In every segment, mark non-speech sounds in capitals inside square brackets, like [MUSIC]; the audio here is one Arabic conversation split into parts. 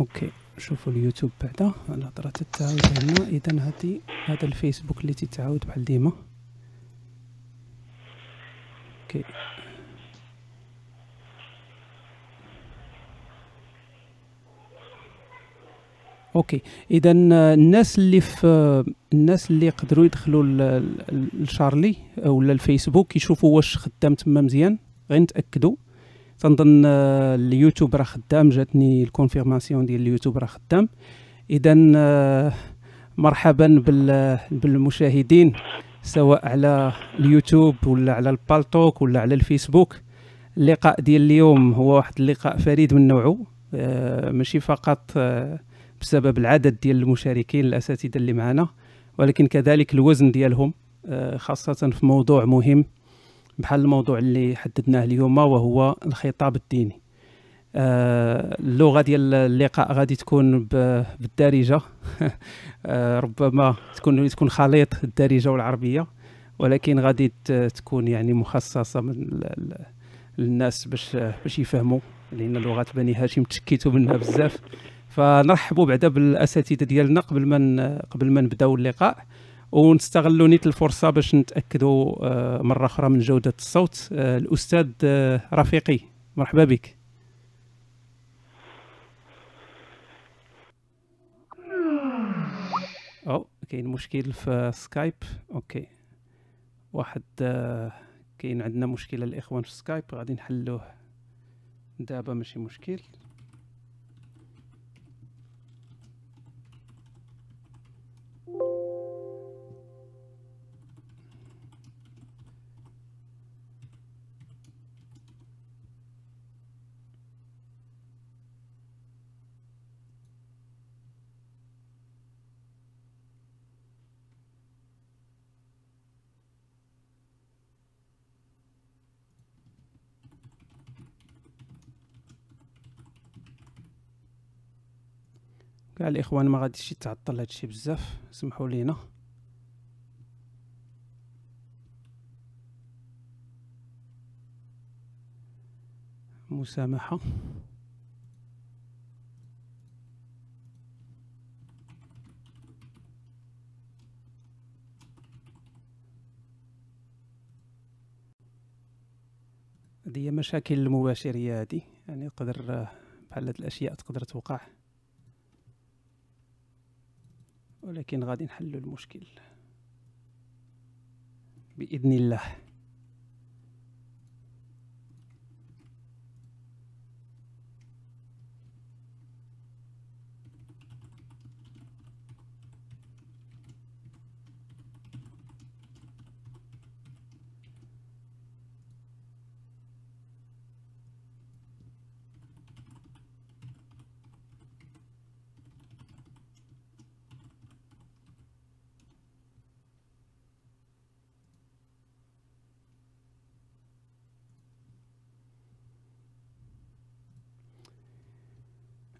okay نشوفوا اليوتيوب بعدا الهضره تتعاود هنا. اذا هادي هذا الفيسبوك اللي تتعاود بحال ديما. okay. okay اذا الناس اللي في الناس اللي يقدروا يدخلوا لشارلي ولا الفيسبوك يشوفوا واش خدام تما مزيان. غير نتأكدوا. تنظن آه، اليوتيوب راه خدام جاتني ال confirmation ديال اليوتيوب راه خدام. اذا آه، مرحبا بالمشاهدين سواء على اليوتيوب ولا على البالتوك ولا على الفيسبوك. اللقاء ديال اليوم هو واحد اللقاء فريد من نوعه آه، ماشي فقط بسبب العدد ديال المشاركين الأساتذة اللي معنا ولكن كذلك الوزن ديالهم خاصة في موضوع مهم. بحال الموضوع اللي حددناه اليوم وهو الخطاب الديني. آه، اللغة ديال اللقاء غادي تكون بالدارجة. [LAUGHS] آه، ربما تكون تكون خليط الدارجة والعربية ولكن غادي تكون يعني مخصصة من للناس باش باش يفهموا لأن لغة بني هاشم تشكيتوا منها بزاف. فنرحبوا بعدا بالأساتذة ديالنا قبل ما قبل ما نبداو اللقاء. ونستغلوا نيت الفرصة باش نتأكدوا آه، مرة أخرى من جودة الصوت. آه، الأستاذ آه، رفيقي مرحبا بك. أو كاين مشكل في سكايب. okay. واحد كاين عندنا مشكلة الإخوان في سكايب غادي نحلوه. دابا ماشي مشكل. الإخوان ما غاديش يتعطل هادشي بزاف. سمحوا لينا. مسامحة. هذه مشاكل المباشرية هذه. يعني يقدر بحال هاد الأشياء تقدر توقع. ولكن غادي نحلوا المشكل بإذن الله.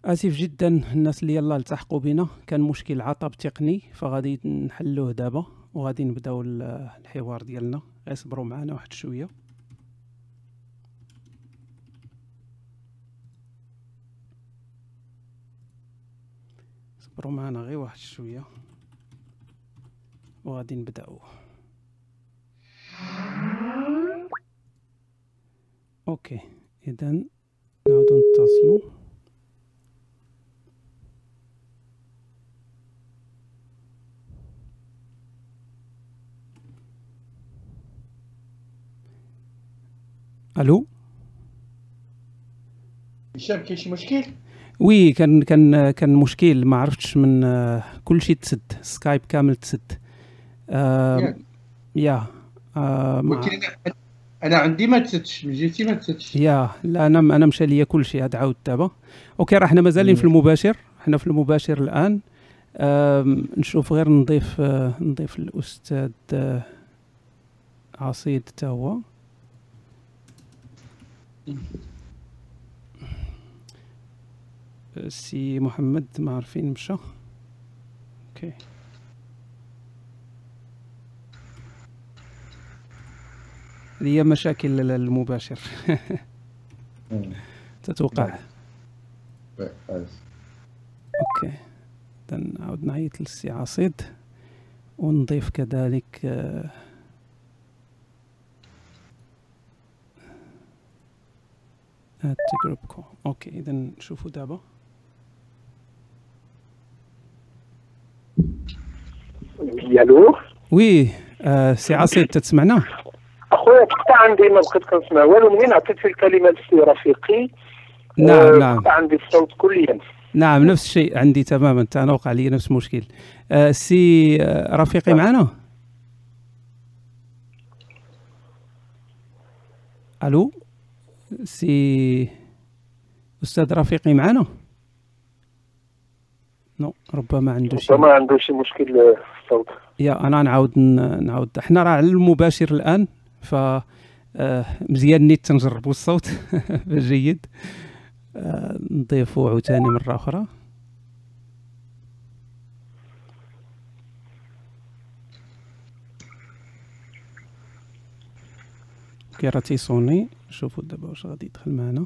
آسف جدا. الناس اللي يلا التحقوا بنا. كان مشكل عطب تقني فغادي نحلوه دابا وغادي نبداو الحوار ديالنا. اصبروا معنا واحد شوية. صبروا معنا غير واحد شوية. وغادي نبداو. okay. اذا نعاودو نتصلوا ألو؟ هشام كاين شي مشكل؟ oui كان كان كان مشكل ما عرفتش من كل شيء تسد سكايب كامل تسد. آه يا آه أنا عندي ما تسدش من جهتي ما تسدش. يا لا أنا أنا مشى ليا كل شيء هذا عاود دابا. okay راه حنا مازالين في المباشر حنا في المباشر الآن. نشوف غير نضيف آه نضيف الأستاذ آه عصيد حتى هو. سي محمد ما عارفين مشى okay. هي مشاكل المباشر. [LAUGHS] تتوقع. OK. اذا نعاود نعيط للسي عصيد ونضيف كذلك آه group call OK اذا نشوفوا دابا. ألو oui آه سي عصيد تسمعنا اخويا تقطع عندي ما بقيت كنسمع والو منين عطيت في الكلمة للسي رفيقي نعم آه، نعم قطع عندي الصوت كليا نعم نفس الشيء عندي تماما أنا وقع لي نفس المشكل آه سي رفيقي معنا ألو سي أستاذ رفيقي معنا؟ نو ربما عنده شيء. ربما عنده شي مشكل في الصوت يا أنا نعاود نعاود. إحنا راه على المباشر الآن ف آه، مزيان نيت تنجربوا الصوت. [LAUGHS] جيد. آه، نضيفوا عاوتاني مرة أخرى. كي راه تيصوني شوفوا دابا واش غادي يدخل معنا.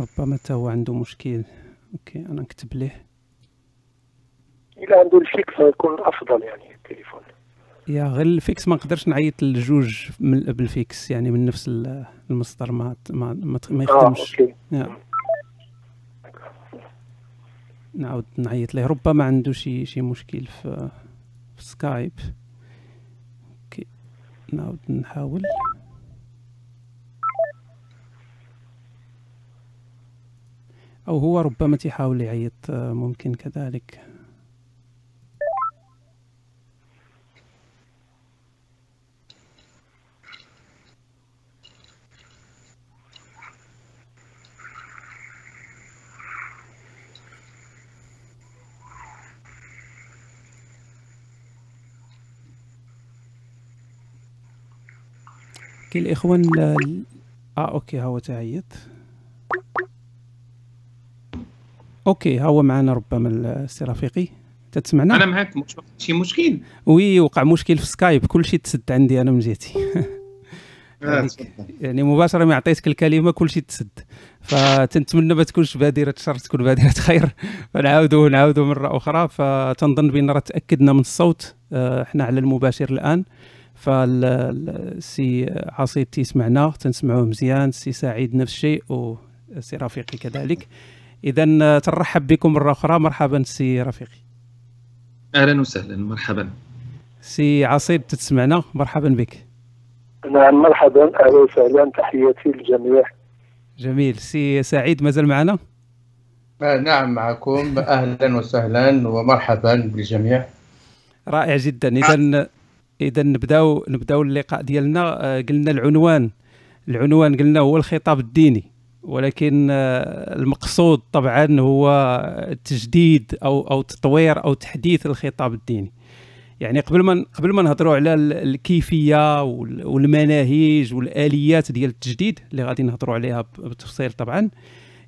ربما حتى هو عنده مشكل. أوكي أنا نكتب ليه. إلا عنده ال fixe يكون أفضل يعني التليفون. يا غير ال fixe ما نقدرش نعيط للجوج من بال fixe يعني من نفس ال- المصدر ما ما ما, آه يخدمش. OK. يا. نعاود نعيط ليه. ربما عنده شي شي مشكل في في Skype. OK. نعاود نحاول. أو هو ربما تيحاول يعيط آه، ممكن كذلك. كي الاخوان ال- ال- آه OK هو تعيط. OK هو معنا ربما السي رفيقي تتسمعنا أنا معك مش شي مشكل. oui وقع مشكل في Skype كلشي تسد عندي أنا من جهتي يعني-. يعني مباشرة ما عطيتك الكلمة كلشي تسد. فتنتمنى ما تكونش بادرة شر تكون بادرة [LAUGHS] خير. فنعاودوا نعاودوا مرة أخرى. فتنظن بأن راه تأكدنا من الصوت. آه، إحنا على المباشر الآن. فالسي عصيد تيسمعنا تنسمعوه مزيان. السي سعيد نفس الشيء والسي رفيقي كذلك. اذا ترحب بكم مرة أخرى. مرحبا سي رفيقي. أهلا وسهلا. مرحبا. سي عصيد تسمعنا. مرحبا بك. نعم مرحبا. أهلا وسهلا. تحياتي للجميع. جميل. سي سعيد مازال معنا؟ آه، نعم معكم. أهلا وسهلا ومرحبا بالجميع. رائع جدا. اذا إذا نبداو نبداو اللقاء ديالنا آه، قلنا العنوان. العنوان قلنا هو الخطاب الديني ولكن آه، المقصود طبعا هو تجديد أو أو تطوير أو تحديث الخطاب الديني. يعني قبل ما قبل ما نهضروا على ال- الكيفية وال- والمناهج والآليات ديال التجديد اللي غادي نهضروا عليها بالتفصيل طبعا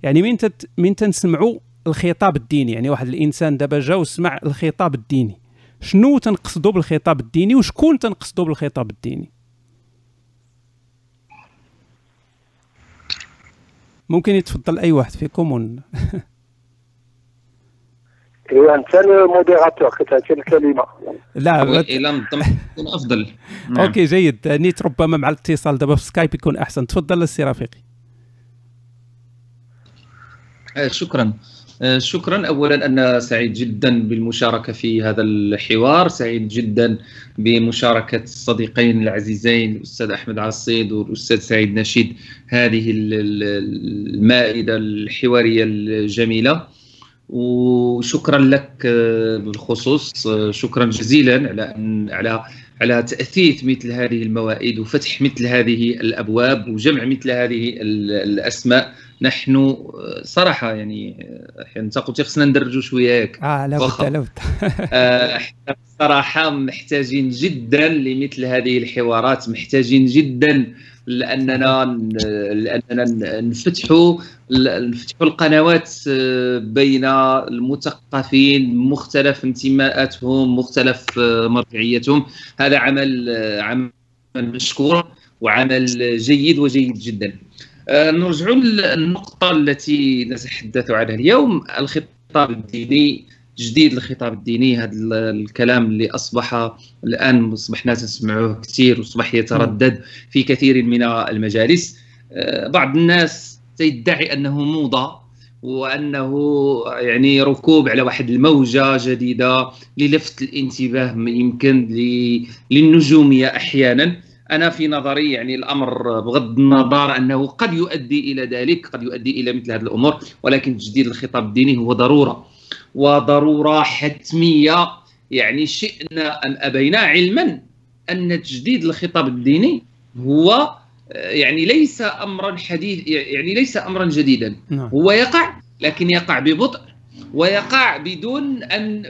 يعني من تت من تنسمعوا الخطاب الديني. يعني واحد الإنسان دابا جا وسمع الخطاب الديني. شنو تنقصدوا بالخطاب الديني وشكون تنقصدوا بالخطاب الديني؟ ممكن يتفضل أي واحد فيكم ون... [LAUGHS] ايوا أنت ال modérateur كتعطي الكلمة. لا بت... إلى [LAUGHS] نظم يكون أفضل. نعم. OK جيد. نيت ربما مع الاتصال دابا في Skype يكون أحسن. تفضل السي رفيقي. آه، شكرا. آه، شكرا. اولا أنا سعيد جدا بالمشاركة في هذا الحوار. سعيد جدا بمشاركة الصديقين العزيزين الأستاذ أحمد عصيد والأستاذ سعيد نشيد هذه ال- ال- المائدة الحوارية الجميلة. وشكرا لك آه، بالخصوص. آه، شكرا جزيلا على على على تأثيث مثل هذه الموائد وفتح مثل هذه الأبواب وجمع مثل هذه ال- الأسماء. نحن آه، صراحة يعني آه، أحيانا انت قلت خصنا ندرجوا شوية ياك آه لا واخا. بد لا بد. [LAUGHS] آه، إحنا بصراحه محتاجين جدا لمثل هذه الحوارات محتاجين جدا لأننا لأننا نفتحوا نفتحوا القنوات آه، بين المثقفين مختلف انتماءاتهم مختلف آه، مرجعيتهم هذا عمل آه، عمل مشكور وعمل جيد وجيد جدا. آه، نرجع للنقطة التي نتحدث عنها اليوم الخطاب الديني تجديد الخطاب الديني هذا الكلام اللي أصبح الآن اصبحنا تسمعوه كثير وأصبح يتردد في كثير من المجالس. آه، بعض الناس تدعي أنه موضة وأنه يعني ركوب على واحد الموجة جديدة للفت الانتباه يمكن للنجومية أحيانا. أنا في نظري يعني الأمر بغض النظر أنه قد يؤدي إلى ذلك قد يؤدي إلى مثل هذه الأمور ولكن تجديد الخطاب الديني هو ضرورة وضرورة حتمية. يعني شئنا أم أبينا علما أن تجديد الخطاب الديني هو يعني ليس امرا حديث يعني ليس امرا جديدا. نعم. هو يقع لكن يقع ببطء ويقع بدون أن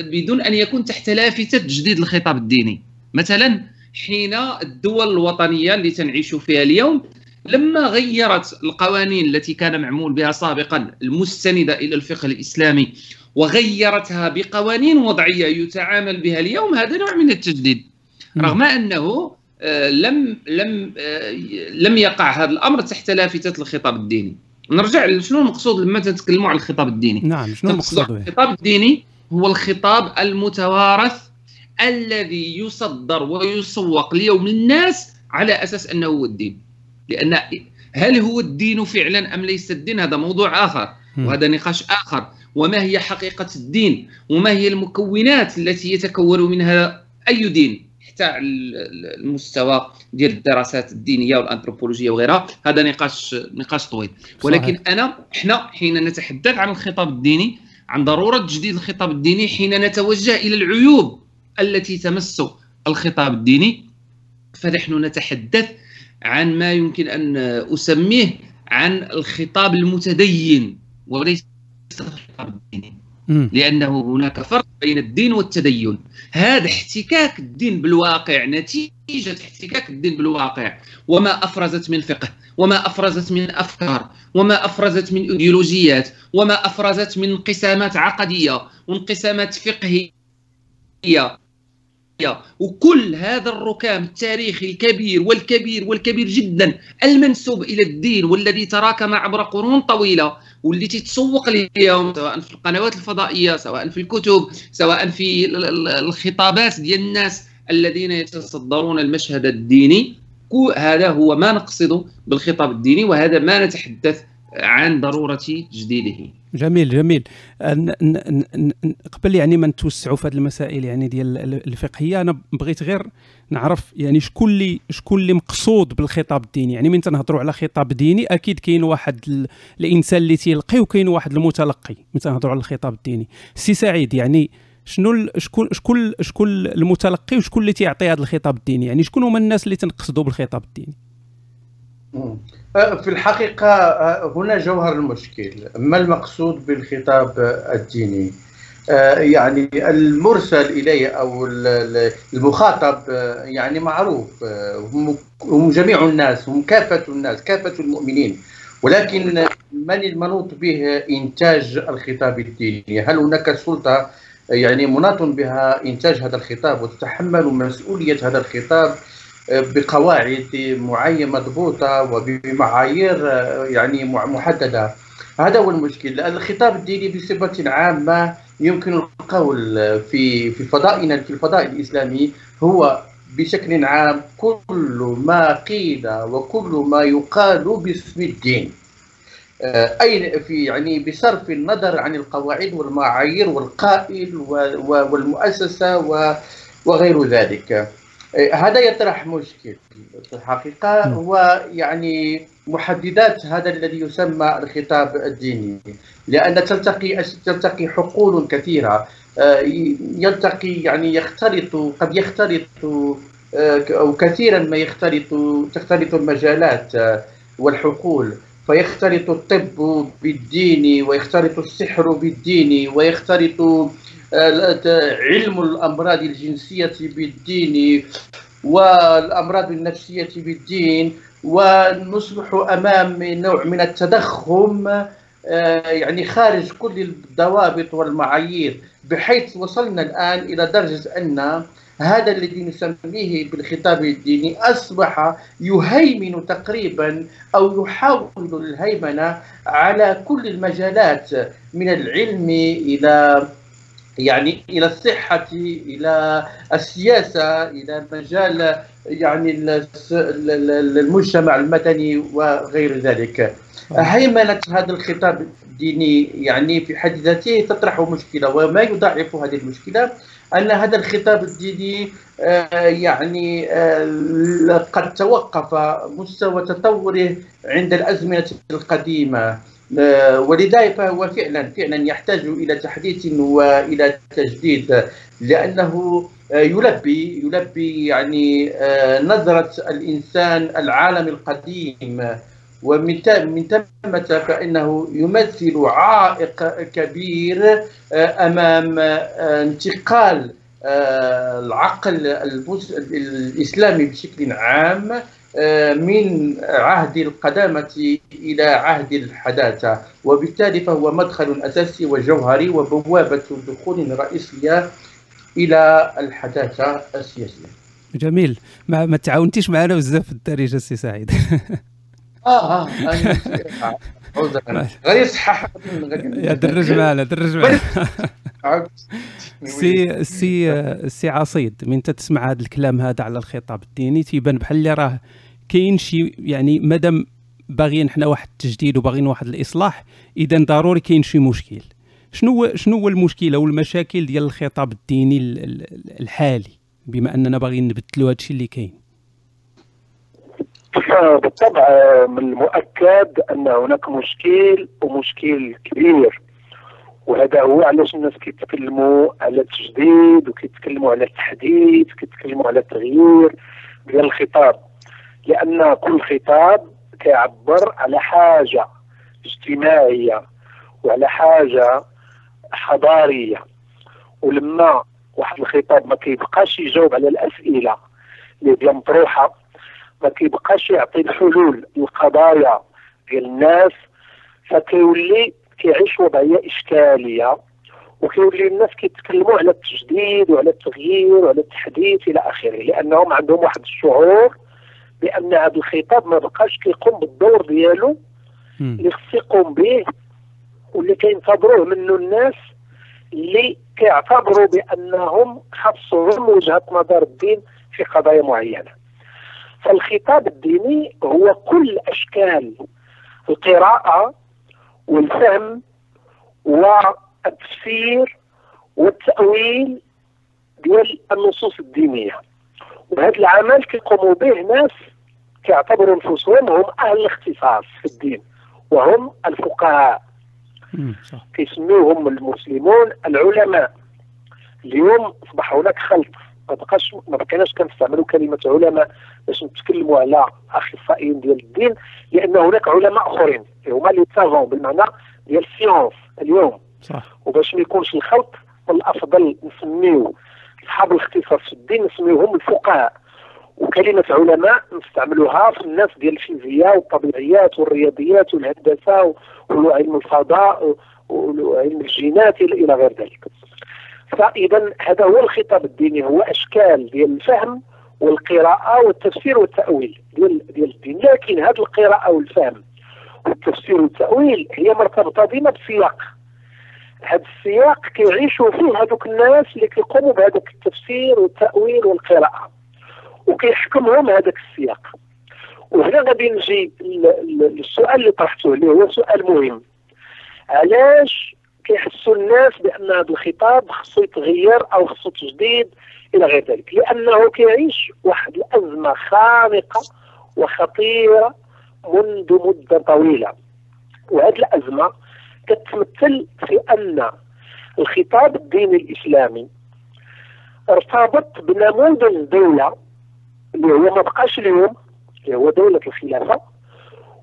بدون أن يكون تحت لافته تجديد الخطاب الديني. مثلا حين الدول الوطنية اللي تنعيش فيها اليوم لما غيرت القوانين التي كان معمول بها سابقا المستندة إلى الفقه الإسلامي وغيرتها بقوانين وضعية يتعامل بها اليوم هذا نوع من التجديد. رغم أنه آه، لم لم آه، لم يقع هذا الأمر تحت لافتة الخطاب الديني. نرجع لشنو المقصود لما تتكلموا عن الخطاب الديني؟ نعم شنو المقصود الخطاب الديني هو الخطاب المتوارث الذي يصدر ويسوق اليوم للناس على أساس أنه هو الدين. لأن هل هو الدين فعلا أم ليس الدين؟ هذا موضوع آخر. وهذا نقاش آخر. وما هي حقيقة الدين؟ وما هي المكونات التي يتكون منها أي دين؟ حتى المستوى ديال الدراسات الدينية والأنثروبولوجية وغيرها. هذا نقاش نقاش طويل. ولكن صحيح. أنا إحنا حين نتحدث عن الخطاب الديني عن ضرورة تجديد الخطاب الديني حين نتوجه إلى العيوب التي تمس الخطاب الديني فنحن نتحدث عن ما يمكن أن أسميه عن الخطاب المتدين وليس الخطاب الديني. لأنه هناك فرق بين الدين والتدين. هذا احتكاك الدين بالواقع نتيجة احتكاك الدين بالواقع. وما أفرزت من فقه وما أفرزت من أفكار وما أفرزت من إيديولوجيات وما أفرزت من انقسامات عقدية وانقسامات فقهية. وكل هذا الركام التاريخي الكبير والكبير والكبير جدا المنسوب إلى الدين والذي تراكم عبر قرون طويلة واللي تتسوق اليوم سواء في القنوات الفضائية سواء في الكتب سواء في الخطابات ديال الناس الذين يتصدرون المشهد الديني. هذا هو ما نقصده بالخطاب الديني وهذا ما نتحدث عن ضرورة تجديده جميل جميل. قبل يعني ما نتوسعوا في هذه المسائل يعني ديال الفقهية أنا بغيت غير نعرف يعني شكون اللي شكون اللي مقصود بالخطاب الديني. يعني من تنهضروا على خطاب ديني أكيد كاين واحد الإنسان اللي تيلقي وكاين واحد المتلقي من تنهضروا على الخطاب الديني. سي سعيد يعني شنو شكون شكون شكون المتلقي وشكون اللي تيعطي هذا الخطاب الديني؟ يعني شكون هما الناس اللي تنقصدوا بالخطاب الديني؟ في الحقيقة آه، هنا جوهر المشكل. ما المقصود بالخطاب الديني؟ آه، يعني المرسل إليه أو المخاطب يعني معروف. هم جميع الناس هم كافة الناس كافة المؤمنين. ولكن من المنوط به إنتاج الخطاب الديني؟ هل هناك سلطة يعني مناط بها إنتاج هذا الخطاب وتتحمل مسؤولية هذا الخطاب؟ بقواعد معينة مضبوطة وبمعايير يعني محددة. هذا هو المشكل. الخطاب الديني بصفة عامة يمكن القول في في فضائنا في الفضاء الإسلامي هو بشكل عام كل ما قيل وكل ما يقال باسم الدين. اي في يعني بصرف النظر عن القواعد والمعايير والقائل والمؤسسة وغير ذلك. هذا يطرح مشكل في الحقيقة هو يعني محددات هذا الذي يسمى الخطاب الديني لأن تلتقي تلتقي حقول كثيرة. آه، يلتقي يعني يختلط قد يختلط آه، أو كثيرا ما يختلط تختلط المجالات آه، والحقول. فيختلط الطب بالدين ويختلط السحر بالدين ويختلط علم الأمراض الجنسية بالدين والأمراض النفسية بالدين ونصبح أمام نوع من التضخم يعني خارج كل الضوابط والمعايير بحيث وصلنا الآن إلى درجة أن هذا الذي نسميه بالخطاب الديني أصبح يهيمن تقريبا أو يحاول الهيمنة على كل المجالات من العلم إلى يعني إلى الصحة إلى السياسة إلى مجال يعني المجتمع المدني وغير ذلك. هيمنة هذا الخطاب الديني يعني في حد ذاته تطرح مشكلة وما يضاعف هذه المشكلة؟ أن هذا الخطاب الديني آه، يعني آه، قد توقف مستوى تطوره عند الأزمنة القديمة. آه، ولذلك فهو فعلا فعلا يحتاج إلى تحديث وإلى تجديد لأنه يلبي يلبي يعني نظرة الإنسان العالم القديم. ومن من ثمة فإنه يمثل عائق كبير آه، أمام آه، انتقال آه، العقل الإسلامي بشكل عام من عهد القدامة إلى عهد الحداثة. وبالتالي فهو مدخل أساسي وجوهري وبوابة دخول رئيسية إلى الحداثة السياسية. جميل. ما, تعاونتيش معنا بزاف في التاريخ السي سعيد. [LAUGHS] آه آه [LAUGHS] غير يصحح يا درج معنا درج [LAUGHS] معنا سي سي سي عصيد من تسمع هذا الكلام هذا على الخطاب الديني تيبان بحال اللي راه كاين شي يعني مادام باغيين حنا واحد التجديد وباغيين واحد الإصلاح إذا ضروري كاين شي مشكل. شنو شنو هو المشكلة والمشاكل ديال الخطاب الديني الحالي؟ بما أننا باغيين نبدلوا هذا الشيء اللي كاين. بالطبع من المؤكد أن هناك مشكل ومشكل كبير. وهذا هو علاش الناس كيتكلموا على التجديد وكيتكلموا على التحديث كيتكلموا على التغيير ديال الخطاب. لأن كل خطاب كيعبر على حاجة اجتماعية وعلى حاجة حضارية. ولما واحد الخطاب ما كيبقاش يجاوب على الأسئلة اللي هي مطروحه ما كيبقاش يعطي الحلول للقضايا ديال الناس فكيولي كيعيش وضعية إشكالية وكيولي الناس كيتكلموا على التجديد وعلى التغيير وعلى التحديث إلى آخره لأنهم عندهم واحد الشعور بأن هذا الخطاب ما بقاش كيقوم بالدور ديالو اللي خص يقوم به واللي كينتظروه منه الناس اللي كيعتبروا بأنهم خاصهم وجهة نظر الدين في قضايا معينة. فالخطاب الديني هو كل أشكال القراءة والفهم والتفسير والتأويل ديال النصوص الدينية. وهذا العمل كيقوموا به ناس كيعتبروا أنفسهم هم أهل الاختصاص في الدين وهم الفقهاء. كيسميوهم المسلمون العلماء. اليوم اصبح هناك خلط. ما بقاش ما بقيناش كنستعملوا كلمه علماء باش نتكلموا على أخصائيين ديال الدين لأن هناك علماء آخرين هما اللي سافون بالمعنى ديال السيونس اليوم. صح. وباش ما يكونش الخلط الافضل نسميو أصحاب الاختصاص في الدين نسميوهم الفقهاء. وكلمة علماء نستعملوها في الناس ديال الفيزياء والطبيعيات والرياضيات والهندسة وعلم الفضاء وعلم الجينات إلى غير ذلك. فإذا هذا هو الخطاب الديني هو أشكال ديال الفهم والقراءة والتفسير والتأويل ديال ديال الدين. لكن هذه القراءة والفهم والتفسير والتأويل هي مرتبطة ديما بسياق. هذا السياق كيعيشوا فيه هذوك الناس اللي كيقوموا بهذاك التفسير والتأويل والقراءة وكيحكمهم هذاك السياق. وهنا غادي نجي للسؤال اللي طرحته اللي هو سؤال مهم. علاش كيحسوا الناس بأن هذا الخطاب خصو يتغير أو خصو تجديد إلى غير ذلك لأنه كيعيش واحد الأزمة خانقه وخطيرة منذ مدة طويلة. وهذه الأزمة كتمثل في أن الخطاب الديني الإسلامي ارتبط بنموذج دولة اللي هو ما بقاش اليوم اللي هو دولة الخلافة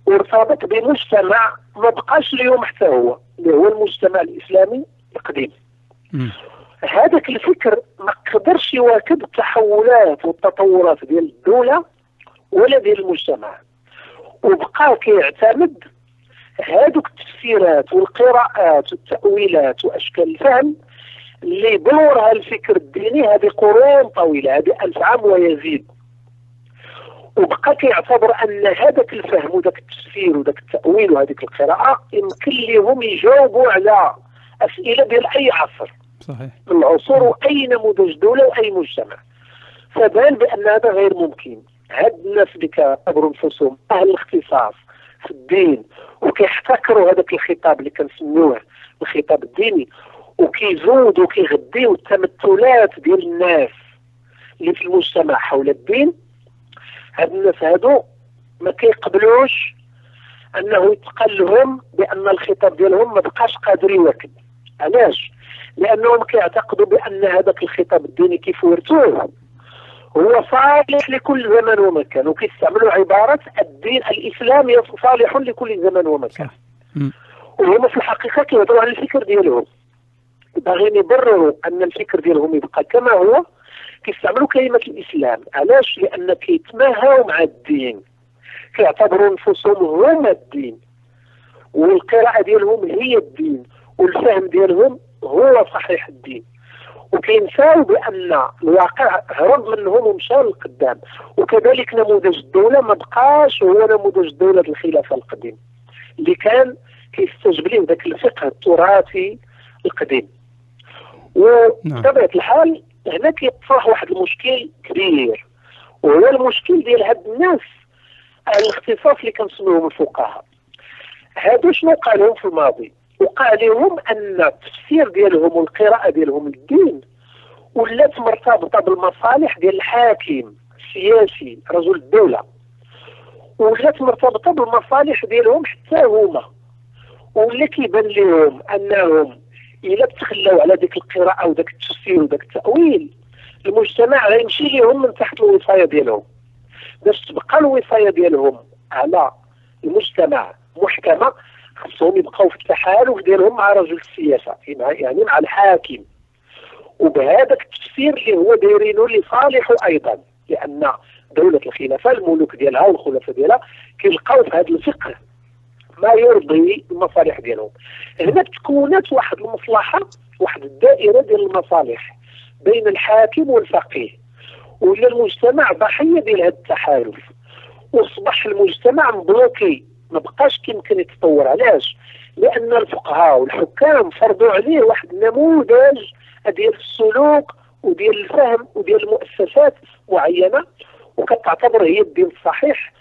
وارتبط بمجتمع ما بقاش اليوم حتى هو اللي هو المجتمع الإسلامي القديم. هذاك الفكر ما قدرش يواكب التحولات والتطورات ديال الدولة ولا ديال المجتمع. وبقى كيعتمد هذوك التفسيرات والقراءات والتأويلات وأشكال الفهم اللي دورها الفكر الديني هذه قرون طويلة هذه ألف عام ويزيد. وبقى كيعتبر أن هذاك الفهم وذاك التفسير وذاك التأويل وهذيك القراءة يمكن لهم يجاوبوا على أسئلة ديال أي عصر. صحيح. من العصور واي نموذج دوله وأي مجتمع. فبان بأن هذا غير ممكن. هاد الناس اللي كيعتبروا أنفسهم أهل الاختصاص في الدين وكيحتكروا هذاك الخطاب اللي كنسميوه الخطاب الديني وكيزودوا وكيغديو التمثلات ديال الناس اللي في المجتمع حول الدين هاد الناس هادو ما كيقبلوش أنه يتقال لهم بأن الخطاب ديالهم ما بقاش قادر يواكب. علاش؟ لأنهم كيعتقدوا بأن هذاك الخطاب الديني كيف ورثوه هو صالح لكل زمان ومكان وكيستعملوا عبارة الدين الإسلامي صالح لكل زمان ومكان. وهما في الحقيقة كيهضروا على الفكر ديالهم. باغيين يبرروا أن الفكر ديالهم يبقى كما هو كيستعملوا كلمة الإسلام. علاش؟ لأن كيتماهوا مع الدين. كيعتبروا نفسهم هما الدين. والقراءة ديالهم هي الدين. والفهم ديالهم هو صحيح الدين. وكينساو بأن الواقع هرب منهم ومشى للقدام. وكذلك نموذج الدولة ما بقاش هو نموذج الدولة الخلافة القديم. اللي كان كيستجب ليه ذاك الفقه التراثي القديم. وبطبيعة نعم. الحال هنا كيطرح واحد المشكل كبير وهو المشكل ديال هاد الناس الاختصاص اللي كنسميوهم الفقهاء. هادو شنو قالهم في الماضي؟ وقع لهم أن التفسير ديالهم والقراءة ديالهم للدين ولات مرتبطة بالمصالح ديال الحاكم السياسي رجل الدولة. ولات مرتبطة بالمصالح ديالهم حتى هما. ولا كيبان لهم أنهم إلا تخلاو على ديك القراءة وداك التفسير وداك التأويل. المجتمع غيمشي لهم من تحت الوصاية ديالهم. باش تبقى الوصاية ديالهم على المجتمع محكمة خصهم يبقاو في التحالف ديالهم مع رجل السياسة يعني مع الحاكم. وبهذاك التفسير اللي هو دايرينه لصالحه أيضا لأن دولة الخلافة الملوك ديالها والخلفاء ديالها كيلقاو في هذا الفقه. ما يرضي المصالح ديالهم. هنا تكونت واحد المصلحة واحد الدائرة ديال المصالح بين الحاكم والفقيه ولا المجتمع ضحيه ديال هذا التحالف. وأصبح المجتمع مبلوكي ما بقاش كيمكن يتطور. علاش؟ لأن الفقهاء والحكام فرضوا عليه واحد النموذج ديال السلوك وديال الفهم وديال المؤسسات معينة وكتعتبر هي الدين الصحيح.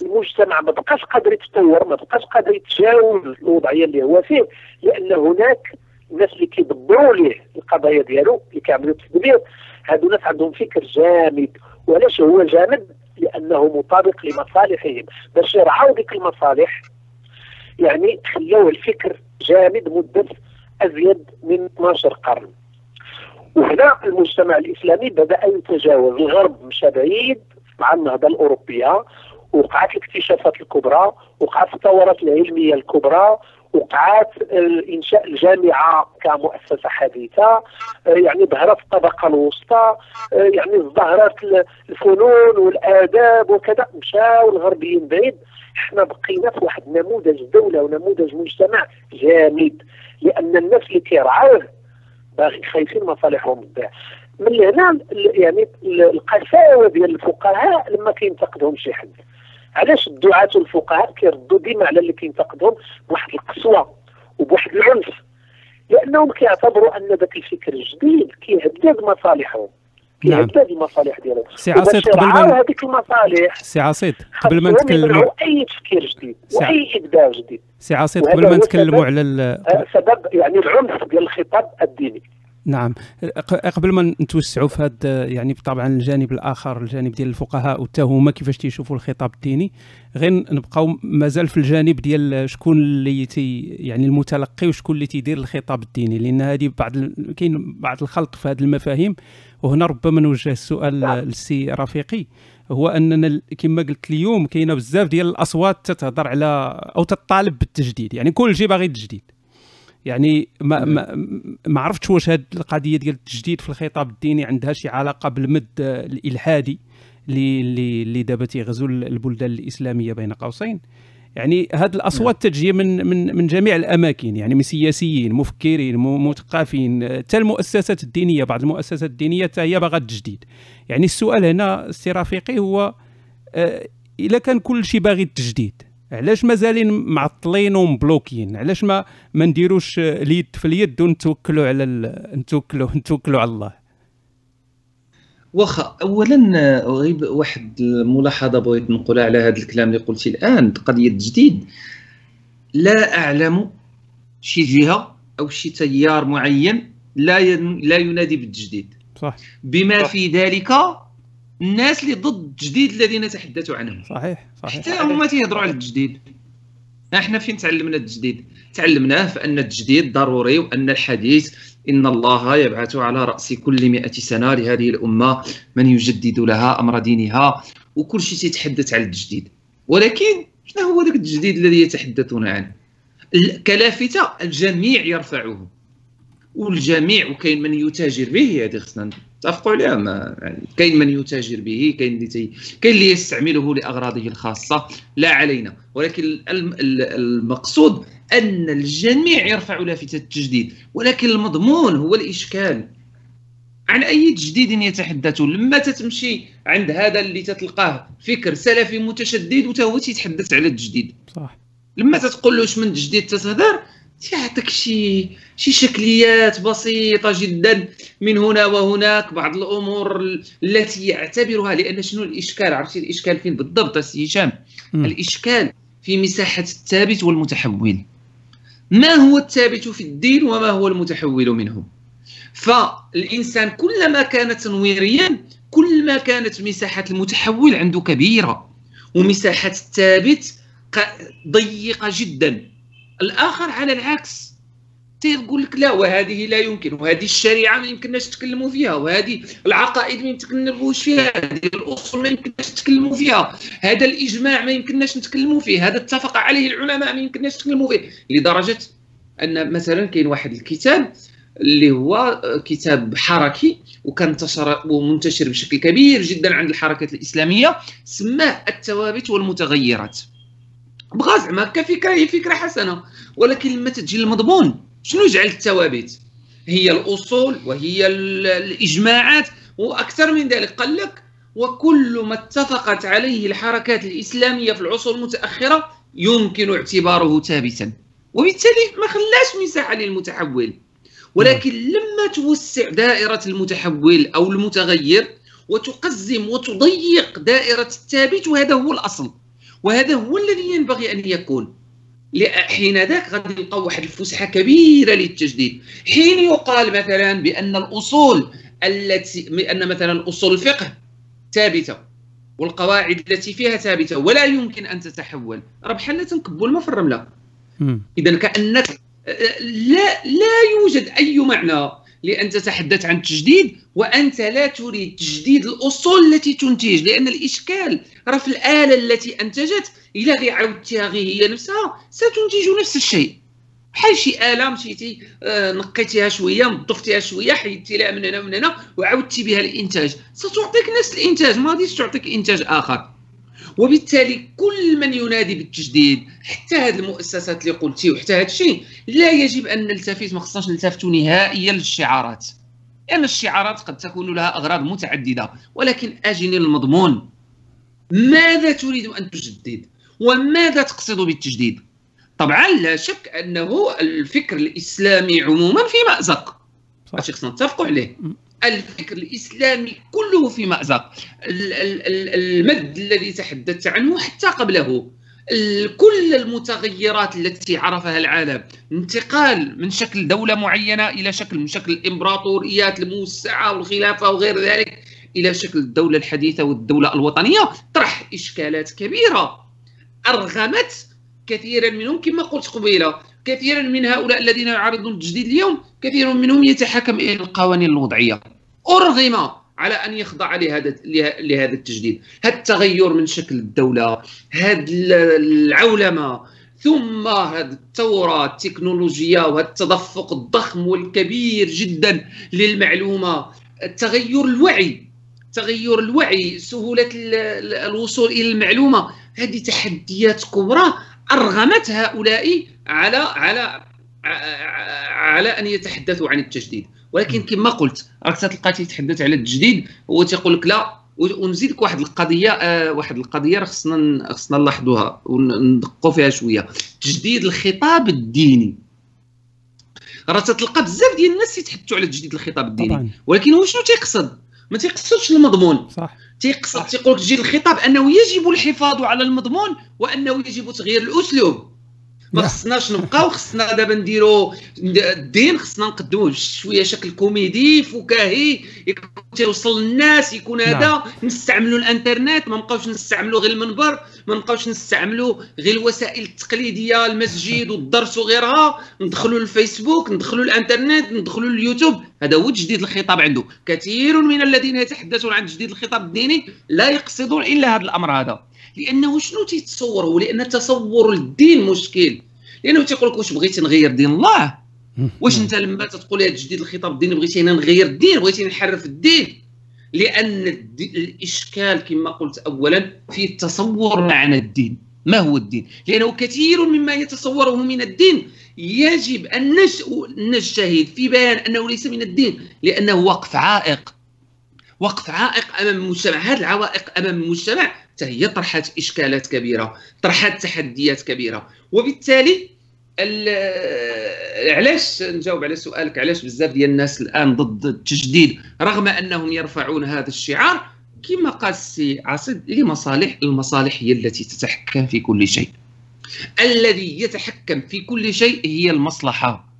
فالمجتمع ما بقاش قادر يتطور ما بقاش قادر يتجاوز الوضعية اللي هو فيه لأن هناك الناس اللي كيدبروا ليه القضايا ديالو اللي كيعملوا التدبير هادو ناس عندهم فكر جامد. وعلاش هو جامد؟ لأنه مطابق لمصالحهم. باش يرعاو ديك المصالح يعني خلاو الفكر جامد مدة أزيد من 12 قرن. وهنا المجتمع الإسلامي بدأ يتجاوز الغرب مشى بعيد مع النهضة الأوروبية وقعت الاكتشافات الكبرى وقعت الثورات العلمية الكبرى وقعت انشاء الجامعة كمؤسسة حديثة آه، يعني ظهرت الطبقة الوسطى آه، يعني ظهرت الفنون والآداب وكذا. مشاو الغربيين بعيد. إحنا بقينا في واحد نموذج دولة ونموذج مجتمع جامد لأن الناس اللي كيرعاوه باغي خايفين مصالحهم بالبيع من هنا يعني القساوة ديال الفقهاء لما كينتقدهم شي حد. علاش الدعاة الفقهاء كيردوا ديما على اللي كينتقدهم بواحد القسوة وبواحد العنف؟ لأنهم كيعتبروا أن ذاك الفكر الجديد كيهدد مصالحهم نعم. المصالح ديالهم. سي عصيد قبل ما هذيك المصالح سي عصيد قبل ما نتكلموا أي تفكير جديد وأي إبداع جديد. سي عصيد قبل ما نتكلموا على سبب يعني العنف ديال الخطاب الديني. نعم. قبل ما نتوسعوا في هذا يعني طبعا الجانب الآخر الجانب ديال الفقهاء وتا هما كيفاش تيشوفوا الخطاب الديني غير نبقاو مازال في الجانب ديال شكون اللي تي يعني المتلقي وشكون اللي تيدير الخطاب الديني لأن هذه بعض كاين بعض الخلط في هذه المفاهيم. وهنا ربما نوجه السؤال نعم. للسي رفيقي. هو أننا كما قلت اليوم كاينة بزاف ديال الأصوات تتهضر على أو تطالب بالتجديد يعني كل شيء باغي التجديد يعني ما ما, ما عرفتش واش هذه القضية ديال التجديد في الخطاب الديني عندها شي علاقة بالمد الإلحادي اللي اللي اللي دابا تيغزو البلدان الإسلامية بين قوسين. يعني هذه الأصوات نعم. تجي من من من جميع الأماكن يعني من سياسيين مفكرين مثقفين حتى المؤسسات الدينية بعض المؤسسات الدينية حتى هي باغا التجديد يعني السؤال هنا سي رفيقي هو آه اذا كان كل شيء باغي التجديد علاش مازالين معطلين ومبلوكين علاش ما ما نديروش اليد في اليد ونتوكلوا على نتوكلوا [LAUGHS] نتوكلوا على الله؟ واخا اولا غيب واحد الملاحظة بغيت نقولها على هذا الكلام اللي قلتي الآن قضية التجديد لا أعلم شي جهة أو شي تيار معين لا لا ينادي بالتجديد. صح. بما صح. في ذلك الناس اللي ضد التجديد الذين تحدثوا عنهم. صحيح صحيح. حتى هما تيهضروا على التجديد إحنا فين تعلمنا التجديد تعلمناه فان التجديد ضروري وأن الحديث إن الله يبعث على رأس كل مئة سنة لهذه الأمة من يجدد لها أمر دينها وكل شيء تيتحدث على التجديد ولكن شنو هو ذاك التجديد الذي يتحدثون عنه؟ كلافتة الجميع يرفعه والجميع وكاين من يتاجر به هذه خصنا نتفقوا عليها ما يعني كاين من يتاجر به كاين اللي تي... كاين اللي يستعمله لأغراضه الخاصة لا علينا. ولكن المقصود أن الجميع يرفع لافتة التجديد ولكن المضمون هو الإشكال. عن أي تجديد يتحدث؟ لما تتمشي عند هذا اللي تتلقاه فكر سلفي متشدد وهو تيتحدث على التجديد. صح. لما تتقول له من تجديد تتهدر تيعطيك شي شي شكليات بسيطة جدا من هنا وهناك بعض الأمور التي يعتبرها لأن شنو الإشكال؟ عرفتي الإشكال فين بالضبط سي هشام؟ الإشكال في مساحة الثابت والمتحول. ما هو الثابت في الدين وما هو المتحول منه؟ فالإنسان كلما كان تنويريا كل ما كانت مساحة المتحول عنده كبيرة ومساحة الثابت ضيقة جدا. الآخر على العكس. تيقول لك لا وهذه لا يمكن وهذه الشريعة ما يمكنناش نتكلموا فيها وهذه العقائد ما يمكنناش فيها هذه الأصول ما يمكنناش نتكلموا فيها هذا الإجماع ما يمكنناش نتكلموا فيه هذا اتفق عليه العلماء ما يمكنناش نتكلموا فيه لدرجة أن مثلا كاين واحد الكتاب اللي هو كتاب حركي وكان انتشر ومنتشر بشكل كبير جدا عند الحركات الإسلامية سماه الثوابت والمتغيرات. بغى زعما كفكره هي فكرة حسنة. ولكن لما تجي المضمون شنو جعل الثوابت؟ هي الأصول وهي الإجماعات وأكثر من ذلك قال لك وكل ما اتفقت عليه الحركات الإسلامية في العصور المتأخرة يمكن اعتباره ثابتا. وبالتالي ما خلاش مساحة للمتحول. ولكن لما توسع دائرة المتحول أو المتغير وتقزم وتضيق دائرة الثابت وهذا هو الأصل. وهذا هو الذي ينبغي أن يكون. حين ذاك غادي نلقاو واحد الفسحة كبيرة للتجديد. حين يقال مثلا بأن الأصول التي ان مثلا أصول الفقه ثابتة والقواعد التي فيها ثابتة ولا يمكن أن تتحول. راه بحال تنكبوا الماء في الرمله اذا كانك لا لا يوجد أي معنى لأن تتحدث عن التجديد وأنت لا تريد تجديد الأصول التي تنتج لأن الإشكال راه في الآلة التي أنتجت الا غير عاودتيها غير هي نفسها ستنتج نفس الشيء. بحال شي آلة مشيتي آه نقيتيها شوية نظفتيها شوية حيدتي لها من هنا ومن هنا وعاودتي بها الإنتاج. ستعطيك نفس الإنتاج ما غاديش تعطيك إنتاج آخر. وبالتالي كل من ينادي بالتجديد حتى هذه المؤسسات اللي قلتي وحتى هذا الشيء لا يجب أن نلتفت ما خصناش نلتفتوا نهائيا للشعارات. لأن يعني الشعارات قد تكون لها أغراض متعددة ولكن أجني المضمون. ماذا تريد أن تجدد؟ وماذا تقصد بالتجديد؟ طبعا لا شك أنه الفكر الإسلامي عموما في مأزق. هادشي خصنا نتفقوا عليه. الفكر الإسلامي كله في مأزق. المد الذي تحدثت عنه حتى قبله. كل المتغيرات التي عرفها العالم. انتقال من شكل دولة معينة إلى شكل من شكل الإمبراطوريات الموسعة والخلافة وغير ذلك إلى شكل الدولة الحديثة والدولة الوطنية. طرح إشكالات كبيرة. أرغمت كثيرا منهم كما قلت قبيلة. كثيرا من هؤلاء الذين يعارضون التجديد اليوم كثير منهم يتحكم إلى القوانين الوضعية. أرغم على أن يخضع لهذا لهذا التجديد. هذا التغير من شكل الدولة هذا العولمة ثم هذه الثورة التكنولوجية وهذا التدفق الضخم والكبير جدا للمعلومة. تغير الوعي تغير الوعي سهولة الوصول إلى المعلومة. هذه تحديات كبرى أرغمت هؤلاء على على على أن يتحدثوا عن التجديد. ولكن كما قلت راك تلقى تيتحدث على التجديد هو تيقول لك لا ونزيدك واحد القضية آه واحد القضية راه خصنا خصنا نلاحظوها وندقوا فيها شوية. تجديد الخطاب الديني. راه تتلقى بزاف ديال الناس تيتحدثوا على تجديد الخطاب الديني. طبعا. ولكن هو شنو تيقصد؟ ما تيقصدش المضمون. صح. تيقصد تيقول لك تجديد الخطاب أنه يجب الحفاظ على المضمون وأنه يجب تغيير الأسلوب. ما خصناش نبقاو خصنا دابا نديرو الدين خصنا نقدموه شوية شكل كوميدي فكاهي يكون للناس يكون هذا. نعم. نستعملوا الإنترنت ما نبقاوش نستعملوا غير المنبر ما نبقاوش نستعملوا غير الوسائل التقليدية المسجد والدرس وغيرها. ندخلوا الفيسبوك ندخلوا الإنترنت ندخلوا اليوتيوب. هذا هو تجديد الخطاب عنده كثير من الذين يتحدثون عن تجديد الخطاب الديني لا يقصدون إلا هذا الأمر هذا. لأنه شنو تيتصوروا لأن تصور الدين مشكل. لأنه تيقول لك واش بغيتي نغير دين الله؟ واش أنت لما تقول هذا تجديد الخطاب الديني بغيتي أنا نغير الدين بغيتي نحرف الدين. لأن الإشكال كما قلت اولا في التصور معنى الدين. ما هو الدين؟ لأنه كثير مما يتصوره من الدين يجب أن نجتهد في بيان أنه ليس من الدين لأنه وقف عائق. وقف عائق أمام المجتمع. هذه العوائق أمام المجتمع هي طرحت إشكالات كبيرة طرحت تحديات كبيرة. وبالتالي علاش نجاوب على سؤالك؟ علاش بزاف ديال الناس الآن ضد التجديد رغم أنهم يرفعون هذا الشعار؟ كما قال السي عاصد لمصالح المصالح هي التي تتحكم في كل شيء. الذي يتحكم في كل شيء هي المصلحة.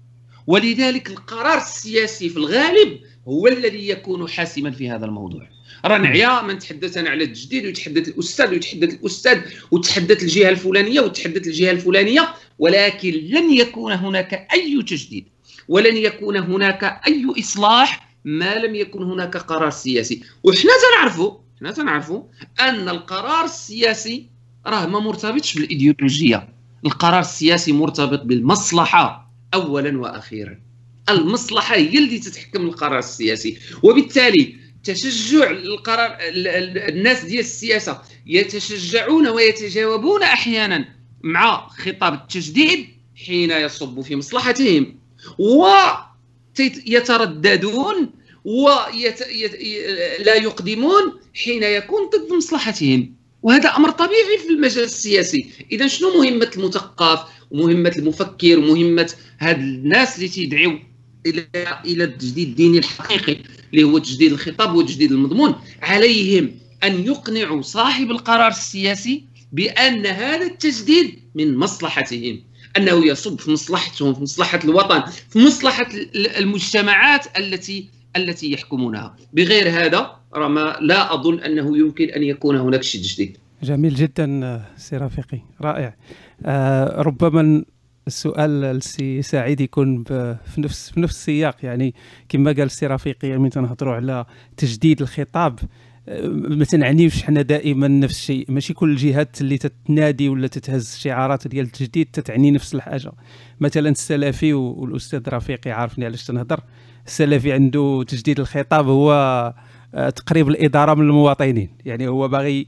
ولذلك القرار السياسي في الغالب هو الذي يكون حاسما في هذا الموضوع. راه نعيا من تحدث أنا على التجديد ويتحدث الأستاذ ويتحدث الأستاذ وتحدث الجهة الفلانية وتحدث الجهة الفلانية ولكن لن يكون هناك أي تجديد ولن يكون هناك أي إصلاح ما لم يكن هناك قرار سياسي. وحنا تنعرفوا حنا تنعرفوا أن القرار السياسي راه ما مرتبطش بالإيديولوجية. القرار السياسي مرتبط بالمصلحة اولا وأخيرا. المصلحة هي اللي تتحكم القرار السياسي. وبالتالي تشجع القرار الناس ديال السياسة يتشجعون ويتجاوبون أحيانا مع خطاب التجديد حين يصب في مصلحتهم. ويترددون ولا يقدمون حين يكون ضد مصلحتهم. وهذا أمر طبيعي في المجال السياسي. إذا شنو مهمة المثقف ومهمه المفكر ومهمه هاد الناس اللي تيدعيو إلى إلى التجديد الديني الحقيقي اللي هو تجديد الخطاب وتجديد المضمون. عليهم أن يقنعوا صاحب القرار السياسي بأن هذا التجديد من مصلحتهم. أنه يصب في مصلحتهم في مصلحة الوطن في مصلحة المجتمعات التي التي يحكمونها. بغير هذا رما لا أظن أنه يمكن أن يكون هناك شيء جديد. جميل جدا سي رفيقي. رائع. آه ربما السؤال السي سعيد يكون في نفس في نفس السياق. يعني كما قال السي رفيقي يعني تنهضروا على تجديد الخطاب ما تنعنيوش حنا دائما نفس الشيء. ماشي كل الجهات اللي تتنادي ولا تتهز شعارات ديال التجديد تتعني نفس الحاجة. مثلا السلفي والأستاذ رفيقي عارفني علاش تنهضر. السلفي عنده تجديد الخطاب هو آه، تقريب الإدارة من المواطنين. يعني هو باغي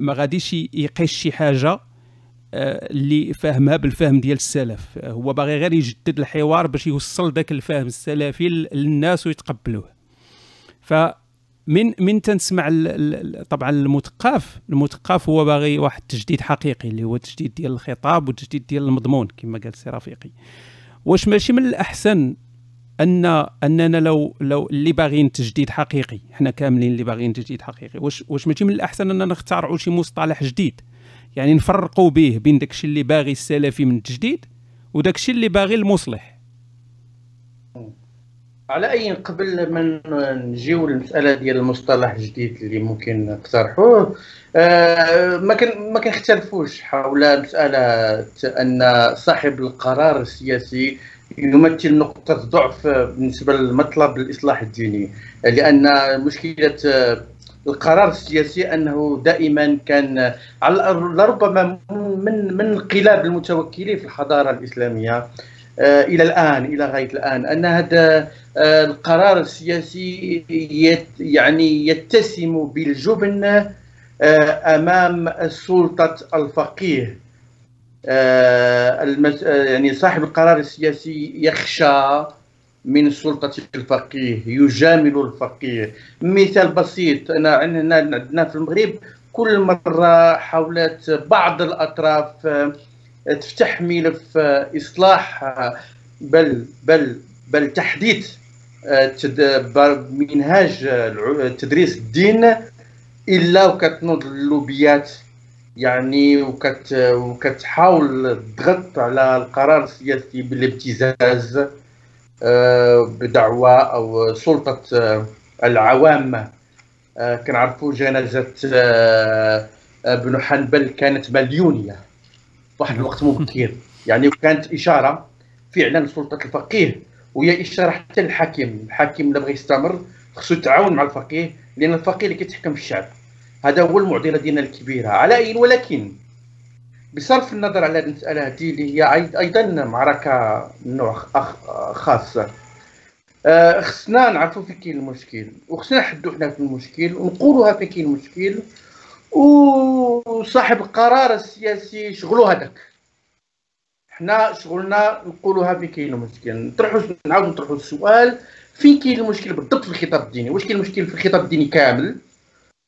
ما غاديش يقيس شي حاجة اللي فاهمها بالفهم ديال السلف. هو باغي غير يجدد الحوار باش يوصل ذاك الفهم السلفي للناس ويتقبلوه. ف من من تنسمع طبعا المثقف المثقف هو باغي واحد التجديد حقيقي اللي هو التجديد ديال الخطاب والتجديد ديال المضمون كما قال سي رفيقي. واش ماشي من الأحسن ان أننا لو لو اللي باغيين تجديد حقيقي إحنا كاملين اللي باغيين تجديد حقيقي واش واش ماشي من الأحسن أننا نختاروا شي مصطلح جديد؟ يعني نفرقوا به بين داكشي اللي باغي السلفي من التجديد وداكشي اللي باغي المصلح. على أي قبل ما نجيو للمسألة ديال المصطلح الجديد اللي ممكن نقترحوه آه ما كان ما كنختلفوش حول مسألة أن صاحب القرار السياسي يمثل نقطة ضعف بالنسبة لمطلب الاصلاح الديني لأن مشكلة القرار السياسي أنه دائما كان على لربما من من انقلاب المتوكلين في الحضارة الإسلامية آه، إلى الآن إلى غاية الآن أن هذا آه، القرار السياسي يعني يتسم بالجبن آه، أمام سلطة الفقيه. يعني صاحب القرار السياسي يخشى من سلطة الفقيه يجامل الفقيه. مثال بسيط أنا عندنا في المغرب كل مرة حاولت بعض الأطراف تفتح ملف إصلاح بل بل بل تحديث منهاج تدريس الدين إلا وكتنوض اللوبيات. يعني وكت وكتحاول تضغط على القرار السياسي بالابتزاز. آه، بدعوى أو سلطة آه، العوام. آه، كنعرفوا جنازة ابن حنبل كانت مليونية. واحد الوقت مبكر [LAUGHS] يعني كانت إشارة فعلا سلطه الفقيه. وهي إشارة حتى للحاكم. الحاكم اللي بغى يستمر. خصو يتعاون مع الفقيه لأن الفقيه اللي كيتحكم في الشعب. هذا هو المعضلة ديالنا الكبيرة. على اي ولكن بصرف النظر على المسألة هذه اللي هي أيضا معركة من نوع خاص آه، خصنا نعرفوا فين كاين المشكل وخصنا نحدوا حنا في المشكل ونقولوها فين كاين المشكل وصاحب القرار السياسي شغلو هذاك. حنا شغلنا نقولوها فين كاين المشكل. نطرحوا نعاود نطرحوا السؤال فين كاين المشكل بالضبط في الخطاب الديني؟ واش كاين المشكل في الخطاب الديني كامل؟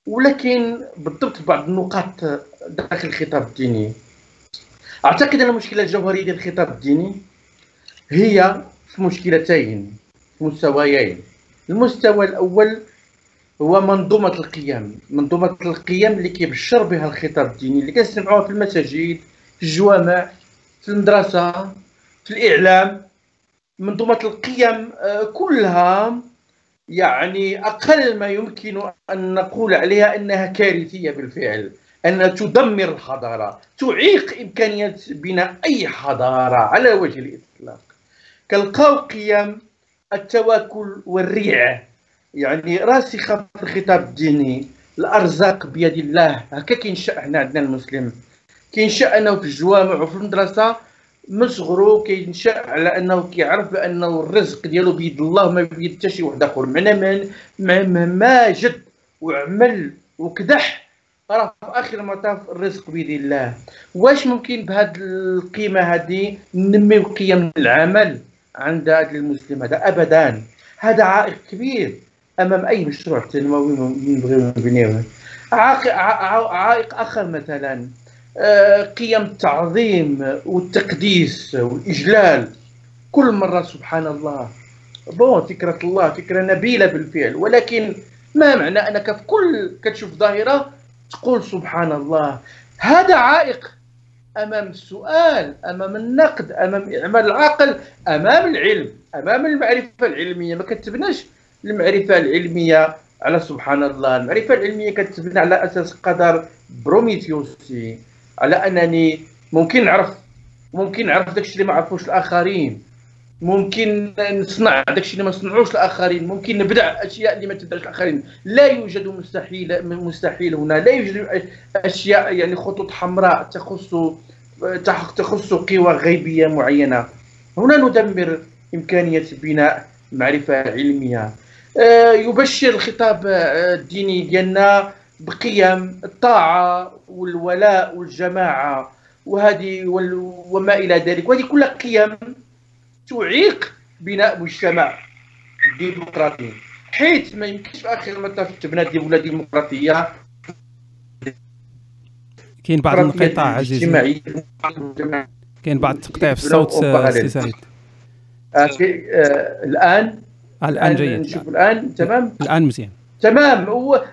ولكن بالضبط بعض النقاط داخل الخطاب الديني؟ أعتقد أن المشكلة الجوهريه ديال الخطاب الديني هي في مشكلتين في مستويين. المستوى الأول هو منظومة القيم منظومة القيم اللي كيبشر بها الخطاب الديني اللي كنسمعوها في المساجد في الجوامع في المدرسة في الإعلام. منظومة القيم آه، كلها يعني أقل ما يمكن أن نقول عليها إنها كارثية بالفعل. انها تدمر الحضارة تعيق إمكانية بناء أي حضارة على وجه الإطلاق. كالقاو قيم التواكل والريع يعني راسخه في الخطاب الديني الأرزاق بيد الله. هكا كينشا هنا عندنا المسلم. كينشا انه في الجوامع وفي المدرسة من صغرو كينشأ على أنه كيعرف بانه الرزق ديالو بيد الله ما بيد حتى شي واحد آخر. معنى من مهما جد وعمل وكدح راه في آخر المطاف الرزق بيد الله. واش ممكن بهذه القيمة هذه ننميو قيم العمل عند هذا المسلم هذا؟ ابدا. هذا عائق كبير أمام أي مشروع تنموي نبغيو نبنيوه عائق آخر مثلا آه، قيم التعظيم والتقديس والإجلال. كل مرة سبحان الله. بون فكرة الله فكرة نبيلة بالفعل. ولكن ما معنى أنك في كل كتشوف ظاهرة تقول سبحان الله. هذا عائق. أمام السؤال أمام النقد أمام إعمال العقل أمام العلم أمام المعرفة العلمية. ما كتبناش المعرفة العلمية على سبحان الله. المعرفة العلمية كتبنى على أساس قدر بروميثيوسي على أنني ممكن نعرف ممكن نعرف داكشي اللي ما عرفوش الآخرين. ممكن نصنع داكشي اللي ما صنعوش الآخرين ممكن نبدع أشياء اللي ما تبدعش الآخرين. لا يوجد مستحيل مستحيل هنا. لا يوجد أشياء يعني خطوط حمراء تخص تخص قوى غيبية معينة. هنا ندمر إمكانية بناء معرفة علمية. آه، يبشر الخطاب الديني ديالنا بقيم الطاعة والولاء والجماعة. وهذه وما إلى ذلك. وهذه كلها قيم تعيق بناء مجتمع ديمقراطي. حيث ما يمكنش في آخر المطاف تبنى دولة ديمقراطية. كاين بعض الانقطاع عزيزي. كاين بعض التقطيع في الصوت سي سعيد. آه، آه، الآن؟ الآن جيد. نشوف الآن. تمام؟ الآن مزيان. تمام. هو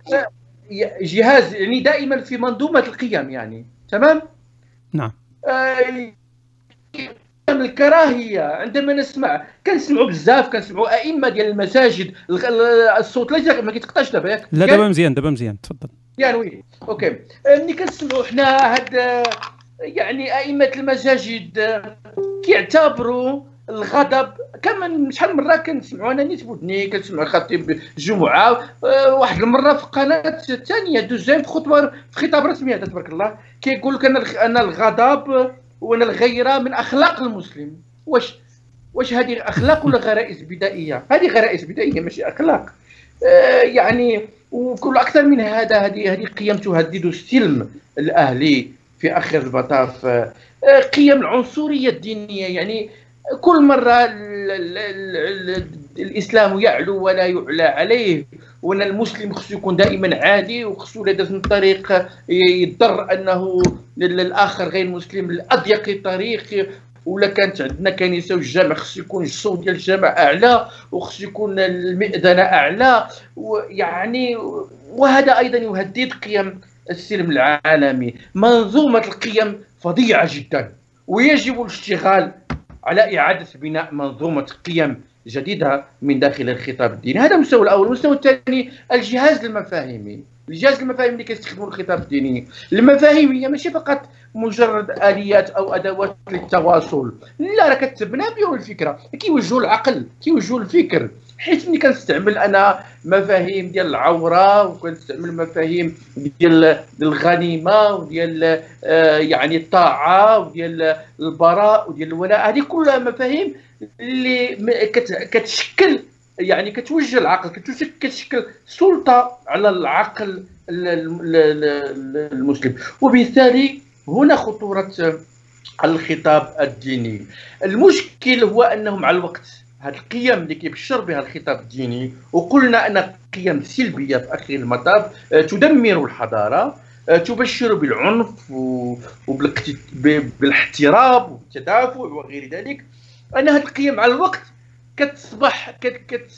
جهاز يعني دائما في منظومة القيم يعني. تمام؟ نعم. آه الكراهية. عندما نسمع كنسمعوا بزاف كنسمعوا أئمة ديال المساجد الصوت لا ما كيتقطعش دابا ياك؟ لا دابا مزيان دابا مزيان تفضل. يعني oui OK. ملي كنسمعوا حنا هاد يعني أئمة المساجد كيعتبروا الغضب كما شحال من مرة كنسمعوا أنا نيت بودني كنسمع خطيب الجمعه أه واحد المرة في قناة ثانية deuxième في خطبة في خطاب رسمي هذا تبارك الله كيقول لك أن الغضب وأن الغيرة من أخلاق المسلم. واش واش هذه أخلاق ولا غرائز بدائية؟ هذه غرائز بدائية ماشي أخلاق. أه يعني وكل أكثر من هذا هذه هذه قيم تهدد السلم الأهلي في آخر المطاف قيم العنصرية الدينية. يعني كل مرة الإسلام يعلو ولا يعلى عليه وان المسلم خصو يكون دائما عادي وخصو لا من طريق يضطر أنه الآخر غير مسلم لاضيق طريق. ولا كانت عندنا كنيسه والجامع خصو يكون الصوت ديال الجامع أعلى وخصو يكون المئذنه أعلى. ويعني وهذا أيضا يهدد قيم السلم العالمي. منظومة القيم فظيعة جدا ويجب الاشتغال على إعادة بناء منظومة قيم جديدة من داخل الخطاب الديني. هذا المستوى الأول. المستوى الثاني الجهاز المفاهيمي. الجهاز المفاهيمي اللي كيستخدموا الخطاب الديني. المفاهيم هي ماشي فقط مجرد آليات أو أدوات للتواصل. لا راه كتبنى بهم الفكرة. كيوجهوا العقل كيوجهوا الفكر. حيت ملي كنستعمل أنا مفاهيم ديال العورة وكنستعمل مفاهيم ديال الغنيمة وديال آه يعني الطاعة وديال البراء وديال الولاء. هذه كلها مفاهيم اللي كتشكل يعني كتوجه العقل كتشكل سلطة على العقل المسلم. وبالتالي هنا خطورة الخطاب الديني. المشكل هو أنه مع الوقت هذه القيم اللي كيبشر بها الخطاب الديني وقلنا أن قيم سلبيه في أخر المطاف آه، تدمر الحضارة آه، تبشر بالعنف وبالاحتراب والتدافع وغير ذلك. أن هذه القيم مع الوقت كتصبح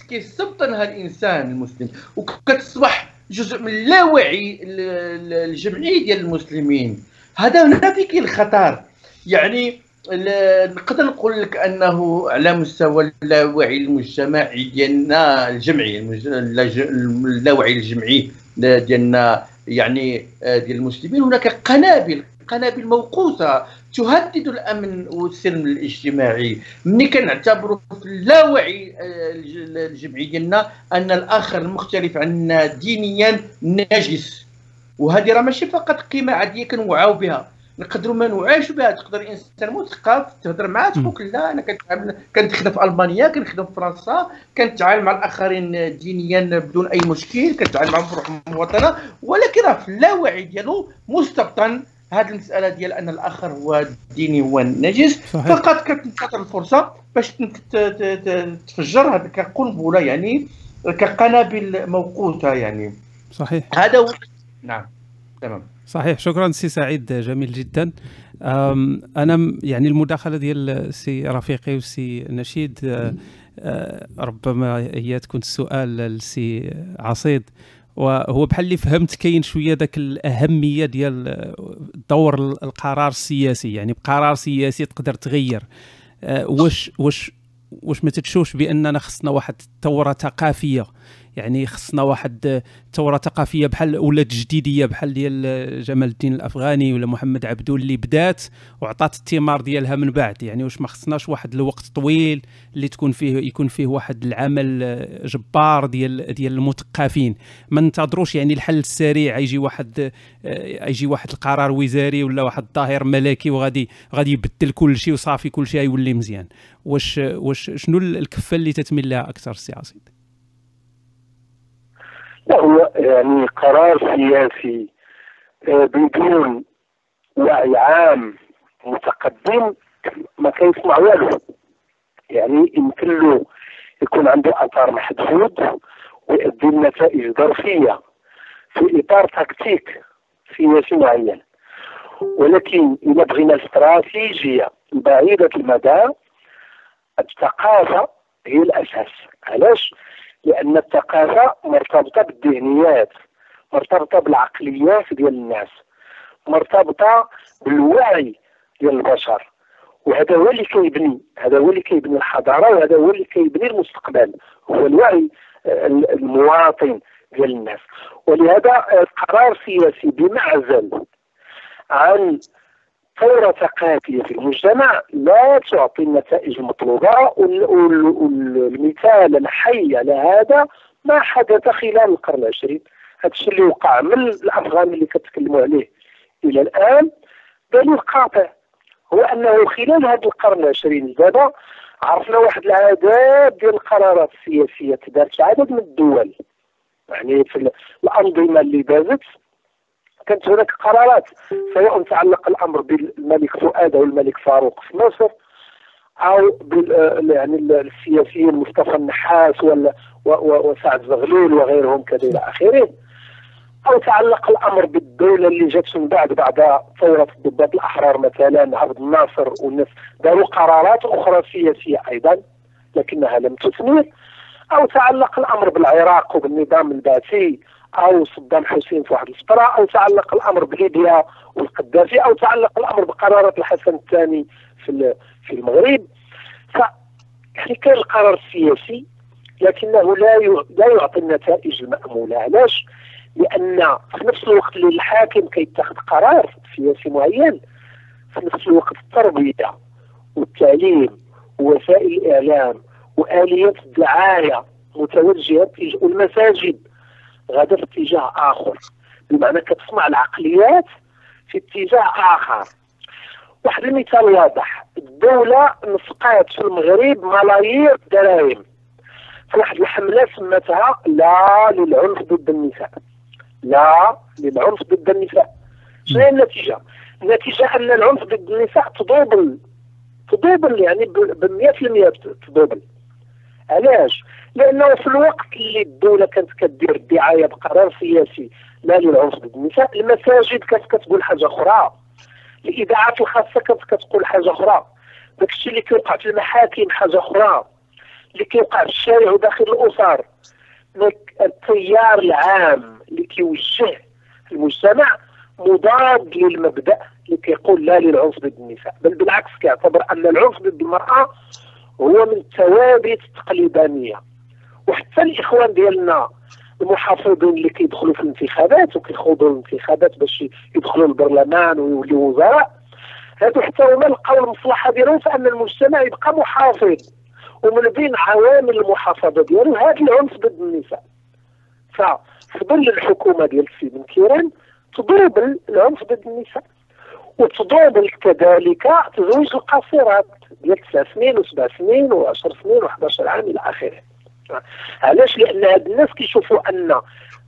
كيستبطنها الإنسان المسلم وكتصبح جزء من اللاوعي الجمعي ديال المسلمين. هذا هنا فيه الخطر يعني نقدر نقول لك أنه على مستوى اللاوعي المجتمعي ديالنا الجمعي اللاوعي الجمعي ديالنا يعني ديال المسلمين. هناك قنابل قنابل موقوتة تهدد الأمن والسلم الاجتماعي. ملي كنعتبروا في اللاوعي الجمعي ديالنا أن الآخر المختلف عنا دينيا نجس. وهذه راه ماشي فقط قيمة عادية كنوعاو بها. نقدروا ما نوعاش بها تقدر انسان مثقف تهضر معاه تقول لا أنا كنتعامل كنخدم في ألمانيا كنخدم في فرنسا كنتعامل مع الآخرين دينيا بدون أي مشكل كنتعامل معهم بروح مواطنة ولكن راه في اللاوعي ديالو مستبطن هذه المسألة ديال أن الآخر هو الديني هو النجس. فقط كتنتظر الفرصة باش تفجر هذه كقنبلة يعني كقنابل موقوتة يعني. صحيح. هذا هو نعم تمام. صحيح. شكرا سي سعيد جميل جدا. أنا يعني المداخلة ديال سي رفيقي وسي سعيد ربما هي تكون السؤال لسي عصيد. وهو بحال اللي فهمت كاين شوية ذاك الأهمية ديال دور القرار السياسي. يعني بقرار سياسي تقدر تغير. واش واش واش ما تتشوفش بأننا خصنا واحد الثورة ثقافية. يعني خصنا واحد ثورة ثقافية بحال ولا تجديديه بحال ديال جمال الدين الأفغاني ولا محمد عبدو اللي بدات وعطات الثمار ديالها من بعد. يعني واش ما خصناش واحد الوقت طويل اللي تكون فيه يكون فيه واحد العمل جبار ديال ديال المثقفين. ما ننتظروش يعني الحل السريع يجي واحد يجي واحد القرار وزاري ولا واحد ظاهر ملكي وغادي غادي يبدل كل شيء وصافي كل شيء يولي مزيان. واش واش شنو الكفة اللي تتميل لها أكثر سي عصيد؟ لا هو يعني قرار سياسي آه، بدون وعي عام متقدم ما كيسمع والو. يعني يمكن له يكون عنده اثار محدود ويؤدي لنتائج ظرفية في إطار تكتيك سياسي معين. ولكن إذا بغينا الاستراتيجية بعيده المدى الثقافة هي الأساس. علاش؟ لأن الثقافة مرتبطة بالذهنيات مرتبطة بالعقليات ديال الناس مرتبطة بالوعي ديال البشر. وهذا هو اللي كيبني هذا هو اللي كيبني الحضارة وهذا هو اللي كيبني المستقبل هو الوعي آه، المواطن ديال الناس. ولهذا قرار سياسي بمعزل عن ثورة ثقافية في المجتمع لا تعطي النتائج المطلوبة والمثال الحي على هذا ما حدث خلال القرن العشرين. هذا الشيء اللي وقع من الأفغان اللي كتكلموا عليه إلى الآن. دليل قاطع هو أنه خلال هذا القرن العشرين دابا عرفنا واحد العدد ديال القرارات السياسية تدارت في عدد من الدول. يعني في الأنظمة اللي دازت كانت هناك قرارات سواء تعلق الأمر بالملك فؤاد أو الملك فاروق في مصر أو بال يعني السياسيين مصطفى النحاس ولا وسعد زغلول وغيرهم كذا إلى اخره أو تعلق الأمر بالدولة اللي جات من بعد بعد ثورة الضباط الأحرار مثلا عبد الناصر والناس داروا قرارات أخرى سياسية أيضا لكنها لم تثمر أو تعلق الأمر بالعراق وبالنظام البعثي أو صدام حسين في واحد الفترة أو تعلق الأمر بليبيا والقذافي أو تعلق الأمر بقرارات الحسن الثاني في في المغرب. ف يعني كان القرار السياسي لكنه لا لا يعطي النتائج المأمولة. علاش؟ لأن في نفس الوقت اللي الحاكم كيتخذ قرار سياسي معين في نفس الوقت التربية والتعليم ووسائل الإعلام وآليات الدعاية متوجهة والمساجد غاده في اتجاه آخر. بمعنى كتصنع العقليات في اتجاه آخر. واحد المثال واضح. الدولة نفقات في المغرب ملايير الدراهم في واحد الحملة سمتها لا للعنف ضد النساء. لا للعنف ضد النساء. شنو هي النتيجة؟ النتيجة أن العنف ضد النساء تضوبل تضوبل يعني ب 100% تضوبل علاش؟ لأنه في الوقت اللي الدولة كانت كدير الدعاية بقرار سياسي لا للعنف ضد النساء المساجد كانت كتقول حاجة أخرى. الإذاعات الخاصة كانت كتقول حاجة أخرى. داك الشيء اللي كيوقع في المحاكم حاجة أخرى. اللي كيوقع في الشارع وداخل الأسر. التيار العام اللي كيوجه المجتمع مضاد للمبدأ اللي كيقول لا للعنف ضد النساء. بل بالعكس كيعتبر أن العنف ضد المرأة هو من الثوابت التقليدانيه وحتى الإخوان ديالنا المحافظين اللي كيدخلوا في الانتخابات وكيخوضوا الانتخابات باش يدخلوا البرلمان ويوليوا وزراء هادو حتى هما لقاو المصلحة ديالهم في أن المجتمع يبقى محافظ. ومن بين عوامل المحافظة ديالو هذا العنف ضد النساء. ففي الحكومة ديال السي بن كيران تضرب العنف ضد النساء. وتضرب كذلك تزويج القاصرات ديال تسع سنين وسبع سنين وعشر سنين و11 عام إلى آخره. علاش؟ لأن هاد الناس كيشوفوا أن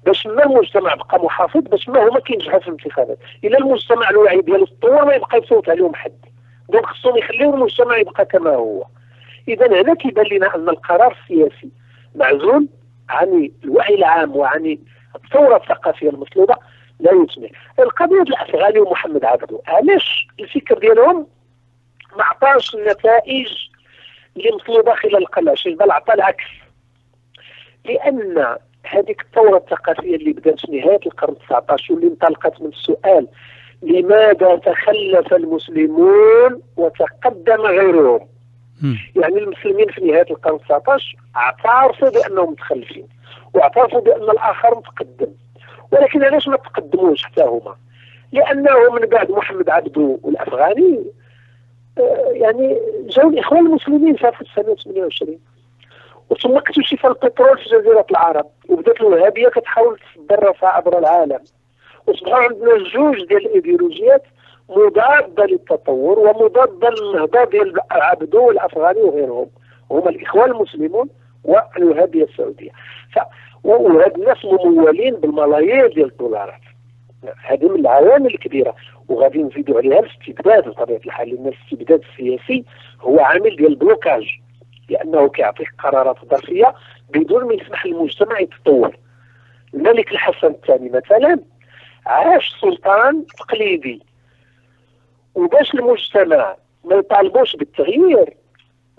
باش ما المجتمع بقى محافظ باش ما هما كينجحوا في الانتخابات. إلا المجتمع الوعي ديالو تطور ما يبقى يصوت عليهم حد. دونك خصهم يخليو المجتمع يبقى كما هو. اذا هنا كيبان لنا أن القرار السياسي معزول عن الوعي العام وعن الثورة الثقافية المطلوبة لا يتم القضية الأفغاني ومحمد عبدو علاش الفكر ديالهم ما عطاش النتائج اللي مطلوبة خلال القلعه شي بل عطى العكس. لأن هذيك الثورة الثقافية اللي بدات في نهاية القرن 19 واللي انطلقت من السؤال لماذا تخلف المسلمون وتقدم غيرهم؟ يعني المسلمين في نهاية القرن 19 اعترفوا بأنهم متخلفين واعترفوا بأن الآخر متقدم. ولكن علاش ما تقدموش حتى هما؟ لأنه من بعد محمد عبدو والافغاني آه، يعني جاوا الاخوان المسلمين في 1928 وثم اكتشف البترول في جزيرة العرب. وبدات الوهابية كتحاول تصدر عبر العالم. وصبحوا عندنا جوج ديال الإيديولوجيات مضادة للتطور ومضادة للنهضة ديال عبدو والأفغاني وغيرهم. هما الإخوان المسلمون والوهابية السعودية. ف... وهاد الناس ممولين بالملايير ديال الدولارات. هذه من العوامل الكبيرة. وغادي نزيدوا عليها الاستبداد بطبيعة الحال. لأن الاستبداد السياسي هو عامل ديال البلوكاج لأنه كيعطيك قرارات ظرفيه بدون ما يسمح للمجتمع يتطور. الملك الحسن الثاني مثلا عاش سلطان تقليدي. وباش المجتمع ما يطالبوش بالتغيير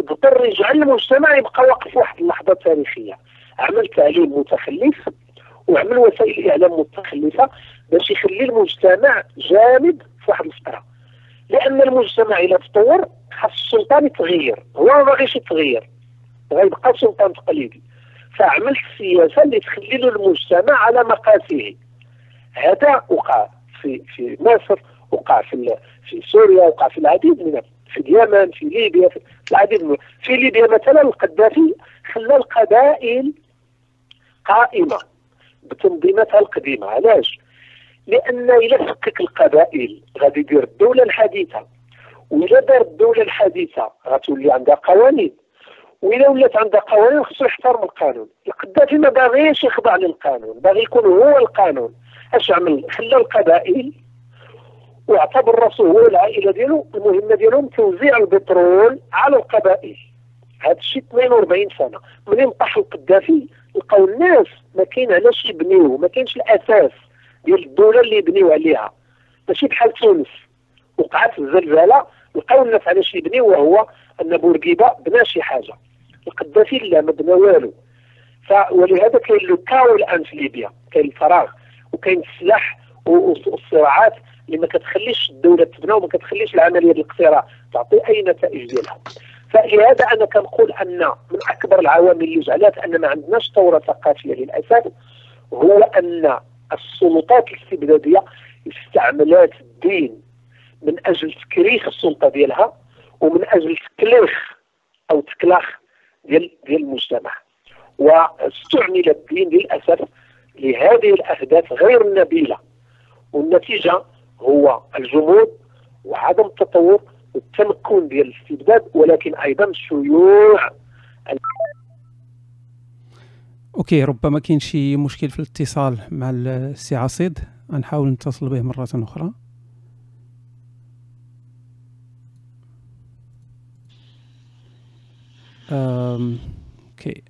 اضطر يجعل المجتمع يبقى واقف واحد اللحظة تاريخية. عمل تعليم متخلف وعمل وسائل إعلام متخلفة باش يخلي المجتمع جامد في واحد الفترة. لأن المجتمع إلى تطور خاص السلطان يتغير هو ما باغيش يتغير غيبقى سلطان تقليدي. فعمل السياسة اللي تخلي له المجتمع على مقاسه. هذا وقع في في مصر وقع في في سوريا وقع في العديد من في اليمن في ليبيا في العديد من في ليبيا مثلا القذافي خلى القبائل قائمة بتنظيماتها القديمة. علاش؟ لأن إلى فكك القبائل غادي يدير الدولة الحديثة وإذا دار الدولة الحديثة غتولي عندها قوانين وإذا ولات عندها قوانين خصو يحترم القانون. القذافي ما باغيش يخضع للقانون باغي يكون هو القانون. اش عمل خلى القبائل واعتبر راسه هو العائلة ديالو المهمة ديالهم توزيع البترول على القبائل. هذا الشيء 42 سنة. منين طاح القذافي لقاو الناس ما كاين علاش يبنيو ما كاينش الأساس. ديال الدولة اللي يبنيو عليها. ماشي بحال تونس. وقعت الزلزالة لقاو الناس علاش يبنيو وهو أن بورقيبة بنى شي حاجة. القذافي لا ما بنى والو. ولهذا كاين لو كاو الآن في ليبيا. كاين الفراغ وكاين السلاح والصراعات اللي ما كتخليش الدولة تبنى وما كتخليش العملية ديال الاقتراع تعطي أي نتائج ديالها. فلهذا أنا كنقول أن من أكبر العوامل اللي جعلت أن ما عندناش ثوره ثقافية للأسف هو أن السلطات الاستبدادية استعملت الدين من أجل تكريخ السلطة ديالها ومن أجل تكليخ أو تكلاخ ديال ديال المجتمع. واستعمل الدين للأسف لهذه الأهداف غير النبيلة. والنتيجة هو الجمود وعدم التطور والتمكن ديال الاستبداد ولكن أيضا شيوع OK ربما كاين شي مشكل في الاتصال مع السي عصيد. غنحاول نتصل به مرة أخرى. OK.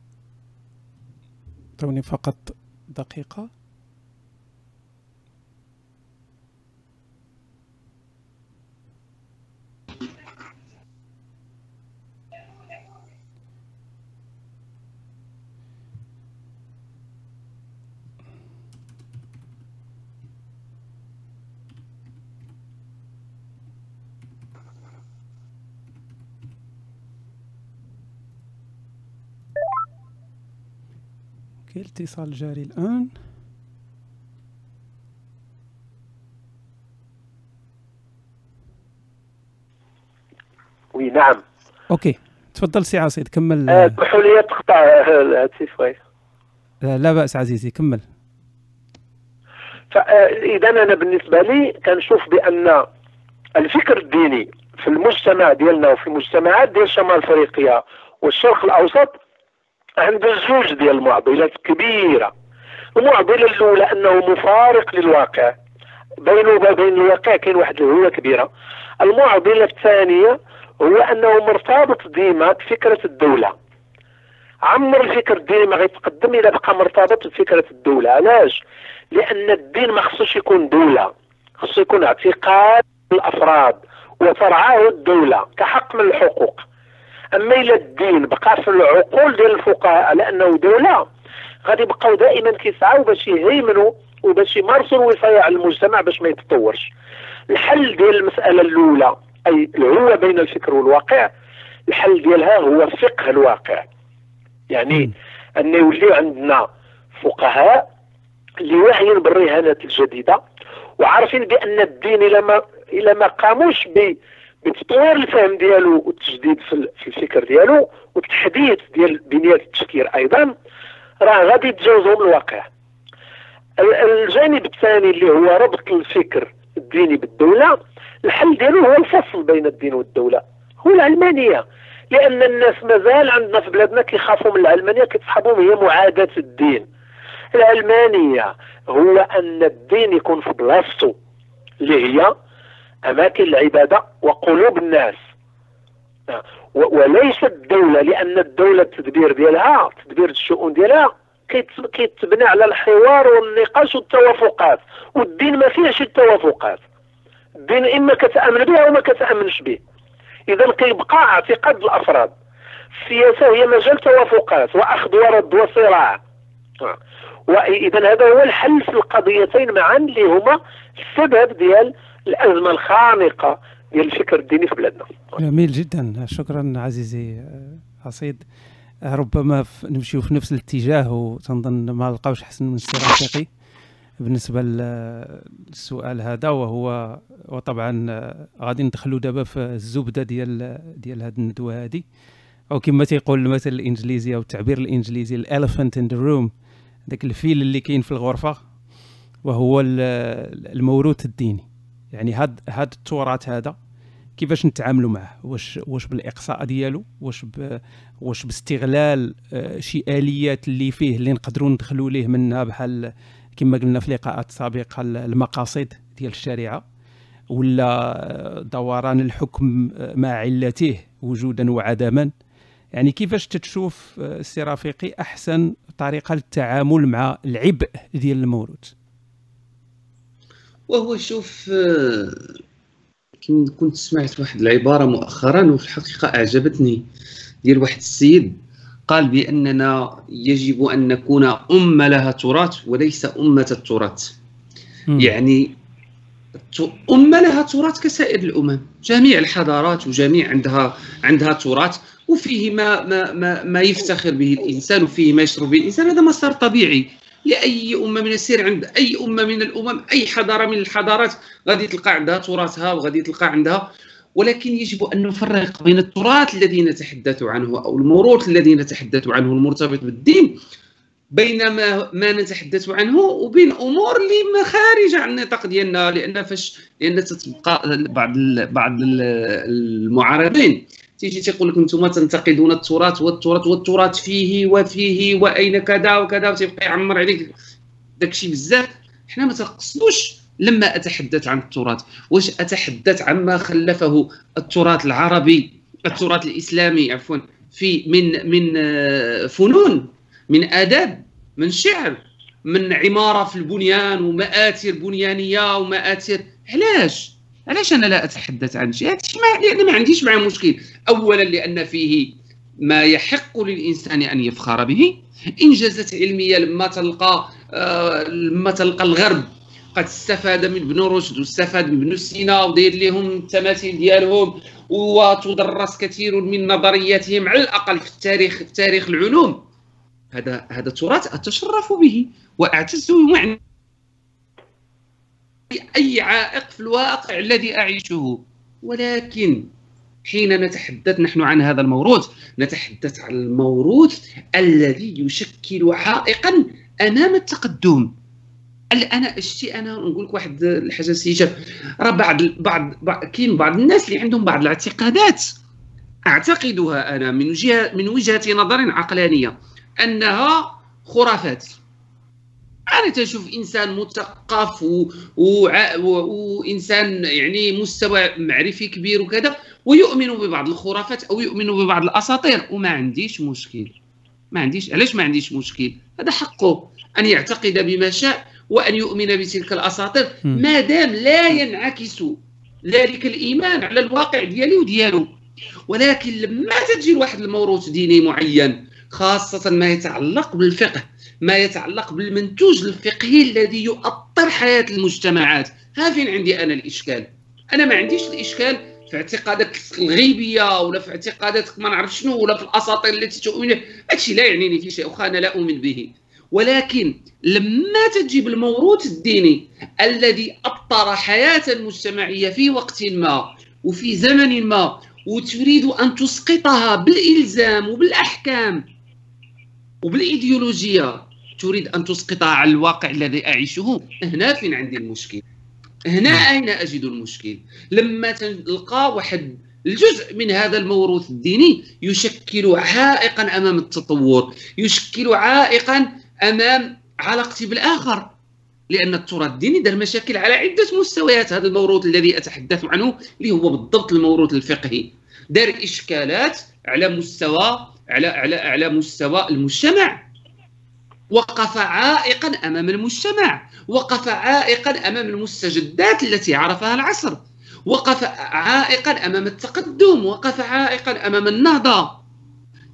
ثواني فقط دقيقة. الاتصال جاري الآن. oui نعم. OK. تفضل سي عصيد كمل اسمحوا لي تقطع الهاتف لا بأس عزيزي كمل. فاذا أنا بالنسبة لي كنشوف بأن الفكر الديني في المجتمع ديالنا وفي المجتمعات ديال شمال أفريقيا والشرق الأوسط عنده زوج ديال المعضلات كبيرة. المعضلة الأولى أنه مفارق للواقع. بينه وبين الواقع كاين واحد الهوية كبيرة. المعضلة الثانية هو أنه مرتبط ديما بفكرة الدولة. عمر الفكر الديني ما غيتقدم إذا بقى مرتبط بفكرة الدولة. علاش؟ لأن الدين ما خصوش يكون دولة. خصو يكون اعتقاد الأفراد وترعاه الدولة كحق من الحقوق. أما إلى الدين بقى في العقول ديال الفقهاء على أنه دولة. غادي يبقاو دائما كيسعاو باش يهيمنوا وباش يمارسوا الوصايه على المجتمع باش ما يتطورش. الحل ديال المسألة الأولى أي العوه بين الفكر والواقع الحل ديالها هو فقه الواقع. يعني أن يولي عندنا فقهاء اللي واعيين بالرهانات الجديدة وعارفين بأن الدين إلى ما إلى ما قاموش ب بتطوير الفهم ديالو والتجديد في الفكر ديالو والتحديث ديال بنيات التفكير أيضا راه غادي يتجاوزهم الواقع. الجانب الثاني اللي هو ربط الفكر الديني بالدولة الحل ديالو هو الفصل بين الدين والدولة هو العلمانية. لأن الناس مازال عندنا في بلادنا كيخافوا من العلمانية كتصحبهم هي معاداة الدين. العلمانية هو أن الدين يكون في بلاصتو اللي هي أماكن العبادة وقلوب الناس. وليس الدولة لأن الدولة التدبير ديالها تدبير الشؤون ديالها كيتبنى على الحوار والنقاش والتوافقات. والدين ما فيهش التوافقات. الدين إما كتأمن به أو ما كتأمنش به. إذا كيبقى اعتقاد الأفراد. السياسة هي مجال توافقات وأخذ ورد وصراع. وإذا هذا هو الحل في القضيتين معا اللي هما السبب ديال الأزمة الخانقة ديال الفكر الديني في بلادنا. جميل جدا. شكرا عزيزي عصيد. ربما نمشيو في نفس الاتجاه وتنظن ما لقاوش حسن من السي بالنسبة للسؤال هذا وهو وطبعا غادي ندخلوا دابا في الزبدة ديال ديال هذه الندوة هذه أو كما تيقول المثل الإنجليزي أو التعبير الإنجليزي the elephant in the room ذاك الفيل اللي كاين في الغرفة وهو الموروث الديني. يعني هاد هاد التراث هذا كيفاش نتعاملوا معه؟ واش واش بالإقصاء ديالو؟ واش ب واش باستغلال آه، شي آليات اللي فيه اللي نقدروا ندخلوا ليه منها بحال كما قلنا في لقاءات سابقة المقاصد ديال الشريعة ولا دوران الحكم مع علته وجودا وعدما. يعني كيفاش تتشوف السي رفيقي أحسن طريقة للتعامل مع العبء ديال الموروث؟ وهو شوف كنت سمعت واحد العبارة مؤخرا وفي الحقيقة أعجبتني ديال واحد السيد قال بأننا يجب أن نكون أمة لها تراث وليس أمة التراث. يعني أمة لها تراث كسائر الأمم. جميع الحضارات وجميع عندها عندها تراث وفيه ما ما ما, ما يفتخر به الإنسان وفيه ما يشرب به الإنسان. هذا مسار طبيعي. لأي أمة من السير عند أي أمة من الأمم أي حضارة من الحضارات غادي تلقى عندها تراثها وغادي تلقى عندها. ولكن يجب أن نفرق بين التراث الذي نتحدث عنه أو الموروث الذي نتحدث عنه المرتبط بالدين بين ما ما نتحدث عنه وبين أمور اللي خارجه عن النطاق ديالنا لأن فاش لأن تتبقى بعض بعض المعارضين. تيجي تيقول لك أنتم تنتقدون التراث والتراث والتراث فيه وفيه وأين كذا وكذا وتيبقى يعمر عليك. داكشي بزاف. حنا ما تنقصدوش لما أتحدث عن التراث. واش أتحدث عما خلفه التراث العربي التراث الإسلامي عفوا في من من آه، فنون من آداب من شعر من عمارة في البنيان ومآثر بنيانية ومآثر. علاش؟ علاش أنا لا أتحدث عن شيء؟ هذا ما لأن ما عنديش معه مشكل. اولا لأن فيه ما يحق للإنسان أن يفخر به. انجازات علمية لما تلقى آه لما تلقى الغرب قد استفاد من ابن رشد واستفاد من ابن سينا وداير لهم التماثيل ديالهم وتدرس كثير من نظرياتهم على الأقل في التاريخ في تاريخ العلوم. هذا هذا تراث أتشرف به وأعتز به اي عائق في الواقع الذي أعيشه. ولكن حين نتحدث نحن عن هذا الموروث نتحدث عن الموروث الذي يشكل عائقا أمام التقدم. أنا أشتي أنا نقول لك واحد الحاجة سي راه بعض بعض كاين بعض الناس اللي عندهم بعض الاعتقادات. أعتقدها أنا من جهة من وجهة نظر عقلانية أنها خرافات. أنا تشوف إنسان مثقف و... و... وإنسان يعني مستوى معرفي كبير وكذا ويؤمن ببعض الخرافات أو يؤمن ببعض الأساطير وما عنديش مشكل. ما عنديش علاش ما عنديش مشكل؟ هذا حقه أن يعتقد بما شاء وأن يؤمن بتلك الأساطير. ما دام لا ينعكس ذلك الإيمان على الواقع ديالي وديالو ولكن لما تجي لواحد الموروث ديني معين خاصة ما يتعلق بالفقه ما يتعلق بالمنتوج الفقهي الذي يؤطر حياة المجتمعات. ها فين عندي أنا الإشكال؟ أنا ما عنديش الإشكال في اعتقاداتك الغيبية ولا في اعتقاداتك ما نعرف شنو ولا في الأساطير التي تؤمن هادشي لا يعنيني في شيء واخا أنا لا أؤمن به. ولكن لما تجيب الموروث الديني الذي اطر حياة المجتمعية في وقت ما وفي زمن ما وتريد أن تسقطها بالإلزام وبالأحكام وبالإيديولوجية تريد أن تسقطها على الواقع الذي أعيشه؟ هنا فين عندي المشكل. هنا نعم. أين أجد المشكل؟ لما تلقى واحد الجزء من هذا الموروث الديني يشكل عائقا أمام التطور يشكل عائقا أمام علاقتي بالآخر. لأن التراث الديني دار مشاكل على عدة مستويات. هذا الموروث الذي أتحدث عنه اللي هو بالضبط الموروث الفقهي. دار إشكالات على مستوى على على على مستوى المجتمع. وقف عائقا أمام المجتمع وقف عائقا أمام المستجدات التي عرفها العصر وقف عائقا أمام التقدم وقف عائقا أمام النهضة.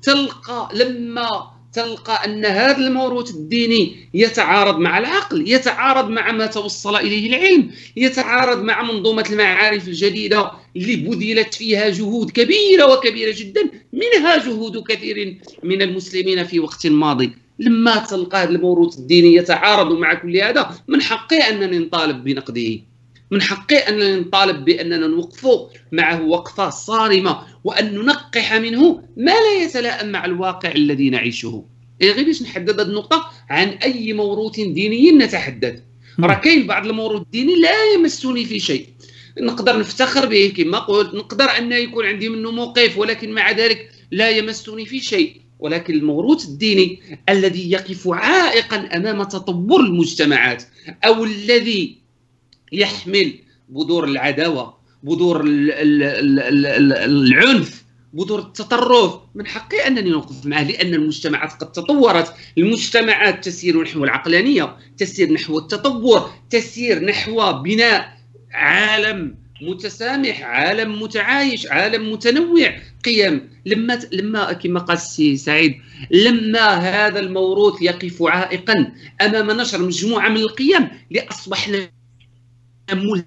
تلقى لما تلقى أن هذا الموروث الديني يتعارض مع العقل يتعارض مع ما توصل إليه العلم يتعارض مع منظومة المعارف الجديدة اللي بذلت فيها جهود كبيرة وكبيرة جدا منها جهود كثير من المسلمين في وقت ماضي. لما تلقى هذا الموروث الديني يتعارض مع كل هذا من حقي أنني نطالب بنقده. من حقي اننا نطالب بأننا نوقف معه وقفة صارمة. وأن ننقح منه ما لا يتلائم مع الواقع الذي نعيشه. إيه غير باش نحدد هذه النقطة؟ عن أي موروث ديني نتحدث. راه كاين بعض الموروث الديني لا يمسني في شيء. نقدر نفتخر به كما قلت. نقدر أن يكون عندي منه موقف ولكن مع ذلك لا يمسني في شيء. ولكن الموروث الديني الذي يقف عائقا أمام تطور المجتمعات أو الذي يحمل بذور العداوة بذور العنف بذور التطرف. من حقي أنني نوقف معه لأن المجتمعات قد تطورت. المجتمعات تسير نحو العقلانية تسير نحو التطور تسير نحو بناء عالم متسامح عالم متعايش عالم متنوع. قيم لما لما كما قال السي سعيد لما هذا الموروث يقف عائقا أمام نشر مجموعة من القيم لأصبحنا ملهى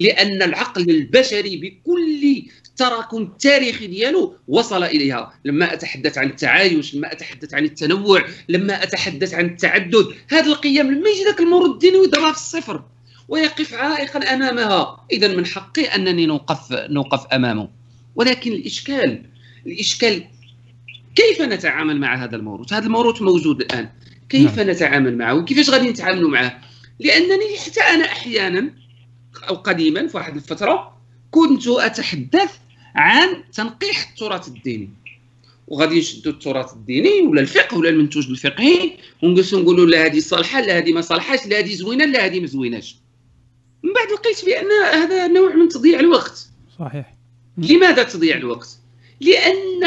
لأن العقل البشري بكل التراكم التاريخي ديالو وصل إليها. لما أتحدث عن التعايش لما أتحدث عن التنوع لما أتحدث عن التعدد هذه القيم لما يجي ذاك المورد الديني ويضربها في الصفر ويقف عائقا أمامها. اذا من حقي أنني نوقف نوقف أمامه. ولكن الإشكال الإشكال كيف نتعامل مع هذا الموروث؟ هذا الموروث موجود الآن. كيف نعم. نتعامل معه؟ وكيفاش غادي نتعاملوا معه؟ لأنني حتى أنا أحيانا أو قديما في واحد الفترة كنت أتحدث عن تنقيح التراث الديني. وغادي نشدوا التراث الديني ولا الفقه ولا المنتوج الفقهي ونجلسوا نقولوا لا هذه صالحة لا هذه ما صالحاش لا هذه زوينة لا هذه ما زويناش. من بعد لقيت بأن هذا نوع من تضييع الوقت. صحيح. لماذا تضييع الوقت؟ لأن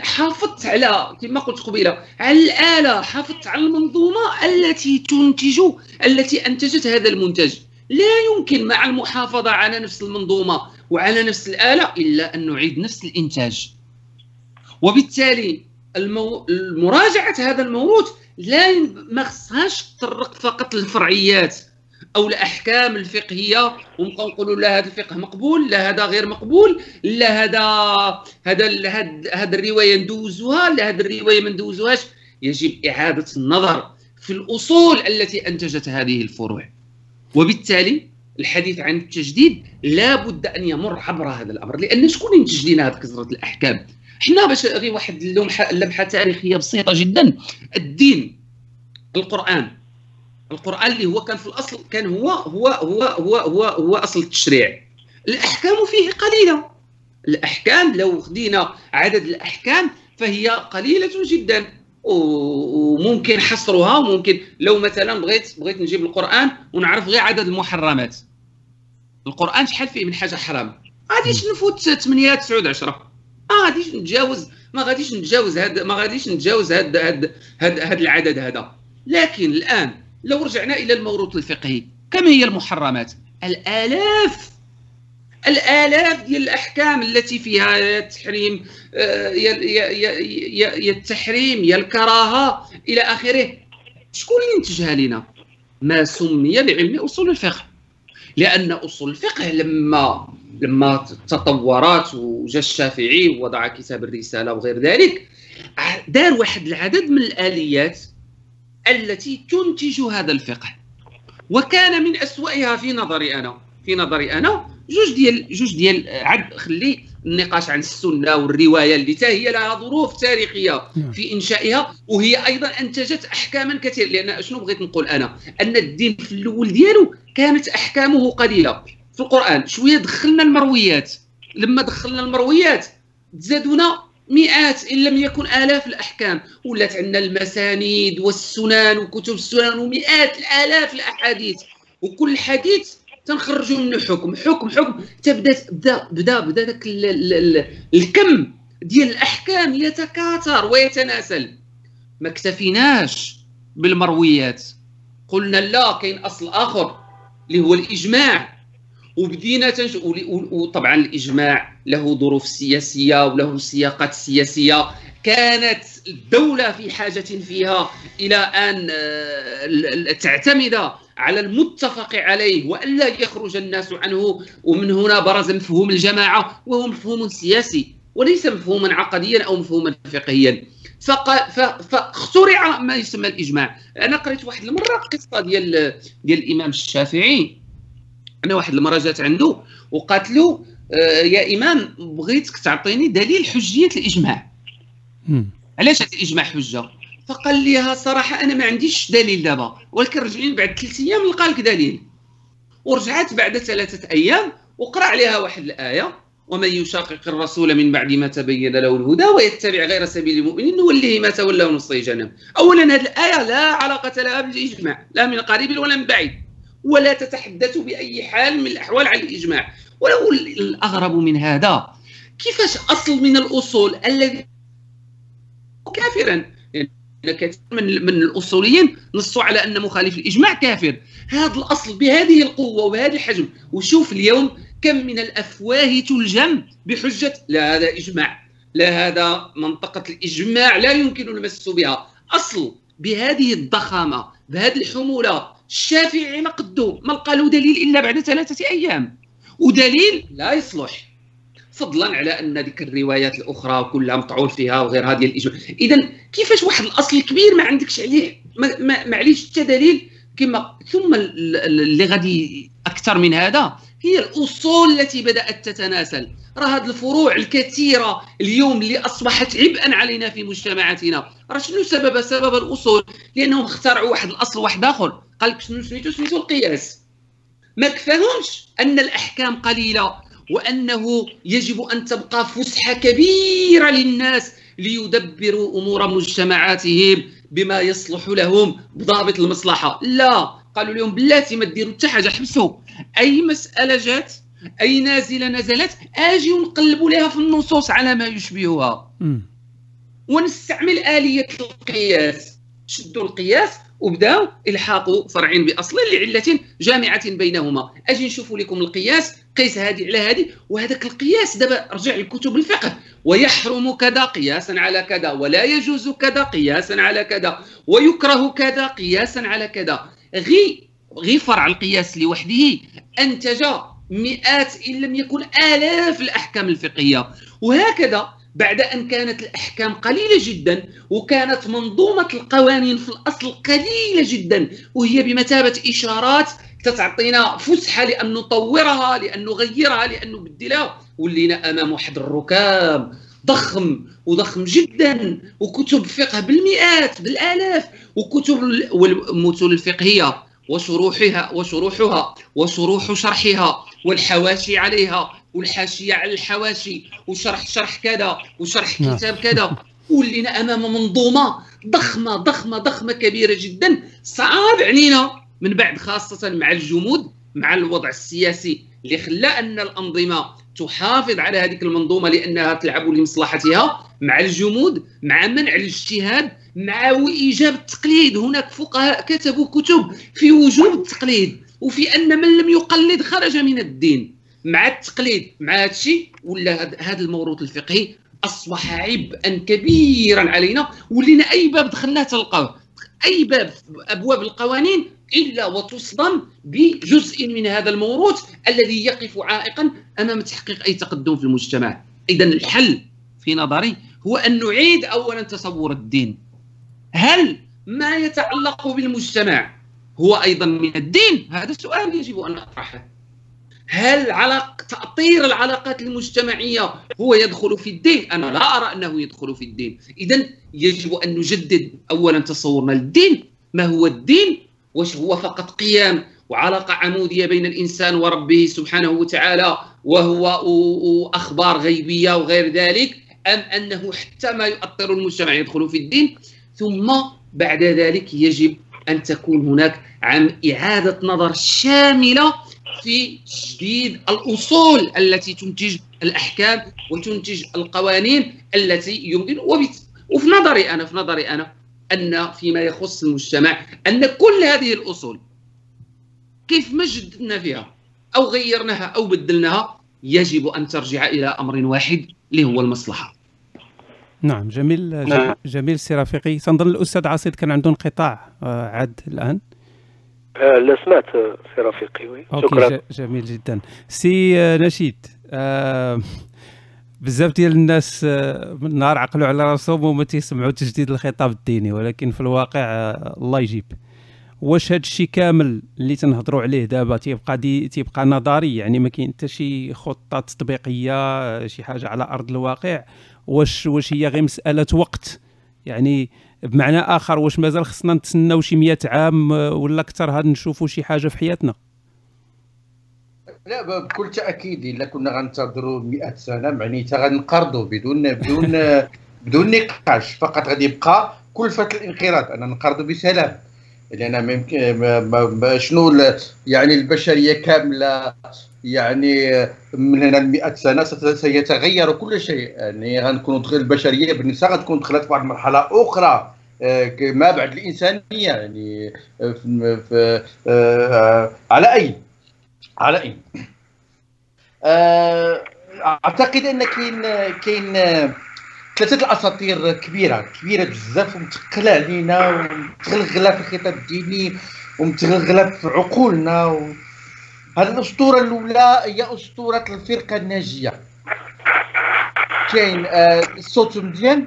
حافظت على كما قلت قبيلة على الآلة حافظت على المنظومة التي تنتج التي أنتجت هذا المنتج. لا يمكن مع المحافظة على نفس المنظومة وعلى نفس الآلة إلا أن نعيد نفس الإنتاج. وبالتالي المو... مراجعة هذا الموروث لا ما خصهاش تطرق فقط للفرعيات. أو الأحكام الفقهية ونبقاو نقولوا لا هذا الفقه مقبول لا هذا غير مقبول لا هذا هذا هذا الرواية ندوزوها لا هذه الرواية ما ندوزوهاش يجب إعادة النظر في الأصول التي أنتجت هذه الفروع. وبالتالي الحديث عن التجديد لا بد أن يمر عبر هذا الأمر. لأن شكون ينتج لنا هذه كثرة الأحكام؟ حنا باش غير واحد اللمحة لمحه تاريخية بسيطة جدا. الدين القرآن القرآن اللي هو كان في الأصل كان هو هو هو هو هو, هو أصل التشريع. الأحكام فيه قليلة. الأحكام لو خدينا عدد الأحكام فهي قليلة جدا. وممكن حصرها وممكن لو مثلا بغيت بغيت نجيب القرآن ونعرف غير عدد المحرمات. القرآن شحال فيه من حاجة حرام؟ غاديش نفوت 8 9 10 ما غاديش نتجاوز ما غاديش نتجاوز هذا ما غاديش نتجاوز هذا هذا هذا العدد هذا. لكن الآن لو رجعنا إلى الموروث الفقهي كم هي المحرمات؟ الآلاف الآلاف ديال الأحكام التي فيها يا التحريم آه، يا يا يا التحريم يا الكراهة إلى آخره. شكون اللي ينتجها لنا؟ ما سمي بعلم أصول الفقه. لأن أصول الفقه لما لما تطورت وجا الشافعي ووضع كتاب الرسالة وغير ذلك دار واحد العدد من الآليات التي تنتج هذا الفقه. وكان من أسوأها في نظري أنا. في نظري أنا جوج ديال جوج ديال عد خلي النقاش عن السنة والرواية اللي هي لها ظروف تاريخية نعم. في إنشائها وهي أيضا أنتجت احكاما كثيرة. لأن شنو بغيت نقول أنا؟ أن الدين في الأول ديالو كانت أحكامه قليلة. في القرآن شوية دخلنا المرويات. لما دخلنا المرويات تزادونا مئات إن لم يكن آلاف الأحكام. ولات عندنا المسانيد والسنن وكتب السنن ومئات الآلاف الأحاديث. وكل حديث تنخرجوا منه حكم. حكم حكم. تبدأ بدا بدا بدا ذاك الكم ديال الأحكام يتكاثر ويتناسل. ما اكتفيناش بالمرويات. قلنا لا كاين أصل آخر اللي هو الإجماع. وبدينا. وطبعا الإجماع له ظروف سياسية وله سياقات سياسية. كانت الدولة في حاجة فيها إلى أن آه، تعتمد على المتفق عليه وألا يخرج الناس عنه. ومن هنا برز مفهوم الجماعة وهو مفهوم سياسي وليس مفهوما عقديا أو مفهوما فقهيا. فاخترع ما يسمى الإجماع. أنا قريت واحد المرة قصة ديال ديال الإمام الشافعي. أنا واحد المرة جات عنده وقالت له آه، يا إمام بغيتك تعطيني دليل حجية الإجماع. علاش هذا الإجماع حجة؟ فقال لي صراحة أنا ما عنديش دليل دابا ولكن رجعين بعد ثلاث أيام نلقى لك دليل. ورجعت بعد ثلاثة أيام وقرأ عليها واحد الآية ومن يشاقق الرسول من بعد ما تبين له الهدى ويتبع غير سبيل المؤمنين نوليه ما تولى ونصليه جهنم اولا هذه الآية لا علاقة لها بالإجماع لا من قريب ولا من بعيد. ولا تتحدث بأي حال من الأحوال عن الإجماع. ولو الأغرب من هذا كيفاش أصل من الأصول الذي كافرا؟ يعني كثير من من الأصوليين نصوا على أن مخالف الإجماع كافر. هذا الأصل بهذه القوة وبهذا الحجم. وشوف اليوم كم من الأفواه تلجم بحجة لا هذا إجماع لا هذا منطقة الإجماع لا يمكن المس بها. أصل بهذه الضخامة بهذه الحمولة الشافعي مقدوم ما لقى له دليل إلا بعد ثلاثة أيام. ودليل لا يصلح. فضلا على أن ذيك الروايات الأخرى كلها مطعون فيها وغير هذه الإجماع. اذا كيفاش واحد الأصل كبير ما عندكش عليه؟ ما, ما, ما عليش حتى دليل. كما ثم اللي غادي أكثر من هذا هي الأصول التي بدأت تتناسل. راه هذه الفروع الكثيرة اليوم اللي أصبحت عبئا علينا في مجتمعاتنا. راه شنو سبب؟ سبب الأصول؟ لأنهم اخترعوا واحد الأصل واحد آخر. قال لك شنو سميتو؟ سميتو القياس. ما كفاهمش أن الأحكام قليلة وأنه يجب أن تبقى فسحة كبيرة للناس ليدبروا أمور مجتمعاتهم بما يصلح لهم بضابط المصلحة. لا. قالوا لهم بلاتي ما ديروا حتى حاجة حبسوا. أي مسألة جات أي نازلة نزلت آجي ونقلبوا لها في النصوص على ما يشبهها. ونستعمل آلية القياس. شدوا القياس وبداوا الحاقوا فرعين بأصل لعلة جامعة بينهما. أجي نشوف لكم القياس قيس هذه على هذه وهذاك القياس دابا رجع لكتب الفقه. ويحرم كذا قياسا على كذا ولا يجوز كذا قياسا على كذا ويكره كذا قياسا على كذا. غي غي فرع القياس لوحده. أنتج مئات إن لم يكن آلاف الأحكام الفقهية. وهكذا بعد أن كانت الأحكام قليلة جدا وكانت منظومة القوانين في الأصل قليلة جدا وهي بمثابة إشارات تتعطينا فسحة لأن نطورها لأن نغيرها لأن نبدلها. ولينا أمام واحد الركام ضخم وضخم جدا وكتب فقه بالمئات بالآلاف وكتب المتون الفقهية وشروحها وشروحها وشروح شرحها والحواشي عليها والحاشية على الحواشي وشرح شرح كذا وشرح نعم. كتاب كذا. ولينا أمام منظومة ضخمة ضخمة ضخمة كبيرة جدا صعب علينا. من بعد خاصة مع الجمود مع الوضع السياسي اللي خلى أن الأنظمة تحافظ على هذه المنظومة لأنها تلعب لمصلحتها. مع الجمود مع منع الاجتهاد مع ايجاب التقليد. هناك فقهاء كتبوا كتب في وجوب التقليد وفي أن من لم يقلد خرج من الدين. مع التقليد مع هذا الشيء ولا هذا الموروث الفقهي أصبح عبئا كبيرا علينا ولينا أي باب دخلناه تلقاه أي باب أبواب القوانين إلا وتصدم بجزء من هذا الموروث الذي يقف عائقا أمام تحقيق أي تقدم في المجتمع. اذا الحل في نظري هو أن نعيد اولا تصور الدين. هل ما يتعلق بالمجتمع هو أيضا من الدين؟ هذا السؤال يجب أن نطرحه. هل علاق تأطير العلاقات المجتمعية هو يدخل في الدين؟ أنا لا أرى أنه يدخل في الدين إذا يجب أن نجدد أولا تصورنا للدين ما هو الدين؟ واش هو فقط قيام وعلاقة عمودية بين الإنسان وربه سبحانه وتعالى وهو أخبار غيبية وغير ذلك أم أنه حتى ما يؤطر المجتمع يدخل في الدين ثم بعد ذلك يجب أن تكون هناك عن إعادة نظر شاملة في تجديد الأصول التي تنتج الأحكام وتنتج القوانين التي يمكن. وبت... وفي نظري أنا في نظري أنا أن فيما يخص المجتمع أن كل هذه الأصول كيف ما جددنا فيها أو غيرناها أو بدلناها يجب أن ترجع إلى أمر واحد اللي هو المصلحة. نعم جميل نعم. جميل سي رفيقي. تنظن الأستاذ عاصيد كان عنده انقطاع آه، عاد الآن. لا سمعت سي رفيقي oui. شكرا. جميل جدا. سي آه، نشيد آه بزاف ديال الناس آه من النهار عقلوا على راسهم وما تيسمعوا تجديد الخطاب الديني ولكن في الواقع آه الله يجيب. واش هذا الشيء كامل اللي تنهضروا عليه دابا تيبقى دي تيبقى نظري؟ يعني ما كاين حتى شي خطة تطبيقية شي حاجة على أرض الواقع؟ واش واش هي غير مسألة وقت؟ يعني بمعنى آخر واش مازال خصنا نتسناو شي 100 عام ولا أكثر هاد نشوفوا شي حاجة في حياتنا؟ لا بكل تأكيد إلا كنا غنتظروا 100 سنة معنيتها غنقرضوا بدون بدون [LAUGHS] بدون نقاش. فقط غادي يبقى كلفه الانقراض. أنا نقرضوا بسلام. لأن ممكن شنو يعني البشرية كاملة يعني من هنا ل 100 سنه سيتغير كل شيء. يعني غنكونوا البشرية بالنسبة غتكون دخلت في واحد المرحلة أخرى آه، ما بعد الإنسانية. يعني في, في آه، على أي على أي. آه، أعتقد أن كاين كاين ثلاثة الأساطير كبيرة كبيرة بزاف ومتقلة علينا ومتغلغلة في الخطاب الديني ومتغلغلة في عقولنا الأسطورة الأولى هي أسطورة الفرقة الناجية. كاين آه الصوت مزيان؟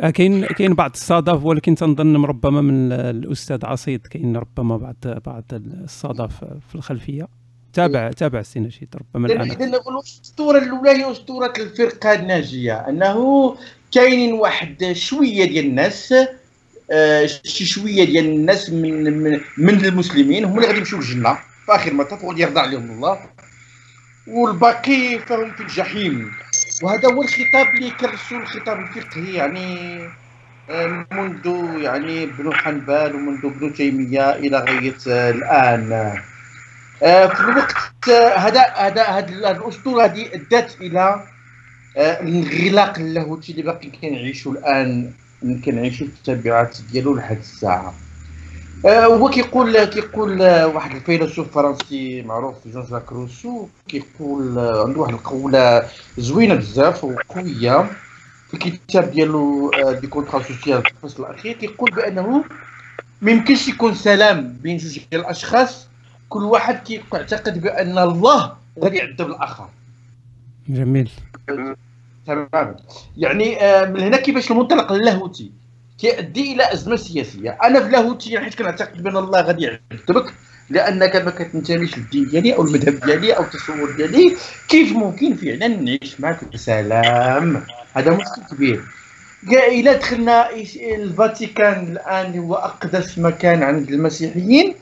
آه، كاين كاين بعض الصدف ولكن تنظن ربما من الأستاذ عصيد كاين ربما بعض بعض الصدف في الخلفية. تابع تابع السي نشيد ربما الآن. اذا الأسطورة الأولى هي أسطورة الفرقة الناجية أنه كاينين واحد شوية ديال الناس آه شي شوية ديال الناس من من, من المسلمين هم اللي غادي يمشيو للجنة. في آخر المطاف وغادي يرضى عليهم الله. والباقي فهم في الجحيم. وهذا هو الخطاب اللي كرسوا الخطاب الفقهي يعني آه، منذ يعني ابن حنبل ومنذ ابن تيمية إلى غاية الآن. آه، في الوقت هذا هذا هذه الأسطورة هذه أدت إلى آه، الانغلاق اللاهوتي اللي باقي كنعيشوا الآن كنعيشوا التبعات ديالو لحد الساعة. آه، هو كيقول كيقول واحد الفيلسوف فرنسي معروف جون جاك روسو كيقول عنده واحد القولة زوينة بزاف وقوية في الكتاب ديالو Du contrat social في الفصل الأخير كيقول بأنه ما يمكنش يكون سلام بين جوج ديال الأشخاص كل واحد كيعتقد بأن الله غادي يعذب الآخر. جميل. تمام. يعني آه، من هنا كيفاش المنطلق اللاهوتي كيؤدي إلى أزمة سياسية. أنا في اللاهوتي حيت كنعتقد بأن الله غادي يعذبك لأنك ما كتنتميش للدين ديالي أو المذهب ديالي أو التصور ديالي. كيف ممكن فعلا نعيش معك بسلام؟ هذا مشكل كبير. إلى دخلنا الفاتيكان الآن هو أقدس مكان عند المسيحيين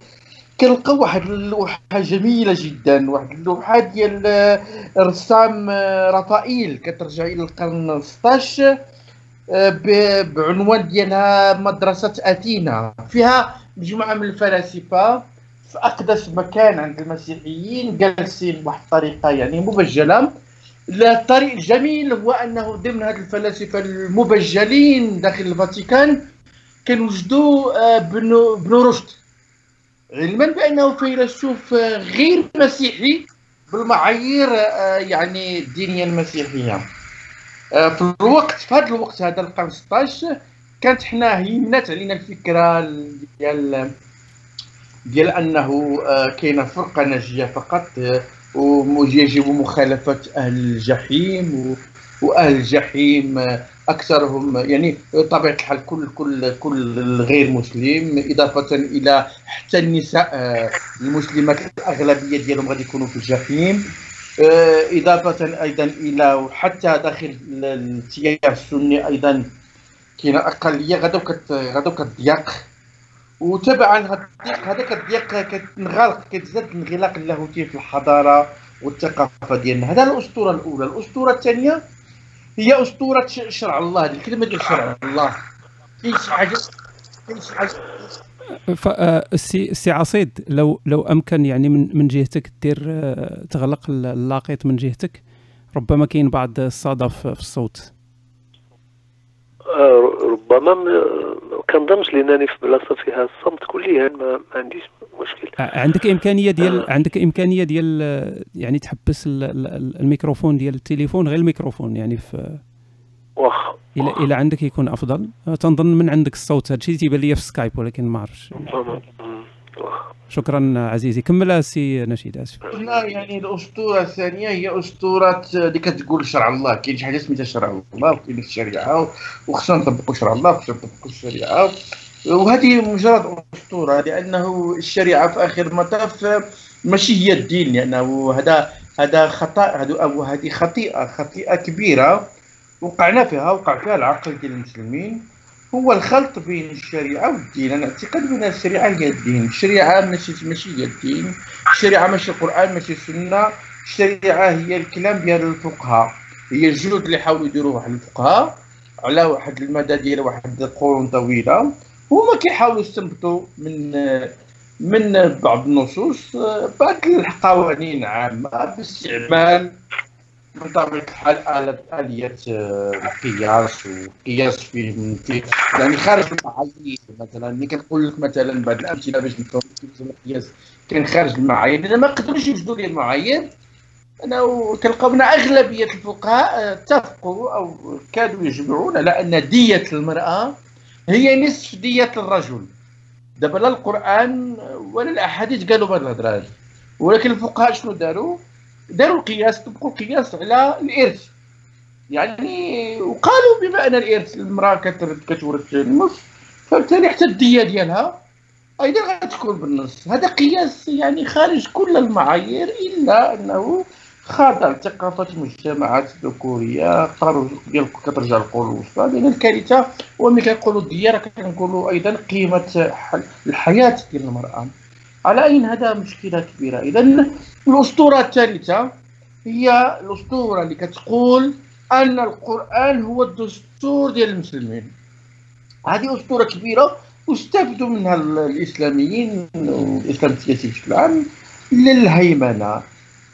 كنلقى واحد اللوحة جميلة جدا واحد اللوحة ديال الرسام رافائيل. كترجع إلى القرن 16 بعنوان ديالها مدرسة اثينا فيها مجموعة من الفلاسفة في أقدس مكان عند المسيحيين جالسين بواحد الطريقة يعني مبجلة. الطريق الجميل هو أنه ضمن هاد الفلاسفة المبجلين داخل الفاتيكان كنوجدوا آه، بن رشد علما بأنه فيلسوف غير مسيحي بالمعايير آه، يعني الدينية المسيحية. آه، في الوقت في هذا الوقت هذا القرن 16 كانت حنا هيمنات علينا الفكرة ديال ديال أنه آه، كاينة فرقة ناجية فقط ويجب مخالفة أهل الجحيم وأهل الجحيم أكثرهم يعني بطبيعه الحال كل كل كل غير مسلم إضافة إلى حتى النساء آه، المسلمات الأغلبية ديالهم غادي يكونوا في الجحيم. آه، إضافة أيضا إلى حتى داخل التيار السني أيضا كاينة اقليه غادو كت غادو كتضيق وتبعا الضيق هذاك الضيق كتنغلق كتزاد الانغلاق اللاهوتي في الحضارة والثقافة ديالنا. هذا الأسطورة الأولى. الأسطورة الثانية هي أسطورة شرع الله هذه الكلمة ديال شرع الله. كاين شي حاجة؟ كاين شي حاجة؟ السي السي عصيد لو لو أمكن يعني من من جهتك دير آه، تغلق اللاقيط من جهتك ربما كاين بعض الصدف في الصوت آه، ربما كنظنش لأنني في بلاصة فيها الصمت كليا ما, ما عنديش مشكل آه، عندك إمكانية ديال آه. عندك إمكانية ديال يعني تحبس الميكروفون ديال التليفون غير الميكروفون يعني في واخ إلى إلى عندك يكون أفضل. تنظن من عندك الصوت هادشي تيبان لي في سكايب ولكن ما عرفتش شكرا عزيزي. كمل سي نشيد آسف. قلنا يعني الأسطورة الثانية هي أسطورة اللي كتقول شرع الله. كاين شي حاجة سميتها شرع الله وكاين الشريعه وخصنا نطبقوا شرع الله وخصنا نطبقوا الشريعة. وهذه مجرد أسطورة لأنه الشريعة في آخر المطاف ماشي هي الدين لأنه هذا هذا خطأ هذه خطيئة خطيئة كبيرة. وقعنا فيها وقع فيها العقل ديال المسلمين. هو الخلط بين الشريعة والدين. أنا اعتقد بأن الشريعة هي الدين. الشريعة ماشي ماشي هي الدين. الشريعة ماشي القرآن ماشي السنة. الشريعة هي الكلام ديال الفقهاء. هي الجهد اللي حاولوا يديروه واحد الفقهاء على واحد المدى ديال واحد القرون طويلة. هما كيحاولوا يستنبطوا من من بعض النصوص. بعض القوانين عامة باستعمال بطبيعة الحال اليات القياس والقياس في يعني خارج المعايير مثلا ملي كنقول لك مثلا بعض الأمثلة باش نفهم القياس كان خارج المعايير. إذا ما قدروش يوجدوا لي المعايير أنا كنلقاو ان أغلبية الفقهاء اتفقوا أو كادوا يجمعون على أن دية المرأة هي نصف دية الرجل. دابا لا القرآن ولا الأحاديث قالوا بهذه الهضرة ولكن الفقهاء شنو داروا؟ داروا القياس طبقوا القياس على الإرث. يعني وقالوا بما أن الإرث المرأة كتورث النصف فبالتالي حتى الدية ديالها أيضا غتكون بالنص. هذا قياس يعني خارج كل المعايير إلا أنه خاضع لثقافة المجتمعات الذكورية ديال كترجع للقرون الوسطى لأن الكارثة. هو ملي كنقولوا الديار كنقولوا أيضا قيمة الحياة ديال المرأة. على أين هذا مشكلة كبيرة؟ إذا الأسطورة الثالثة هي الأسطورة اللي كتقول أن القرآن هو الدستور ديال المسلمين. هذه أسطورة كبيرة واستفدوا منها الإسلاميين والإسلام السياسي بشكل عام للهيمنة.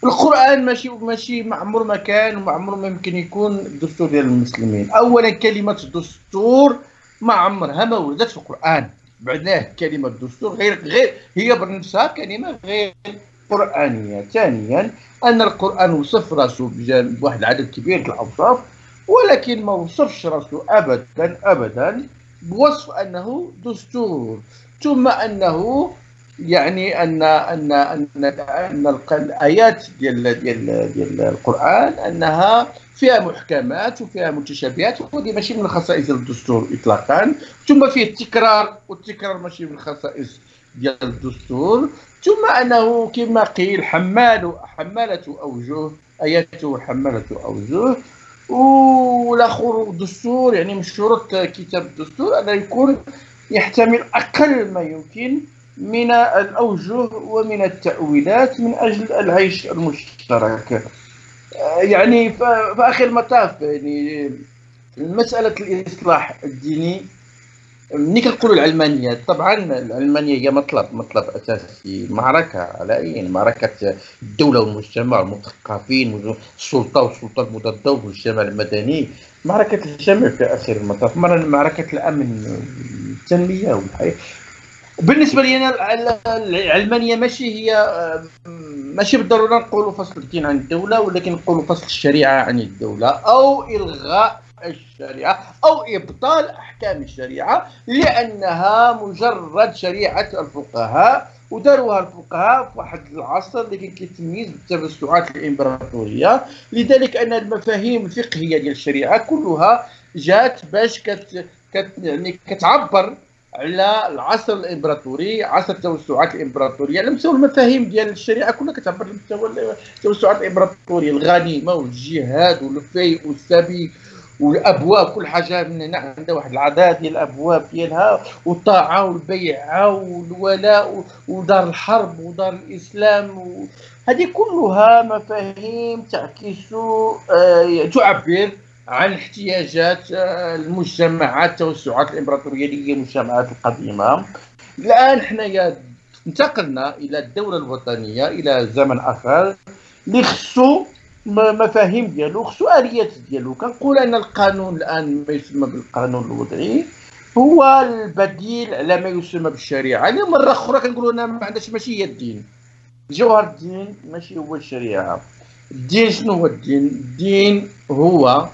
القرآن ماشي ماشي معمر ما كان ومعمر ما يمكن يكون الدستور ديال المسلمين. أولا كلمة دستور ما عمرها ما ولدت في القرآن. بعدناه كلمة دستور غير غير هي بنفسها كلمة غير قرآنية. ثانيا أن القرآن وصف رأسه بواحد العدد كبير الأوصاف ولكن ما وصفش رأسه أبدا أبدا بوصف أنه دستور. ثم أنه يعني أن أن أن أن الآيات ديال ديال ديال القرآن أنها فيها محكمات وفيها متشابهات وهذه ماشي من خصائص الدستور اطلاقا. ثم فيه التكرار والتكرار ماشي من خصائص ديال الدستور ثم أنه كما قيل حمال حمالة أوجه آياته حمالة أوجه. والأخر الدستور يعني من شروط كتاب الدستور انه يكون يحتمل أقل ما يمكن من الأوجه ومن التأويلات من أجل العيش المشترك. يعني في آخر المطاف يعني مسألة الإصلاح الديني ملي كنقولوا العلمانية طبعا العلمانية هي مطلب مطلب أساسي. معركة على أي معركة الدولة والمجتمع المثقفين السلطة والسلطة المضادة والمجتمع المدني. معركة الجميع في آخر المطاف معركة الأمن التنمية والحياة بالنسبة لي أنا العلمانية ماشي هي ماشي بالضرورة نقولوا فصل الدين عن الدولة ولكن نقولوا فصل الشريعة عن الدولة أو إلغاء الشريعة أو إبطال أحكام الشريعة لأنها مجرد شريعة الفقهاء وداروها الفقهاء في واحد العصر اللي كان كيتميز بالتوسعات الإمبراطورية. لذلك أن المفاهيم الفقهية ديال الشريعة كلها جات باش كت, كت يعني كتعبر على العصر الإمبراطوري عصر التوسعات الإمبراطورية. على مستوى المفاهيم ديال الشريعة كلها كتعبر على مستوى التوسعات الإمبراطورية الغنيمة والجهاد والفيء والسبي والأبواب كل حاجة من هنا عندها واحد العدد ديال الأبواب ديالها والطاعة والبيعة والولاء ودار الحرب ودار الإسلام و... هذه كلها مفاهيم تعكس آه تعبر عن احتياجات آه، المجتمعات التوسعات الإمبراطورية المجتمعات القديمة. الآن حنايا انتقلنا إلى الدولة الوطنية إلى زمن آخر اللي خصو مفاهيم ديالو خصو اليات ديالو. كنقول أن القانون الآن ما يسمى بالقانون الوضعي هو البديل على ما يسمى بالشريعة. يعني مرة أخرى كنقولوا أنا ما عندهاش ماشي هي الدين. جوهر الدين ماشي هو الشريعة. الدين شنو هو الدين؟ الدين هو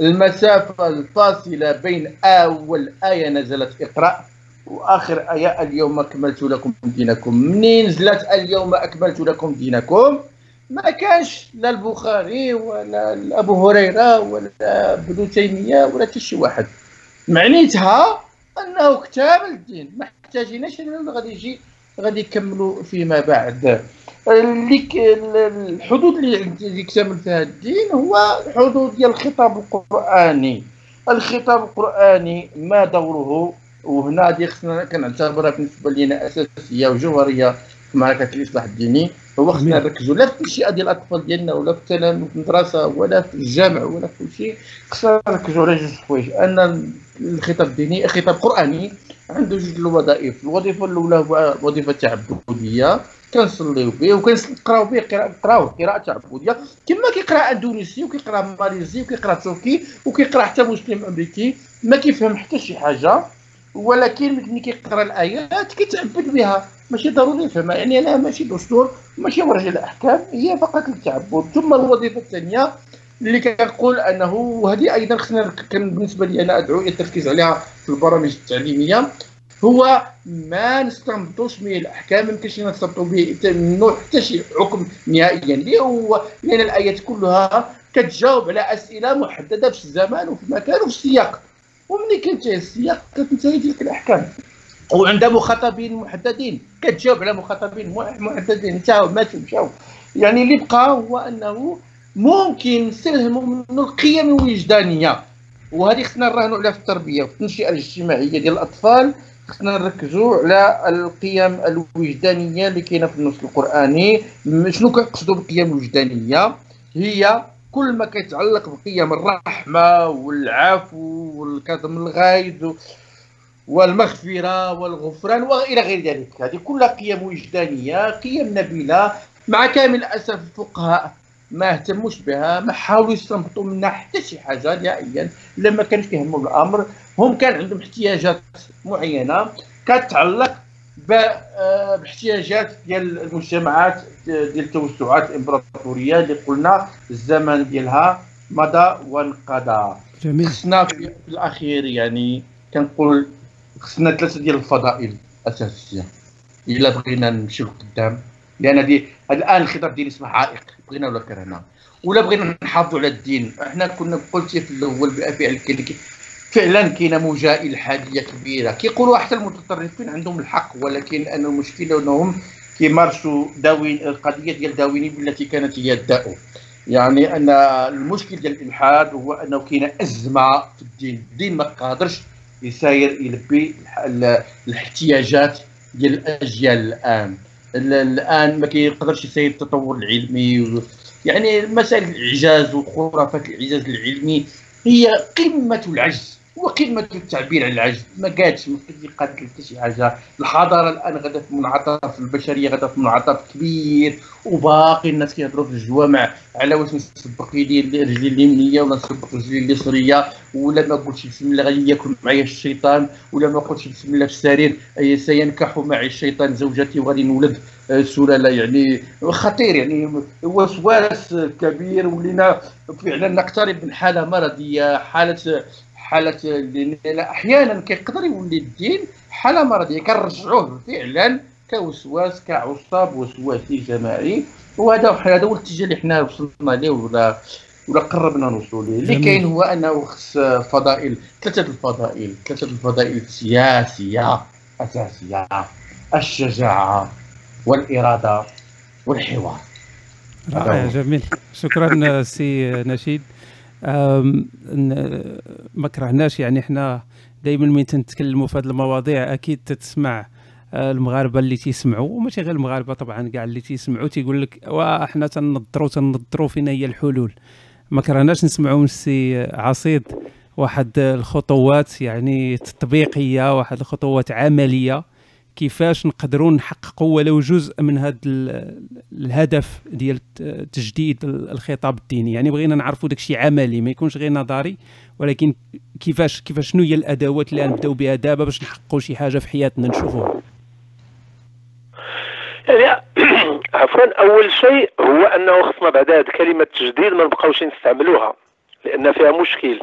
المسافة الفاصلة بين أول آية نزلت. اقرأ. وآخر آية اليوم أكملت لكم دينكم. منين نزلت اليوم أكملت لكم دينكم؟ ما كانش لا البخاري ولا أبو هريرة ولا ابن تيمية ولا حتى شي واحد. معنيتها أنه كتاب الدين. ما احتاجيناش غادي يجي غادي يكملوا فيما بعد. الحدود اللي يكتمل فيها الدين هو الحدود ديال الخطاب القرآني. الخطاب القرآني ما دوره؟ وهنا هذه خصنا كنعتبرها بالنسبة لنا أساسية وجوهرية في معركة الإصلاح الديني. هو خصنا نركزوا لا في التنشئه ديال الأطفال ديالنا ولا في المدرسة ولا في الجامع ولا في كل شيء خصنا نركزوا على جوج حوايج. أن الخطاب الديني الخطاب القراني عنده جوج الوظائف. الوظيفة الأولى هو وظيفة تعبدية كنصليو به وكنقراو به قراو قراءة تعبدية. كما كيقرأ أندونيسي وكيقرأ ماليزي وكيقرأ تركي وكيقرأ حتى مسلم أمريكي ما كيفهم حتى شي حاجة. ولكن ملي كيقرأ الآيات كيتعبد بها. ماشي ضروري يفهمها يعني أنا ماشي دستور ماشي مرجع الأحكام هي فقط للتعبد ثم الوظيفة الثانية اللي كنقول أنه وهذه أيضا خصنا كان بالنسبة لي أنا أدعو إلى التركيز عليها في البرامج التعليمية. هو ما نستنبطوش من الأحكام ما يمكنش نستنبطوا به حتى شي حكم نهائيا. اللي هو؟ لأن الآيات كلها كتجاوب على أسئلة محددة في الزمان وفي المكان وفي السياق. وملي كينتهي السياق كتنتهي تلك الأحكام. وعند مخاطبين محددين كتجاوب على مخاطبين محددين انتهوا ماتوا مشاو يعني اللي بقى هو أنه ممكن نستلهموا منه القيم الوجدانيه وهذه خصنا نراهنوا عليها في التربية وفي التنشئه الاجتماعية ديال الأطفال خصنا نركزوا على القيم الوجدانية اللي كاينة في النص القرآني. شنو كنقصدوا بالقيم الوجدانية؟ هي كل ما كيتعلق بقيم الرحمة والعفو والكظم الغيظ والمغفرة والغفران والى غير ذلك. هذه كلها قيم وجدانية قيم نبيلة. مع كامل الاسف الفقهاء ما اهتموش بها ما حاولوا يستنبطوا منها حتى شي حاجة نهائيا. لما كانش كيهمهم الأمر هم كان عندهم احتياجات معينة. كتعلق آه، باحتياجات ديال المجتمعات ديال التوسعات الإمبراطورية اللي قلنا الزمن ديالها مضى وانقضى. جميل. خصنا في الأخير يعني كنقول خصنا ثلاثة ديال الفضائل أساسية. إلا بغينا نمشيو لقدام. لأن دي الآن الخطاب ديالي اسمه عائق. بغينا ولا كرهنا. ولا بغينا نحافظوا على الدين. إحنا كنا قلت في الأول بافعل فعلا كاينة موجه الحاديه كبيرة. كيقولوا حتى المتطرفين عندهم الحق. ولكن أن المشكلة أنهم كيمارسوا داوين القضية ديال داويني بالتي كانت هي الداء. يعني أن المشكل ديال الإلحاد هو أنه كاينة أزمة في الدين. الدين ما قادرش يساير يلبي الاحتياجات ديال الأجيال الآن. الآن ما كيقدرش يساير التطور العلمي يعني مسائل الإعجاز وخرافات الإعجاز العلمي هي قمة العجز. وقمه التعبير عن العجز. ما قالش ما قادت حتى شي حاجة. الحضارة الآن غدا في منعطف البشرية غدا في منعطف كبير وباقي الناس كيهضروا في الجوامع على واش نسبق يدي رجلي اليمنية ولا نسبق رجلي اليسرية ولا ما قلتش بسم الله غادي ياكل معايا الشيطان ولا ما قلتش بسم الله في السرير سينكح معي الشيطان زوجتي وغادي نولد آه، سلاله يعني خطير يعني. وسواس كبير ولينا فعلا نقترب من حالة مرضية حالة حاله أحيانا كيقدر يولي الدين حاله مرضيه كنرجعوه فعلا كوسواس كعصاب وسواسي جماعي. وهذا هذا هو الاتجاه اللي حنا وصلنا ليه ولا ولا قربنا نوصلوا ليه. اللي كاين هو أنه خص فضائل ثلاثة الفضائل. ثلاثة الفضائل السياسية أساسية الشجاعة والإرادة والحوار. رائع جميل. شكرا سي نشيد. ما كرهناش يعني إحنا دائما ملي تنتكلموا في هذه المواضيع أكيد تسمع آه، المغاربة اللي تيسمعوا وماشي غير المغاربة طبعا كاع اللي تيسمعوا تيقول لك إحنا تنضروا تنضروا فينا هي الحلول. ما كرهناش نسمعوا من السي عصيد واحد الخطوات يعني تطبيقية واحد الخطوات عملية. كيفاش نقدروا نحققوا ولو جزء من هذا الهدف ديال تجديد الخطاب الديني. يعني بغينا نعرفوا داك الشيء عملي ما يكونش غير نظري ولكن كيفاش كيفاش شنو هي الأدوات اللي نبداو بها دابا باش نحققوا شي حاجة في حياتنا نشوفوها. يعني [COUGHS] عفوا أول شيء هو أنه خصنا بعد هذه كلمة تجديد ما نبقاوش نستعملوها لأن فيها مشكل.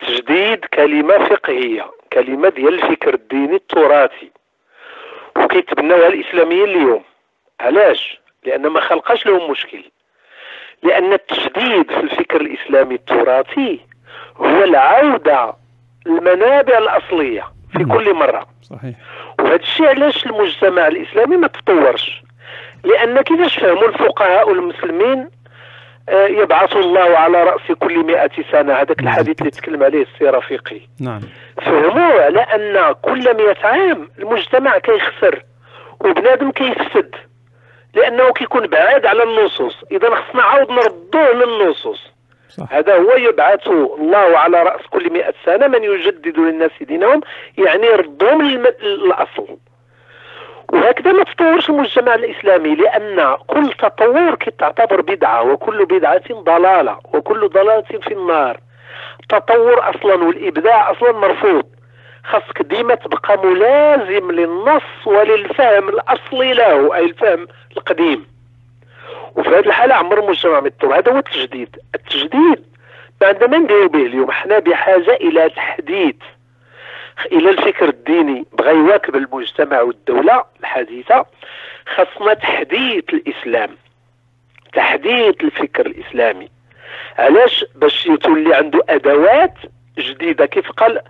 تجديد كلمة فقهية كلمة ديال الفكر الديني التراثي. وكيتبناوها الإسلاميين اليوم. علاش؟ لأن ما خلقاش لهم مشكل. لأن التجديد في الفكر الإسلامي التراثي هو العودة المنابع الأصلية في كل مرة. صحيح. وهذا الشيء علاش المجتمع الإسلامي ما تطورش؟ لأن كيفاش فهموا الفقهاء المسلمين آه، يبعث الله على رأس كل مئة سنة. هذاك نعم. الحديث اللي تكلم عليه السي رفيقي. نعم. فهموا على أن كل مئة عام المجتمع كيخسر وبنادم كيفسد لأنه كيكون بعاد على النصوص. إذا خصنا عاود نردوه للنصوص. صح. هذا هو يبعث الله على رأس كل مئة سنة من يجدد للناس دينهم يعني يردهم للأصل. وهكذا ما تطورش المجتمع الإسلامي لأن كل تطور كتعتبر بدعة وكل بدعة ضلالة وكل ضلالة في النار. التطور أصلا والإبداع أصلا مرفوض. خاصك ديما تبقى ملازم للنص وللفهم الأصلي له أي الفهم القديم. وفي هذه الحالة عمر المجتمع متطور هذا هو التجديد. التجديد ما عندنا ما نديرو به اليوم. إحنا بحاجة إلى تحديث إلى الفكر الديني بغى يواكب المجتمع والدولة الحديثة خاصنا تحديث الإسلام. تحديث الفكر الإسلامي. علاش؟ باش يتولي عنده أدوات جديدة. كيف قال؟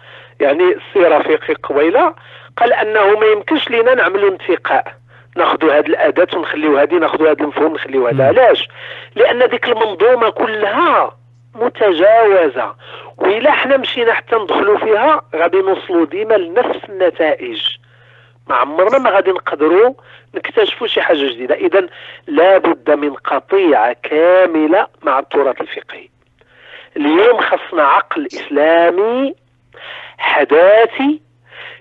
يعني السي رفيقي قبيله قال أنه ما يمكنش لينا نعملوا انتقاء. ناخذوا هذه الأداة ونخليو هذه ناخذوا هذا المفهوم نخليو هذا. علاش؟ لأن ديك المنظومة كلها متجاوزة. وإلا حنا مشينا حتى ندخلوا فيها غادي نوصلوا ديما لنفس النتائج. ما عمرنا ما غادي نقدروا نكتشفوا شي حاجة جديدة. اذا لابد من قطيعة كاملة مع التراث الفقهي. اليوم خصنا عقل إسلامي حداثي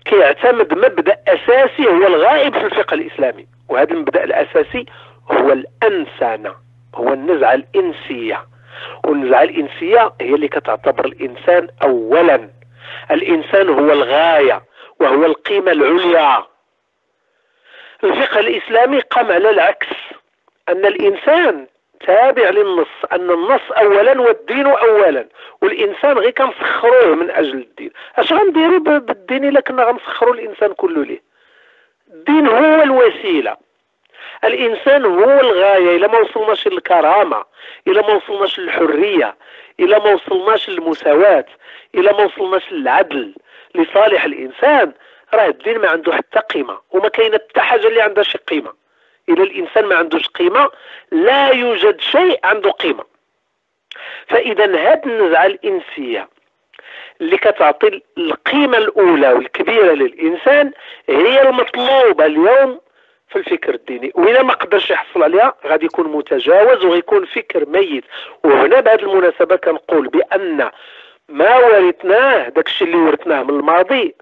كيعتمد مبدأ أساسي هو الغائب في الفقه الإسلامي. وهذا المبدأ الأساسي هو الأنسانة هو النزعة الإنسية. والنزعه الإنسية هي اللي كتعتبر الإنسان اولا. الإنسان هو الغاية وهو القيمة العليا. الفقه الإسلامي قام على العكس أن الإنسان تابع للنص أن النص اولا والدين اولا والإنسان غير كنسخروه من أجل الدين. أش غنديروا بالدين إلا كنا غنسخروا الإنسان كله ليه؟ الدين هو الوسيلة. الإنسان هو الغاية إلا ما وصلناش للكرامة إلا ما وصلناش للحرية إلا ما وصلناش للمساواة إلا ما وصلناش للعدل لصالح الإنسان. راه الدين ما عنده حتى قيمة وما كاينة حتى حاجة اللي عندها شي قيمة. اذا الإنسان ما عندوش قيمة لا يوجد شيء عنده قيمة. فإذا هذه النزعة الإنسية اللي كتعطي القيمة الأولى والكبيرة للإنسان هي المطلوبة اليوم في الفكر الديني. واذا ما قدرش يحصل عليها غادي يكون متجاوز وغيكون فكر ميت. وهنا بهذه المناسبة كنقول بأن ما ورثناه داكشي اللي ورثناه من الماضي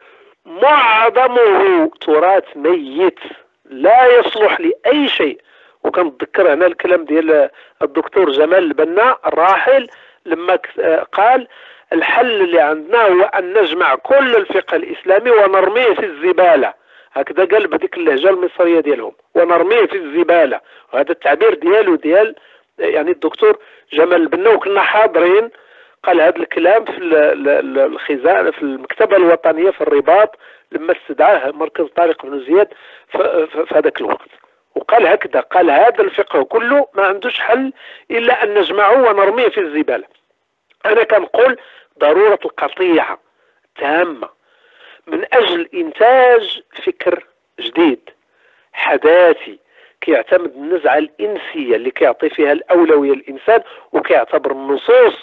معظمه تراث ميت. لا يصلح لأي شيء. وكنتذكر هنا الكلام ديال الدكتور جمال البنا الراحل لما قال الحل اللي عندنا هو أن نجمع كل الفقه الإسلامي ونرميه في الزبالة. هكذا قال بهذيك اللهجة المصرية ديالهم. ونرمية في الزبالة. وهذا التعبير ديالو ديال يعني الدكتور جمال البنا وكنا حاضرين. قال هذا الكلام في الخزانة في المكتبة الوطنية في الرباط لما استدعاه مركز طارق بن زياد في هذاك الوقت. وقال هكذا قال هذا الفقه كله ما عندوش حل إلا أن نجمعه ونرميه في الزبالة. أنا كنقول ضرورة القطيعة تامه من أجل إنتاج فكر جديد. حداثي كيعتمد النزعة الإنسية اللي كيعطي فيها الأولوية للإنسان وكيعتبر النصوص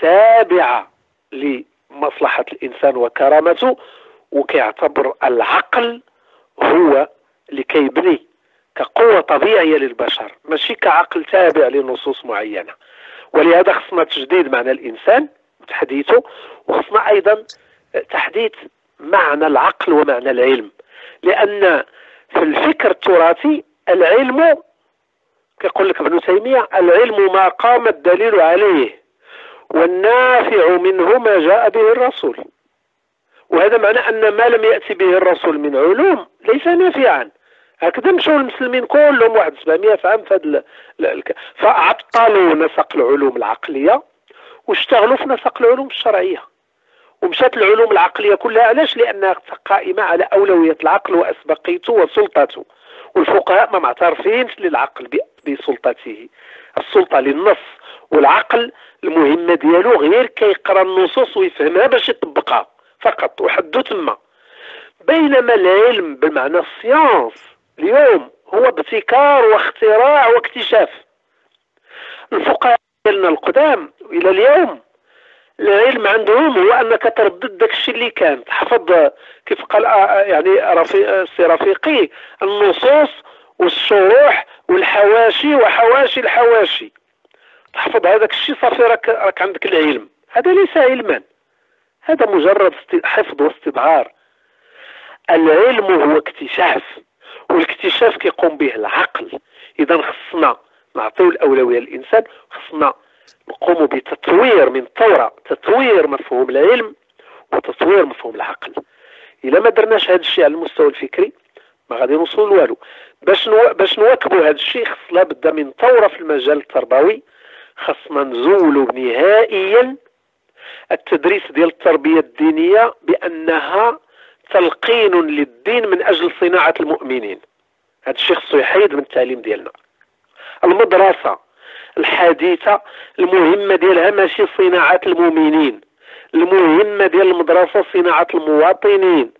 تابعة لمصلحة الإنسان وكرامته وكيعتبر العقل هو اللي كيبني كقوة طبيعية للبشر ماشي كعقل تابع لنصوص معينة. ولهذا خصنا تجديد معنى الإنسان وتحديثه وخصنا أيضا تحديث معنى العقل ومعنى العلم. لأن في الفكر التراثي العلم كيقول لك ابن تيمية العلم ما قام الدليل عليه والنافع منه ما جاء به الرسول. وهذا معنى أن ما لم يأتي به الرسول من علوم ليس نافعا. هكذا مشوا المسلمين كلهم واحد 700 عام الك... فعطلوا نسق العلوم العقلية واشتغلوا في نسق العلوم الشرعية. ومشات العلوم العقلية كلها. علاش؟ لأنها قائمة على أولوية العقل وأسبقيته وسلطته. والفقهاء ما معترفينش للعقل بسلطته. السلطة للنص والعقل المهمة ديالو غير كيقرأ النصوص ويفهمها باش يطبقها. فقط وحدو تما بينما العلم بمعنى السيانس اليوم هو ابتكار واختراع واكتشاف. الفقهاء ديالنا القدام إلى اليوم العلم عندهم هو أنك تردد داك الشيء اللي كان تحفظ كيف قال آه، يعني رفيق السي رفيقي النصوص والشروح والحواشي وحواشي الحواشي. تحفظ هذاك الشيء صافي راك راك عندك العلم. هذا ليس علما. هذا مجرد حفظ واستظهار العلم هو اكتشاف والاكتشاف كيقوم به العقل. اذا خصنا نعطيو الأولوية للإنسان خصنا نقوم بتطوير من ثوره تطوير مفهوم العلم وتطوير مفهوم العقل. إلا ما درناش هذا الشيء على المستوى الفكري ما غادي نوصلوا لوالو باش نو... باش نواكبوا هذا الشيء خص لابد من ثوره في المجال التربوي خصنا نزولوا نهائيا التدريس ديال التربية الدينية بأنها تلقين للدين من أجل صناعة المؤمنين. هذا الشيء خصو يحيد من التعليم ديالنا. المدرسة الحديثه المهمة ديالها ماشي صناعة المؤمنين المهمه ديال المدرسة صناعة المواطنين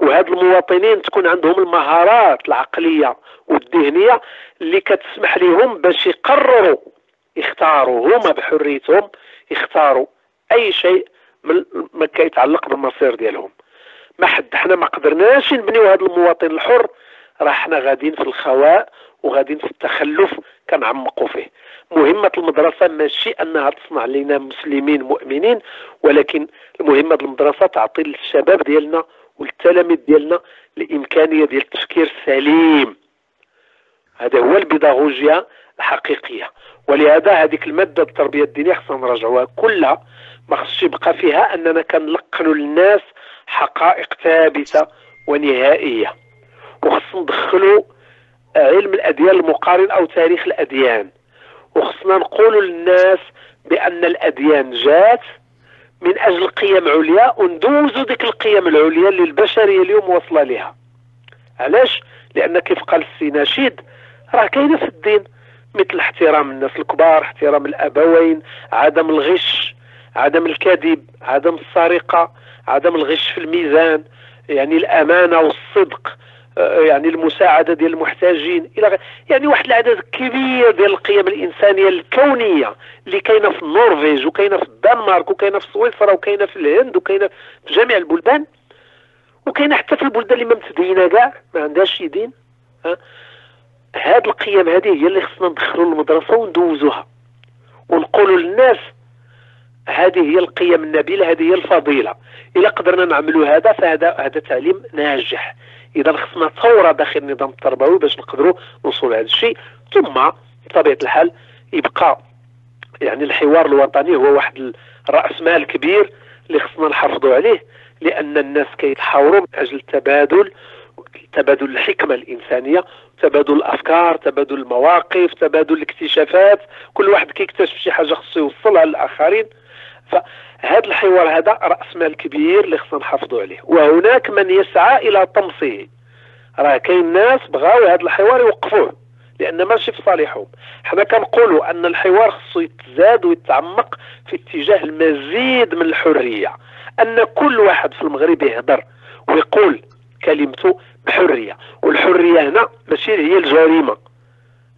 وهاد المواطنين تكون عندهم المهارات العقلية والذهنية اللي كتسمح لهم باش يقرروا يختاروا هما بحريتهم يختاروا أي شيء من ما كيتعلق بالمصير ديالهم. ما حد حنا ما قدرناش نبنيو هذا المواطن الحر راه حنا غاديين في الخواء وغاديين في التخلف كنعمقوا فيه. مهمة المدرسة ماشي أنها تصنع لنا مسلمين مؤمنين ولكن المهمة المدرسة تعطي للشباب ديالنا والتلاميذ ديالنا الإمكانية ديال التفكير السليم هذا هو البيداغوجيا الحقيقية. ولهذا هذيك المادة التربية الدينية خصنا نراجعوها كلها. ما خصش يبقى فيها أننا كنلقنوا للناس حقائق ثابتة ونهائية. وخص ندخلوا علم الأديان المقارن أو تاريخ الأديان. وخصنا نقولوا للناس بأن الأديان جات من أجل قيم عليا وندوزوا ديك القيم العليا اللي البشرية اليوم واصلة لها علاش؟ لأن كيف قال السي نشيد راه كاينة في الدين مثل احترام الناس الكبار احترام الأبوين عدم الغش عدم الكذب عدم السرقة عدم الغش في الميزان يعني الأمانة والصدق. يعني المساعدة ديال المحتاجين. إلى يعني واحد العدد كبير ديال القيم الإنسانية الكونية اللي كاينة في النرويج وكاينة في الدنمارك وكاينة في سويسرا وكاينة في الهند وكاينة في جميع البلدان وكاينة حتى في البلدان اللي ما متدينة كاع ما عندهاش شي دين ها. هاد القيم هذه هي اللي خصنا ندخلوا للمدرسة وندوزوها. ونقولوا للناس هذه هي القيم النبيلة هذه هي الفضيلة. إلا قدرنا نعملوا هذا فهذا هذا تعليم ناجح. إذا خصنا ثوره داخل النظام التربوي باش نقدروا نوصلوا لهذا الشيء. ثم بطبيعة الحال يبقى يعني الحوار الوطني هو واحد رأس مال كبير اللي خصنا نحافظوا عليه لأن الناس كيتحاوروا من أجل التبادل تبادل الحكمة الإنسانية تبادل الأفكار تبادل المواقف تبادل الاكتشافات. كل واحد كيكتشف شي حاجة خصو يوصلها للآخرين. فهذا الحوار هذا رأس مال كبير اللي خصنا نحافظوا عليه. وهناك من يسعى إلى طمسه. راه كاين ناس بغاو هذا الحوار يوقفوه لأن ماشي في صالحهم. حنا كنقولوا أن الحوار خصو يتزاد ويتعمق في اتجاه المزيد من الحرية. أن كل واحد في المغرب يهدر ويقول كلمته بحرية. والحرية هنا ماشي هي الجريمة.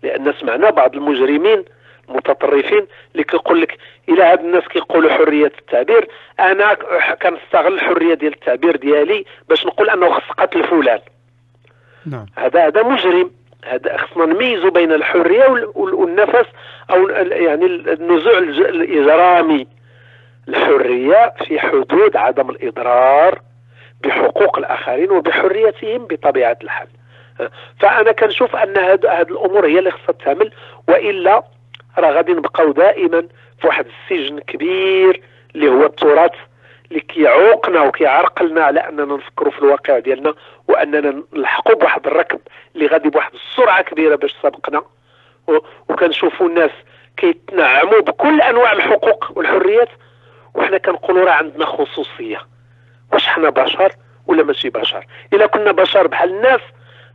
لأن سمعنا بعض المجرمين المتطرفين اللي كيقول لك إلى هاد الناس كيقولوا حرية التعبير أنا كنستغل الحرية ديال التعبير ديالي باش نقول أنه خص قتل فلان نعم. هذا هذا مجرم. هذا خصنا نميزوا بين الحرية والنفس أو يعني النزوع الإجرامي. الحرية في حدود عدم الإضرار بحقوق الآخرين وبحريتهم بطبيعة الحال. فأنا كنشوف أن هذه الأمور هي اللي خصها تعمل وإلا راه غادي نبقاو دائما في واحد السجن كبير اللي هو التراث اللي كيعوقنا وكيعرقلنا على أننا نفكروا في الواقع ديالنا وأننا نلحقوا بواحد الركب اللي غادي بواحد السرعة كبيرة باش سبقنا. وكنشوفوا الناس كيتنعموا بكل أنواع الحقوق والحريات وحنا كنقولوا راه عندنا خصوصية. واش حنا بشر ولا ماشي بشر؟ إلا كنا بشر بحال الناس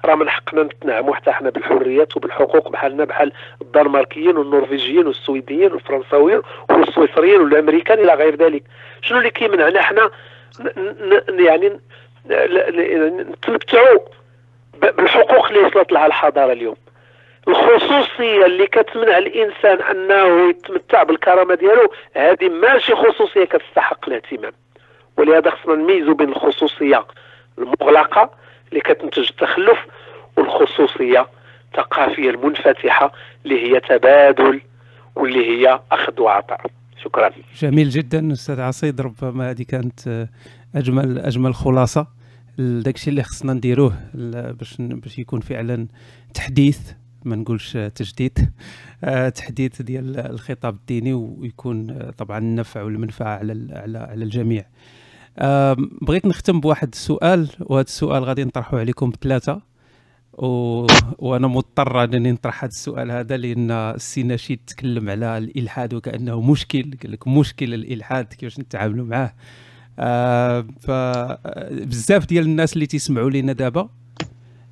راه من حقنا نتنعموا حتى حنا بالحريات وبالحقوق بحالنا بحال الدنماركيين والنورفيجيين والسويديين والفرنساويين والسويسريين والأمريكان إلى غير ذلك. شنو اللي كيمنعنا حنا يعني نتمتعوا بالحقوق اللي وصلت لها الحضارة اليوم. الخصوصية اللي كتمنع الإنسان أنه يتمتع بالكرامة ديالو هذه ماشي خصوصية كتستحق الاهتمام. ولهذا خصنا نميزوا بين الخصوصية المغلقة اللي كتنتج التخلف والخصوصية الثقافية المنفتحة اللي هي تبادل واللي هي أخذ وعطاء. شكرا. جميل جدا أستاذ عصيد. ربما هذه كانت أجمل أجمل خلاصة لداكشي اللي خصنا نديروه باش باش يكون فعلا تحديث ما نقولش تجديد آه، تحديث ديال الخطاب الديني ويكون طبعا النفع والمنفعة على على الجميع. بغيت نختم بواحد السؤال وهذا السؤال غادي نطرحه عليكم بثلاثة. و... وأنا مضطر أنني نطرح هذا السؤال هذا لأن السي نشيد تكلم على الإلحاد وكأنه مشكل قال لك مشكل الإلحاد كيفاش نتعاملوا معاه. آه فبزاف ديال الناس اللي تيسمعوا لينا دابا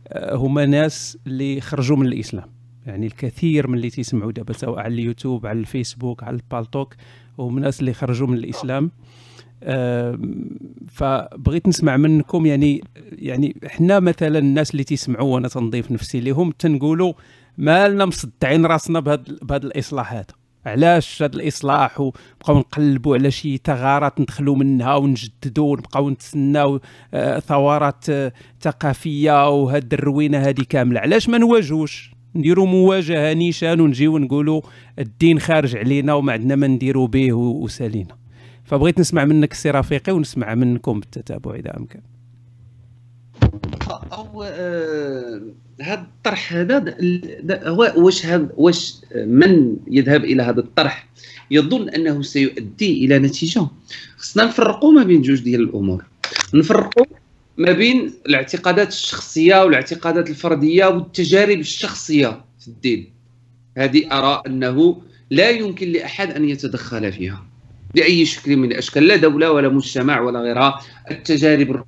آه هما ناس اللي خرجوا من الإسلام. يعني الكثير من اللي تيسمعوا دابا سواء على اليوتيوب على الفيسبوك على البالتوك هما ناس اللي خرجوا من الإسلام. آه فبغيت نسمع منكم يعني يعني إحنا مثلا الناس اللي تيسمعوا وأنا تنضيف نفسي لهم تنقولوا مالنا مصدعين راسنا بهذا بهذا الإصلاح هذا. علاش هذا الإصلاح؟ وبقاو نقلبوا على شي ثغرات ندخلوا منها ونجددوا ونبقاو نتسناو آه، ثورات آه، ثقافية وهاد الروينة هذه كاملة. علاش ما نواجهوش؟ نديروا مواجهة نيشان ونجيو نقولوا الدين خارج علينا وما عندنا ما نديروا به وسالينا. فبغيت نسمع منك السي رفيقي ونسمع منكم بالتتابع إذا أمكن. أو آه هذا الطرح هذا هو واش واش من يذهب إلى هذا الطرح؟ يظن أنه سيؤدي إلى نتيجة. خصنا نفرقوا ما بين جوج ديال الأمور. نفرقوا ما بين الاعتقادات الشخصية والاعتقادات الفردية والتجارب الشخصية في الدين. هذه ارى أنه لا يمكن لأحد أن يتدخل فيها. بأي شكل من الأشكال. لا دولة ولا مجتمع ولا غيرها. التجارب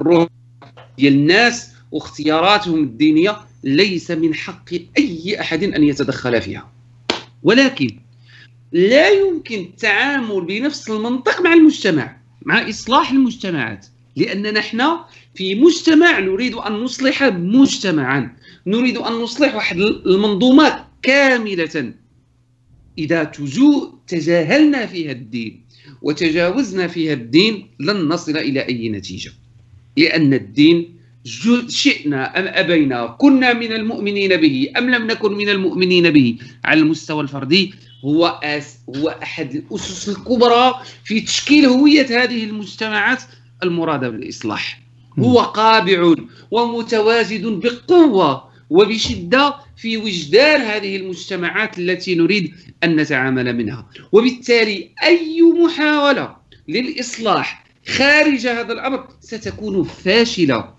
الروح ديال الناس واختياراتهم الدينية ليس من حق أي أحد أن يتدخل فيها. ولكن لا يمكن التعامل بنفس المنطق مع المجتمع مع إصلاح المجتمعات. لاننا نحن في مجتمع نريد أن نصلح مجتمعا. نريد أن نصلح واحد المنظومه كاملة. إذا تجو تجاهلنا فيها الدين وتجاوزنا فيها الدين لن نصل إلى أي نتيجة. لأن الدين شئنا أم أبينا كنا من المؤمنين به أم لم نكن من المؤمنين به. على المستوى الفردي هو أس هو أحد الأسس الكبرى في تشكيل هوية هذه المجتمعات المرادة بالإصلاح. هو قابع ومتواجد بقوة وبشدة في وجدان هذه المجتمعات التي نريد أن نتعامل منها. وبالتالي أي محاولة للإصلاح خارج هذا الأمر ستكون فاشلة.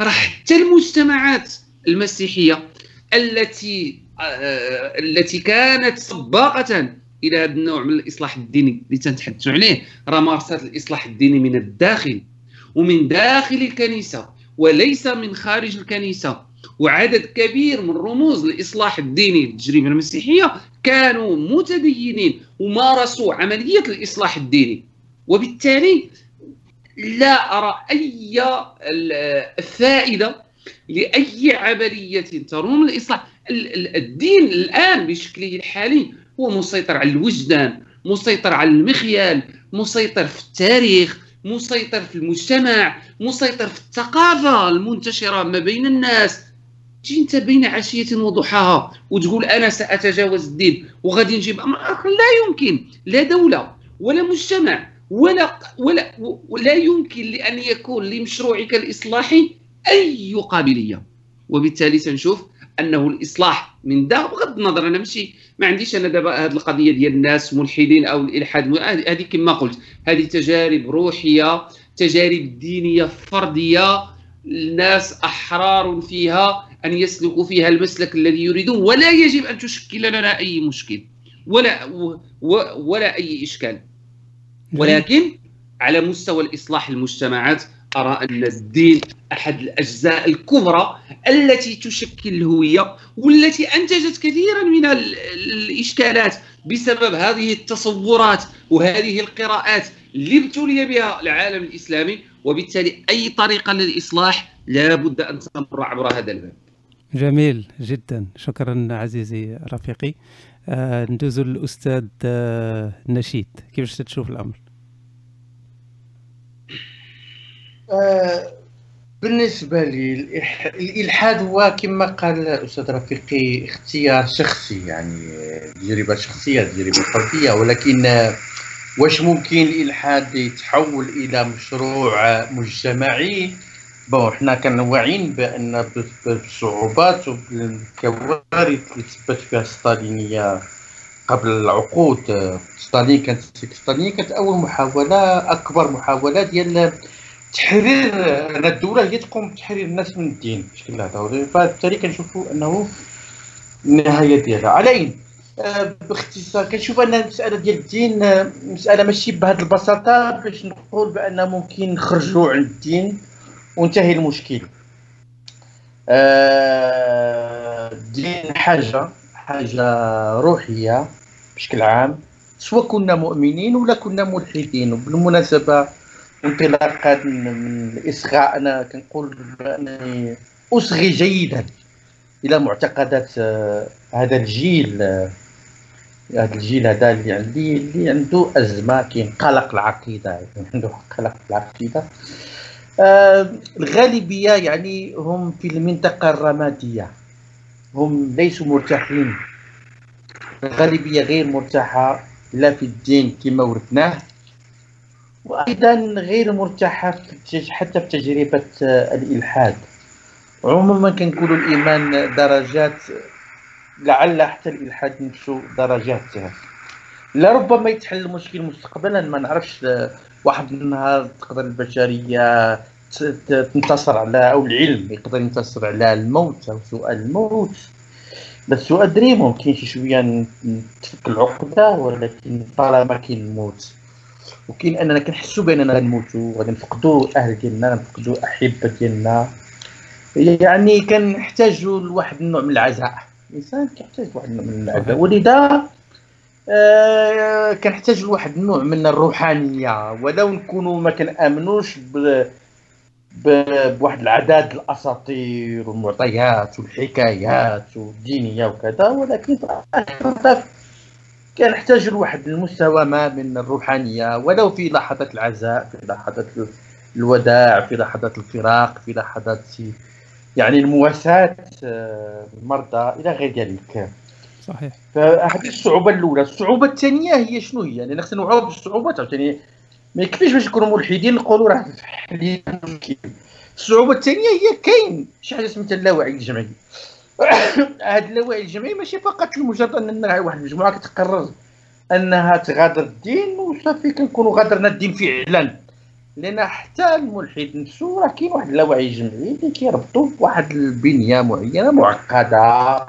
راه حتى المجتمعات المسيحية التي آه التي كانت سباقة إلى هذا النوع من الإصلاح الديني اللي تنتحدثوا عليه راه مارست الإصلاح الديني من الداخل. ومن داخل الكنيسة وليس من خارج الكنيسة. وعدد كبير من رموز الاصلاح الديني للتجربه المسيحية كانوا متدينين ومارسوا عملية الإصلاح الديني. وبالتالي لا أرى أي فائدة لأي عملية تروم الإصلاح الدين الآن بشكله الحالي. هو مسيطر على الوجدان مسيطر على المخيال مسيطر في التاريخ مسيطر في المجتمع مسيطر في الثقافة المنتشرة ما بين الناس. تجي انت بين عشية وضحاها وتقول أنا سأتجاوز الدين وغادي نجيب أمر آخر. لا يمكن. لا دولة ولا مجتمع ولا ولا ولا يمكن لأن يكون لمشروعك الإصلاحي أي قابلية. وبالتالي سنشوف أنه الإصلاح من ده. بغض النظر أنا ماشي ما عنديش أنا دابا هذه القضية ديال الناس ملحدين أو الإلحاد. هذه كما قلت هذه تجارب روحية تجارب دينية فردية الناس أحرار فيها أن يسلكوا فيها المسلك الذي يريدون ولا يجب أن تشكل لنا أي مشكل ولا ولا أي إشكال. ولكن على مستوى الإصلاح المجتمعات أرى أن الدين أحد الأجزاء الكبرى التي تشكل الهوية والتي أنتجت كثيرا من الإشكالات. بسبب هذه التصورات وهذه القراءات اللي ابتلي بها العالم الإسلامي وبالتالي أي طريقة للإصلاح لا بد أن تمر عبر هذا الباب. جميل جدا. شكرا عزيزي رفيقي. آه ندوز الأستاذ آه نشيد. كيفاش تشوف الأمر؟ آه، الاستاذ بالنسبة لي الإلحاد هو كما قال الأستاذ رفيقي اختيار شخصي يعني تجربة شخصية تجربة فردية ولكن واش ممكن الإلحاد يتحول إلى مشروع مجتمعي؟ بون حنا كنواعيين بأن بالصعوبات وبالكوارث اللي تثبت فيها الستالينية قبل العقود. ستالين كانت ستالين كانت أول محاولة أكبر محاولة ديال تحرير ان الدولة هي تقوم بتحرير الناس من الدين بشكل هذا. فبالتالي كنشوفوا أنه النهاية ديالها. على آه، باختصار كنشوف أن المسألة ديال الدين آه، مسألة ماشي بهذه البساطة باش نقول بأن ممكن نخرجوا عن الدين وانتهي المشكل. آه، الدين حاجة حاجة روحية بشكل عام. سواء كنا مؤمنين ولا كنا ملحدين وبالمناسبة انطلاقا من الإصغاء أنا كنقول بأنني أصغي جيدا إلى معتقدات آه، هذا الجيل آه، هذا الجيل هذا اللي عندي اللي عنده أزمة كاين قلق العقيدة عنده قلق العقيدة. آه الغالبية يعني هم في المنطقة الرمادية هم ليسوا مرتاحين. الغالبية غير مرتاحة لا في الدين كما ورثناه. وأيضا غير مرتاحة حتى في تجربة آه، الإلحاد. عموما كنقولوا الإيمان درجات لعل حتى الإلحاد نفسه درجات لربما يتحل المشكل مستقبلا ما نعرفش آه، واحد النهار تقدر البشرية تنتصر على أو العلم يقدر ينتصر على الموت أو سؤال الموت. بس سؤال ادري ممكن شي شوية نتفك العقدة ولكن طالما كاين الموت. وكاين اننا كنحسوا باننا غنموتوا غادي نفقدوا أهل ديالنا غنفقدوا احبه ديالنا. يعني كنحتاجوا لواحد النوع من العزاء. الإنسان كيحتاج لواحد النوع من العزاء. ولذا آه كنحتاج لواحد النوع من الروحانية. ولو نكونوا ما كنآمنوش ب بواحد العدد الأساطير والمعطيات والحكايات والدينية وكذا ولكن كنحتاج لواحد المستوى ما من الروحانية ولو في لحظات العزاء في لحظات الوداع في لحظات الفراق في لحظات يعني المواساة آه، المرضى إلى غير ذلك. صحيح. فهذه الصعوبة الأولى. الصعوبة الثانية هي شنو هي؟ يعني خصنا نوعوا بالصعوبات عاوتاني. ما يكفيش باش نكونوا ملحدين نقولوا راه الصعوبة الثانية هي كاين شي حاجة سميتها اللاوعي الجمعي. [COUGHS] هذا اللاوعي الجمعي ماشي فقط لمجرد أن واحد المجموعة كتقرر أنها تغادر الدين وصافي كنكونوا غادرنا الدين فعلا. لأن حتى الملحد نفسه راه كاين واحد اللاوعي الجمعي اللي كيربطوا بواحد البنية معينة معقدة.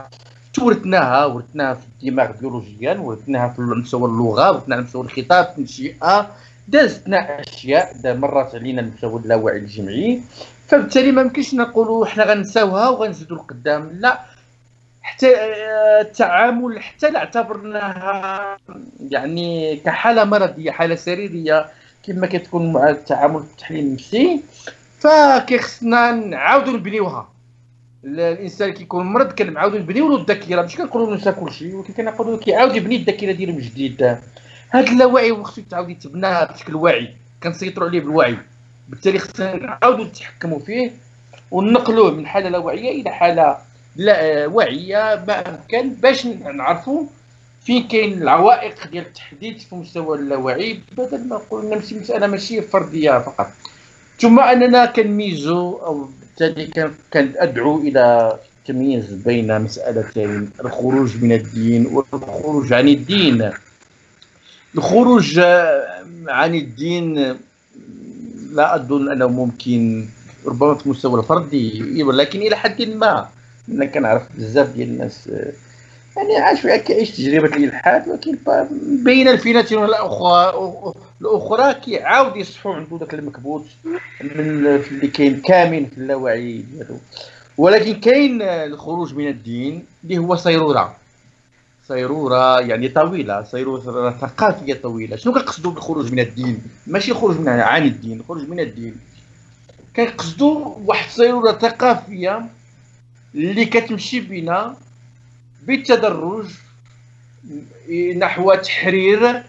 تورثناها ورثناها في الدماغ بيولوجيا ورثناها في مستوى اللغة ورثناها على مستوى الخطاب التنشئه دازتنا أشياء دا مرات علينا المستوى اللاوعي الجمعي. فبالتالي ما يمكنش نقولوا حنا غنساوها وغنزيدوا لقدام لا حتى آه، التعامل حتى لا اعتبرناها يعني كحالة مرضية حالة سريرية كما كتكون مع التعامل التحليل النفسي. فكيخصنا نعاودوا نبنيوها. الإنسان كيكون مرض كنعاودوا نبنيو له الذاكرة. ماشي كنقولوا نسى كل شيء ولكن كنقولوا كيعاود يبني الذاكرة ديالو من جديد. هذا اللاوعي خصو يتعاود يتبنى بشكل واعي. كنسيطروا عليه بالوعي. بالتالي خصنا نعاودوا نتحكموا فيه وننقلوه من حالة لا واعيه إلى حالة لا واعيه ما أمكن باش نعرفوا فين كاين العوائق ديال التحديث في مستوى اللاوعي بدل ما قلنا نفس المساله ماشي فردية فقط. ثم أننا كنميزوا أو بالتالي كان ادعو إلى التمييز بين مسألتين الخروج من الدين والخروج عن الدين. الخروج عن الدين لا أظن أنه ممكن ربما في المستوى الفردي ولكن إلى حد ما أنا كنعرف بزاف ديال الناس يعني عاش فيها كيعيش تجربة الإلحاد ولكن بين الفينه الأخرى الأخرى كيعاود يصحوا عنده ذاك المكبوت من اللي كاين كامن في اللاوعي ديالو. ولكن كاين الخروج من الدين اللي هو صيرورة. صيرورة يعني طويلة صيرورة ثقافيه طويلة. شنو كنقصدوا بالخروج من الدين؟ ماشي خروج من عن الدين خروج من الدين. كنقصدوا واحد الصيروره ثقافية اللي كتمشي بنا بالتدرج نحو تحرير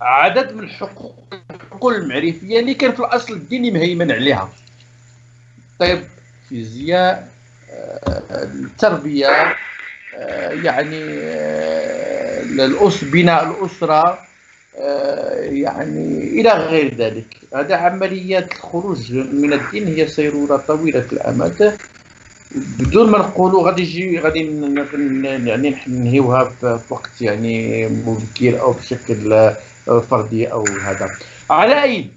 عدد من الحقوق المعرفية اللي كان في الأصل الدين مهيمن عليها. طب فيزياء التربيه آه، يعني آه، بناء الأسرة يعني إلى غير ذلك. هذا عمليات الخروج من الدين هي سيروره طويلة الأمد. بدون ما نقولوا غادي يجي غادي يعني ننهيوها في وقت يعني مبكر أو بشكل فردي أو هذا. على أي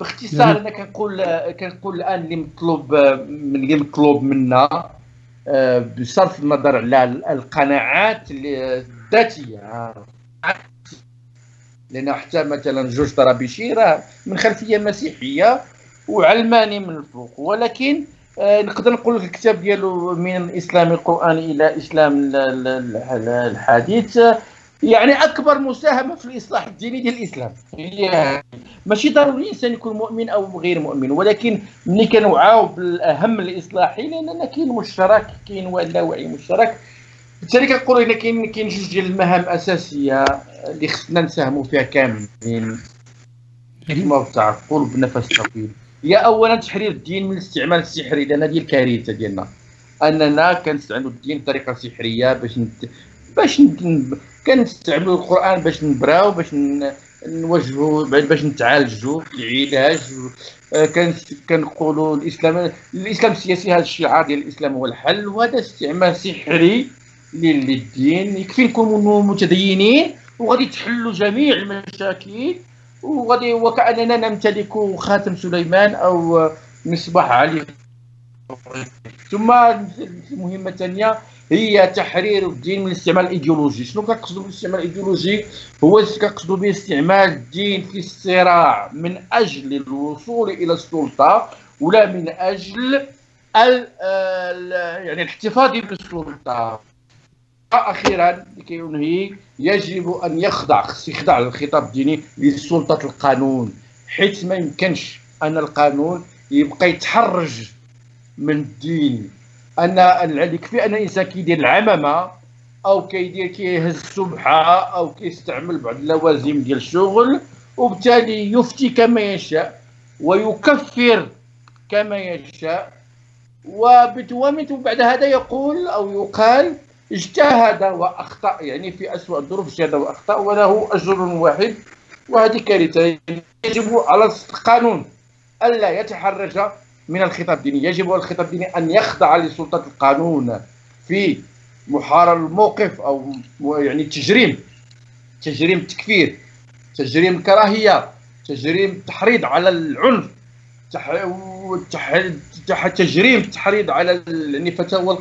باختصار أنا كنقول كنقول الآن اللي مطلوب اللي مطلوب منا. آه، بصرف النظر على القناعات الذاتية لأن حتى مثلا جورج طرابيشي راه من خلفية مسيحية وعلماني من الفوق ولكن آه، نقدر نقول الكتاب ديالو من الاسلام القراني إلى إسلام الحديث يعني أكبر مساهمة في الإصلاح الديني ديال الإسلام. هي ماشي ضروري الانسان يكون مؤمن أو غير مؤمن ولكن ملي كنوعاو بالأهم الإصلاحي لاننا كاين مشترك كاين ولا وعي مشترك. بالتالي كنقولوا هنا كاين كاين جوج ديال المهام أساسية اللي خصنا نساهموا فيها كاملين. حكمه والتعقل بنفس طويل هي اولا تحرير الدين من الاستعمال السحري لأن هذه الكارثة ديالنا. أننا كنستعملوا الدين بطريقة سحرية باش نت... باش كنستعملوا القرآن باش نبراو باش نوجهوا باش نتعالجوا العلاج. آه، كنقولوا الإسلام الإسلام السياسي هذا الشعار ديال الإسلام هو الحل وهذا استعمال سحري للدين. يكفي نكونوا متدينين وغادي تحلوا جميع المشاكل وغادي وكأننا نمتلك خاتم سليمان أو مصباح علي. ثم المهمه الثانية هي تحرير الدين من الاستعمال الايديولوجي شنو كنقصدوا بالاستعمال الايديولوجي هو كنقصدوا به؟ استعمال الدين في الصراع من أجل الوصول إلى السلطة ولا من أجل ال يعني الاحتفاظ بالسلطة. أخيرا لكي ينهي يجب أن يخضع خص يخضع الخطاب الديني لسلطة القانون. حيث ما يمكنش أن القانون يبقى يتحرج من الدين. أن يكفي أن الإنسان كيدير العمامة أو كيدير كيهز السبحه أو كيستعمل بعض اللوازم ديال الشغل وبالتالي يفتي كما يشاء ويكفر كما يشاء. وبتوامت بعد هذا يقول أو يقال اجتهد وأخطأ يعني في اسوء الظروف اجتهد وأخطأ وله أجر واحد. وهذه كارثة يجب على القانون ألا يتحرج من الخطاب الديني. يجب على الخطاب الديني أن يخضع لسلطة القانون في محاربة الموقف أو يعني التجريم تجريم التكفير تجريم الكراهية تجريم التحريض على العنف تح... تجريم التحريض على يعني فتاوى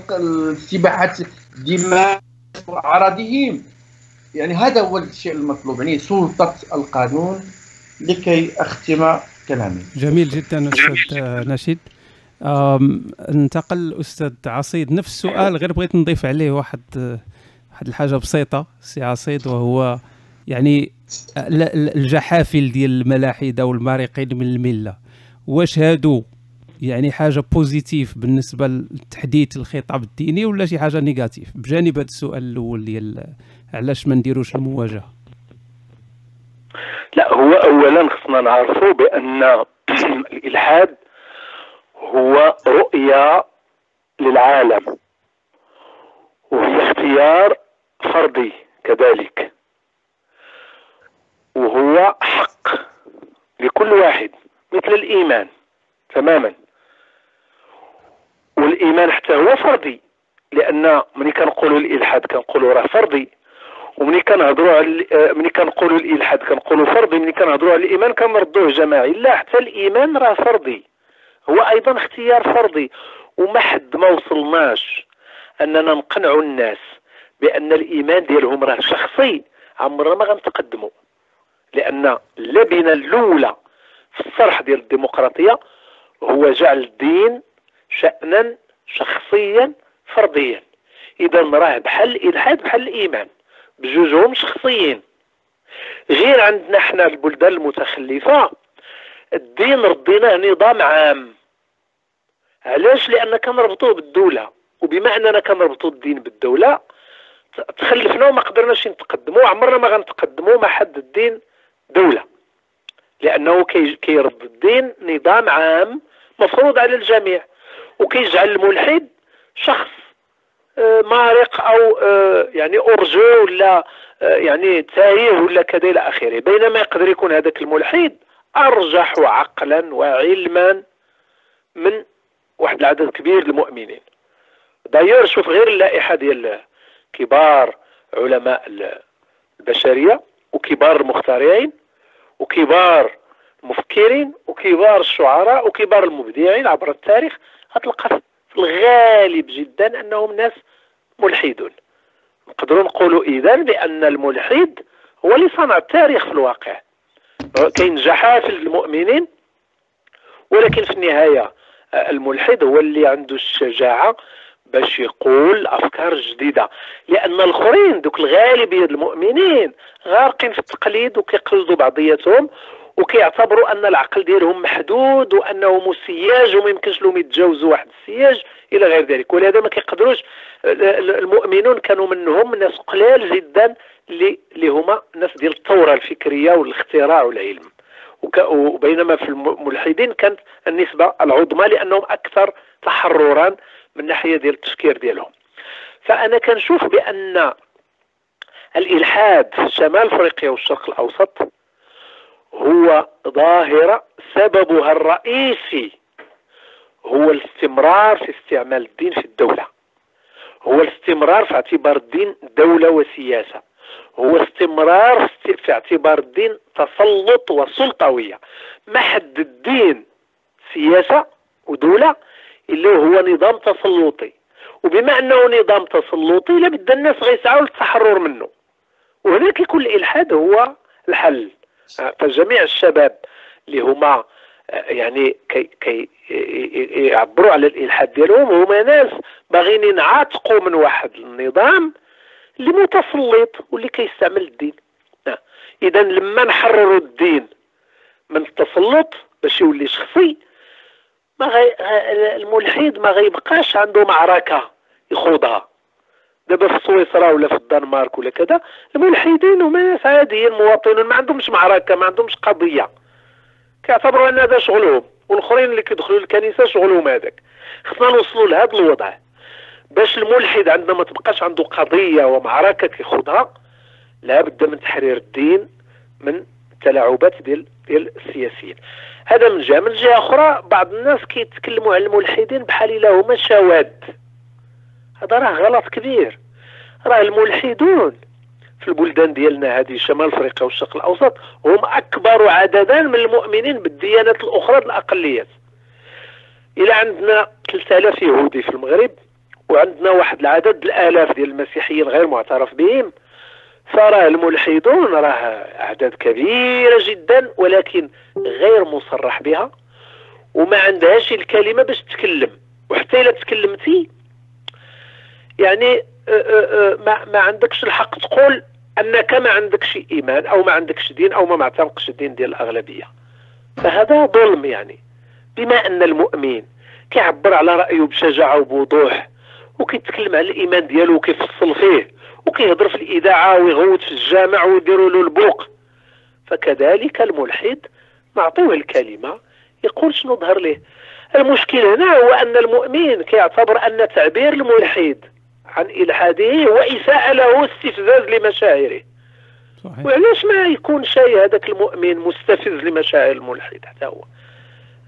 استباحة دماء أعراضهم يعني هذا هو الشيء المطلوب. يعني سلطة القانون لكي أختم كلامي. جميل جدا أستاذ نشيد. انتقل الاستاذ عصيد. نفس السؤال غير بغيت نضيف عليه واحد واحد الحاجة بسيطة سي عصيد وهو يعني الجحافل ديال الملاحدة والمارقين من الملة. واش هادو؟ يعني حاجة positive بالنسبة لتحديث الخطاب الديني ولا شي حاجة négative بجانب هذا السؤال الأول ديال علاش ما نديروش المواجهة؟ لا هو اولا خصنا نعرفوا بأن [CLEARS THROAT] الإلحاد هو رؤية للعالم وهي اختيار فردي كذلك وهو حق لكل واحد مثل الإيمان تماما والإيمان حتى هو فردي لأن ملي كنقولوا الإلحاد كنقولوا راه فردي. ومني كنهضروا على آه، ملي كنقولوا الإلحاد كنقولوا فردي ملي كنهضروا على الإيمان كنردوه جماعي. لا حتى الإيمان راه فردي هو أيضا اختيار فردي وما حد ما وصلناش أننا نقنعوا الناس بأن الإيمان ديالهم راه شخصي. عمرنا ما غنتقدموا. لأن اللبنة الأولى في الصرح ديال الديمقراطية هو جعل الدين شانا شخصيا فرديا. اذا راه بحال الإلحاد بحال الإيمان. بجوجهم شخصيين. غير عندنا إحنا البلدان المتخلفة الدين رديناه نظام عام. علاش؟ لأن كنربطوه بالدولة. وبما أننا كنربطوا الدين بالدولة تخلفنا وما قدرناش نتقدموا عمرنا ما غنتقدموا مع حد الدين دولة. لأنه كيرد الدين نظام عام مفروض على الجميع. وكيجعل الملحد شخص مارق أو آه، يعني ارجو ولا آه، يعني تايه ولا كذا إلى آخره. بينما يقدر يكون هذاك الملحد أرجح عقلا وعلما من واحد العدد كبير المؤمنين. داير شوف غير اللائحة ديال كبار علماء البشرية وكبار المخترعين وكبار المفكرين وكبار الشعراء وكبار المبدعين عبر التاريخ. غتلقى الغالب جدا أنهم ناس ملحدون. نقدروا نقولوا اذا بأن الملحد هو اللي صنع التاريخ في الواقع. كاين جحافل المؤمنين ولكن في النهاية الملحد هو اللي عنده الشجاعة باش يقول أفكار جديدة. لأن الآخرين دوك الغالبية المؤمنين غارقين في التقليد وكيقلدوا بعضياتهم وكيعتبروا أن العقل ديالهم محدود وأنه مسياج وما يمكنش لهم يتجاوزوا واحد السياج إلى غير ذلك. ولهذا ما كيقدروش المؤمنون كانوا منهم ناس قلال جدا اللي هما ناس ديال الثورة الفكرية والاختراع والعلم. وبينما في الملحدين كانت النسبة العظمى لأنهم أكثر تحررا من ناحية ديال التفكير ديالهم. فأنا كنشوف بأن الإلحاد في شمال أفريقيا والشرق الأوسط هو ظاهرة سببها الرئيسي هو الاستمرار في استعمال الدين في الدولة. هو الاستمرار في اعتبار الدين دولة وسياسة. هو استمرار في اعتبار الدين تسلط وسلطوية. ما حد الدين سياسة ودولة اللي هو نظام تسلطي. وبما أنه نظام تسلطي لابد الناس غيسعوا للتحرر منه. وهنا كيكون الالحاد هو الحل. فجميع الشباب اللي هما يعني كي كي يعبروا على الإلحاد ديالهم هما ناس باغيين ينعتقوا من واحد النظام اللي متسلط واللي كيستعمل الدين. إذا لما نحرروا الدين من التسلط باش يولي شخصي ما غي... الملحد ما غيبقاش عنده معركة يخوضها. دابا في سويسرا ولا في الدنمارك ولا كذا الملحدين هما ناس عاديين مواطنين ما عندهمش معركة ما عندهمش قضية. كيعتبروا أن هذا شغلهم والآخرين اللي كيدخلوا للكنيسة شغلهم هذاك. خصنا نوصلوا لهذا الوضع. باش الملحد عندما ما تبقاش عنده قضية ومعركة كيخوضها لابد من تحرير الدين من التلاعبات ديال ديال السياسيين. هذا من جهة. من جهة أخرى بعض الناس كيتكلموا على الملحدين بحال إلا هما شواذ. هذا راه غلط كبير. راه الملحدون. في البلدان ديالنا هذه شمال افريقيا والشرق الاوسط هم أكبر عددا من المؤمنين بالديانات الأخرى الأقليات. إلى عندنا 3000 يهودي في المغرب وعندنا واحد العدد الآلاف ديال المسيحيين غير معترف بهم. فراه الملحدون راه أعداد كبيرة جدا ولكن غير مصرح بها. وما عندهاش الكلمة باش تتكلم وحتى إلا تكلمتي يعني آه، آه، آه، ما, ما عندكش الحق تقول أنك ما عندكش إيمان أو ما عندكش دين أو ما معتنقش الدين ديال الأغلبية. فهذا ظلم يعني. بما أن المؤمن كيعبر على رأيه بشجاعة وبوضوح وكيتكلم على الإيمان ديالو وكيفصل فيه وكيهضر في الإذاعة ويغوت في الجامع ويديروا له البوق. فكذلك الملحد نعطيه الكلمة يقول شنو ظهر له المشكل هنا هو أن المؤمن كيعتبر أن تعبير الملحد عن إلحاده هو اساءه له استفزاز لمشاعره. صحيح. وعلاش ما يكون شيء هذاك المؤمن مستفز لمشاعر الملحد؟ حتى هو.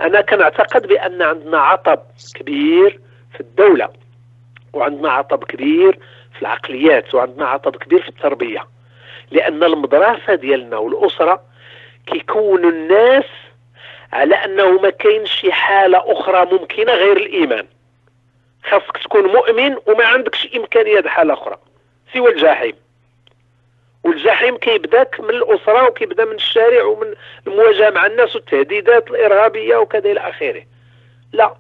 أنا كنعتقد بأن عندنا عطب كبير في الدولة وعندنا عطب كبير في العقليات وعندنا عطب كبير في التربية. لأن المدرسة ديالنا والأسرة كيكونوا الناس على أنه ما كاينش شي حالة أخرى ممكنة غير الإيمان. خاصك تكون مؤمن وما عندكش إمكانية حاله أخرى. سوى الجحيم. والجحيم كيبداك من الأسرة وكيبدا من الشارع ومن المواجهة مع الناس والتهديدات الإرهابية وكذا إلى آخره. لا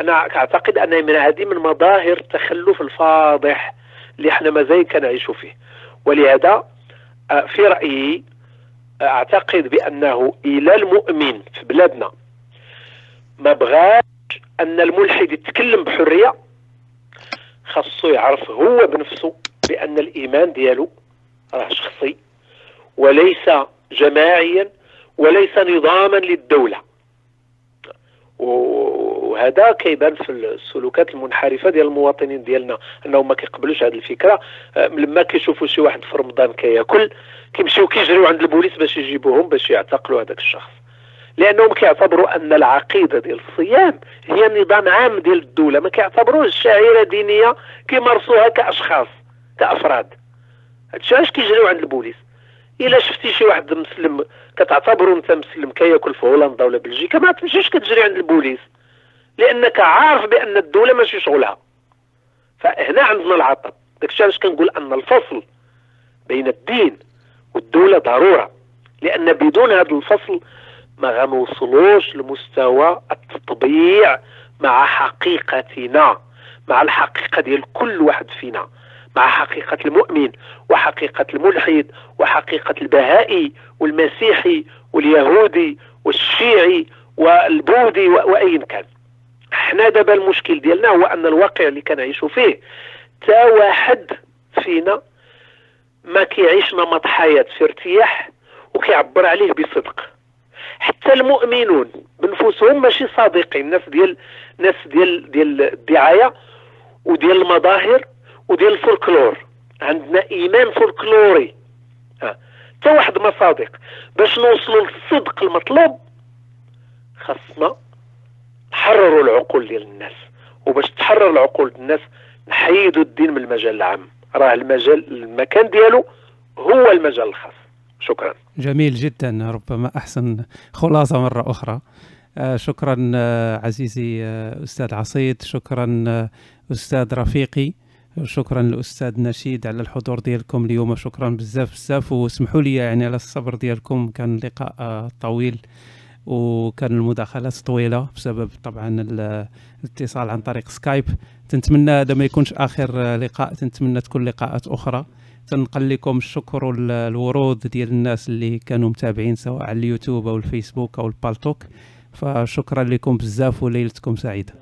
أنا اعتقد أن من هذه من مظاهر التخلف الفاضح اللي إحنا مازال كنعيشوا فيه. ولهذا آه، في رأيي أعتقد بأنه إلى المؤمن في بلادنا ما بغاش أن الملحد يتكلم بحرية خاصو يعرف هو بنفسه بأن الإيمان ديالو راه شخصي وليس جماعيا وليس نظاما للدولة. وهذا كيبان في السلوكات المنحرفة ديال المواطنين ديالنا أنهم ما كيقبلوش هذه الفكرة. لما كيشوفوا شي واحد في رمضان كياكل كيمشيو كيجريو عند البوليس باش يجيبوهم باش يعتقلوا هذاك الشخص. لأنهم كيعتبروا أن العقيدة ديال الصيام هي نظام عام ديال الدولة. ما كيعتبروش شعيرة دينية كيمارسوها كأشخاص كأفراد. هادشي علاش كيجريو عند البوليس؟ إلا شفتي شي واحد مسلم كتعتبره أنت مسلم كياكل في هولندا ولا بلجيكا ما تمشيش كتجري عند البوليس. لأنك عارف بأن الدولة ماشي شغلها. فهنا عندنا العطب. داكشي علاش كنقول أن الفصل بين الدين والدولة ضرورة. لأن بدون هذا الفصل ما غنوصلوش لمستوى التطبيع مع حقيقتنا مع الحقيقة ديال كل واحد فينا مع حقيقة المؤمن وحقيقة الملحد وحقيقة البهائي والمسيحي واليهودي والشيعي والبوذي وأي كان. إحنا دابا المشكل ديالنا هو أن الواقع اللي كنعيشوا فيه تا واحد فينا ما كيعيش نمط حياة في ارتياح وكيعبر عليه بصدق. حتى المؤمنون بنفسهم ماشي صادقين. ناس ديال ناس ديال ديال الدعاية وديال المظاهر وديال الفولكلور. عندنا إيمان فولكلوري. حتى واحد ما صادق. باش نوصلوا للصدق المطلوب خاصنا نحرروا العقول ديال الناس. وباش تحرر العقول ديال الناس نحيدوا الدين من المجال العام. راه المجال المكان ديالو هو المجال الخاص. شكرا. جميل جدا ربما أحسن خلاصة مرة أخرى. آه شكرا آه عزيزي آه أستاذ عصيد. شكرا أستاذ رفيقي. شكرا للاستاذ نشيد على الحضور ديالكم اليوم شكرا بزاف بزاف. واسمحوا لي يعني على الصبر ديالكم كان لقاء طويل وكان المداخلات طويلة بسبب طبعا الاتصال عن طريق سكايب. تنتمنى هذا ما يكونش آخر لقاء. تنتمنى تكون لقاءات أخرى. تنقل لكم الشكر والورود ديال الناس اللي كانوا متابعين سواء على اليوتيوب أو الفيسبوك أو البالتوك. فشكرا لكم بزاف وليلتكم سعيدة.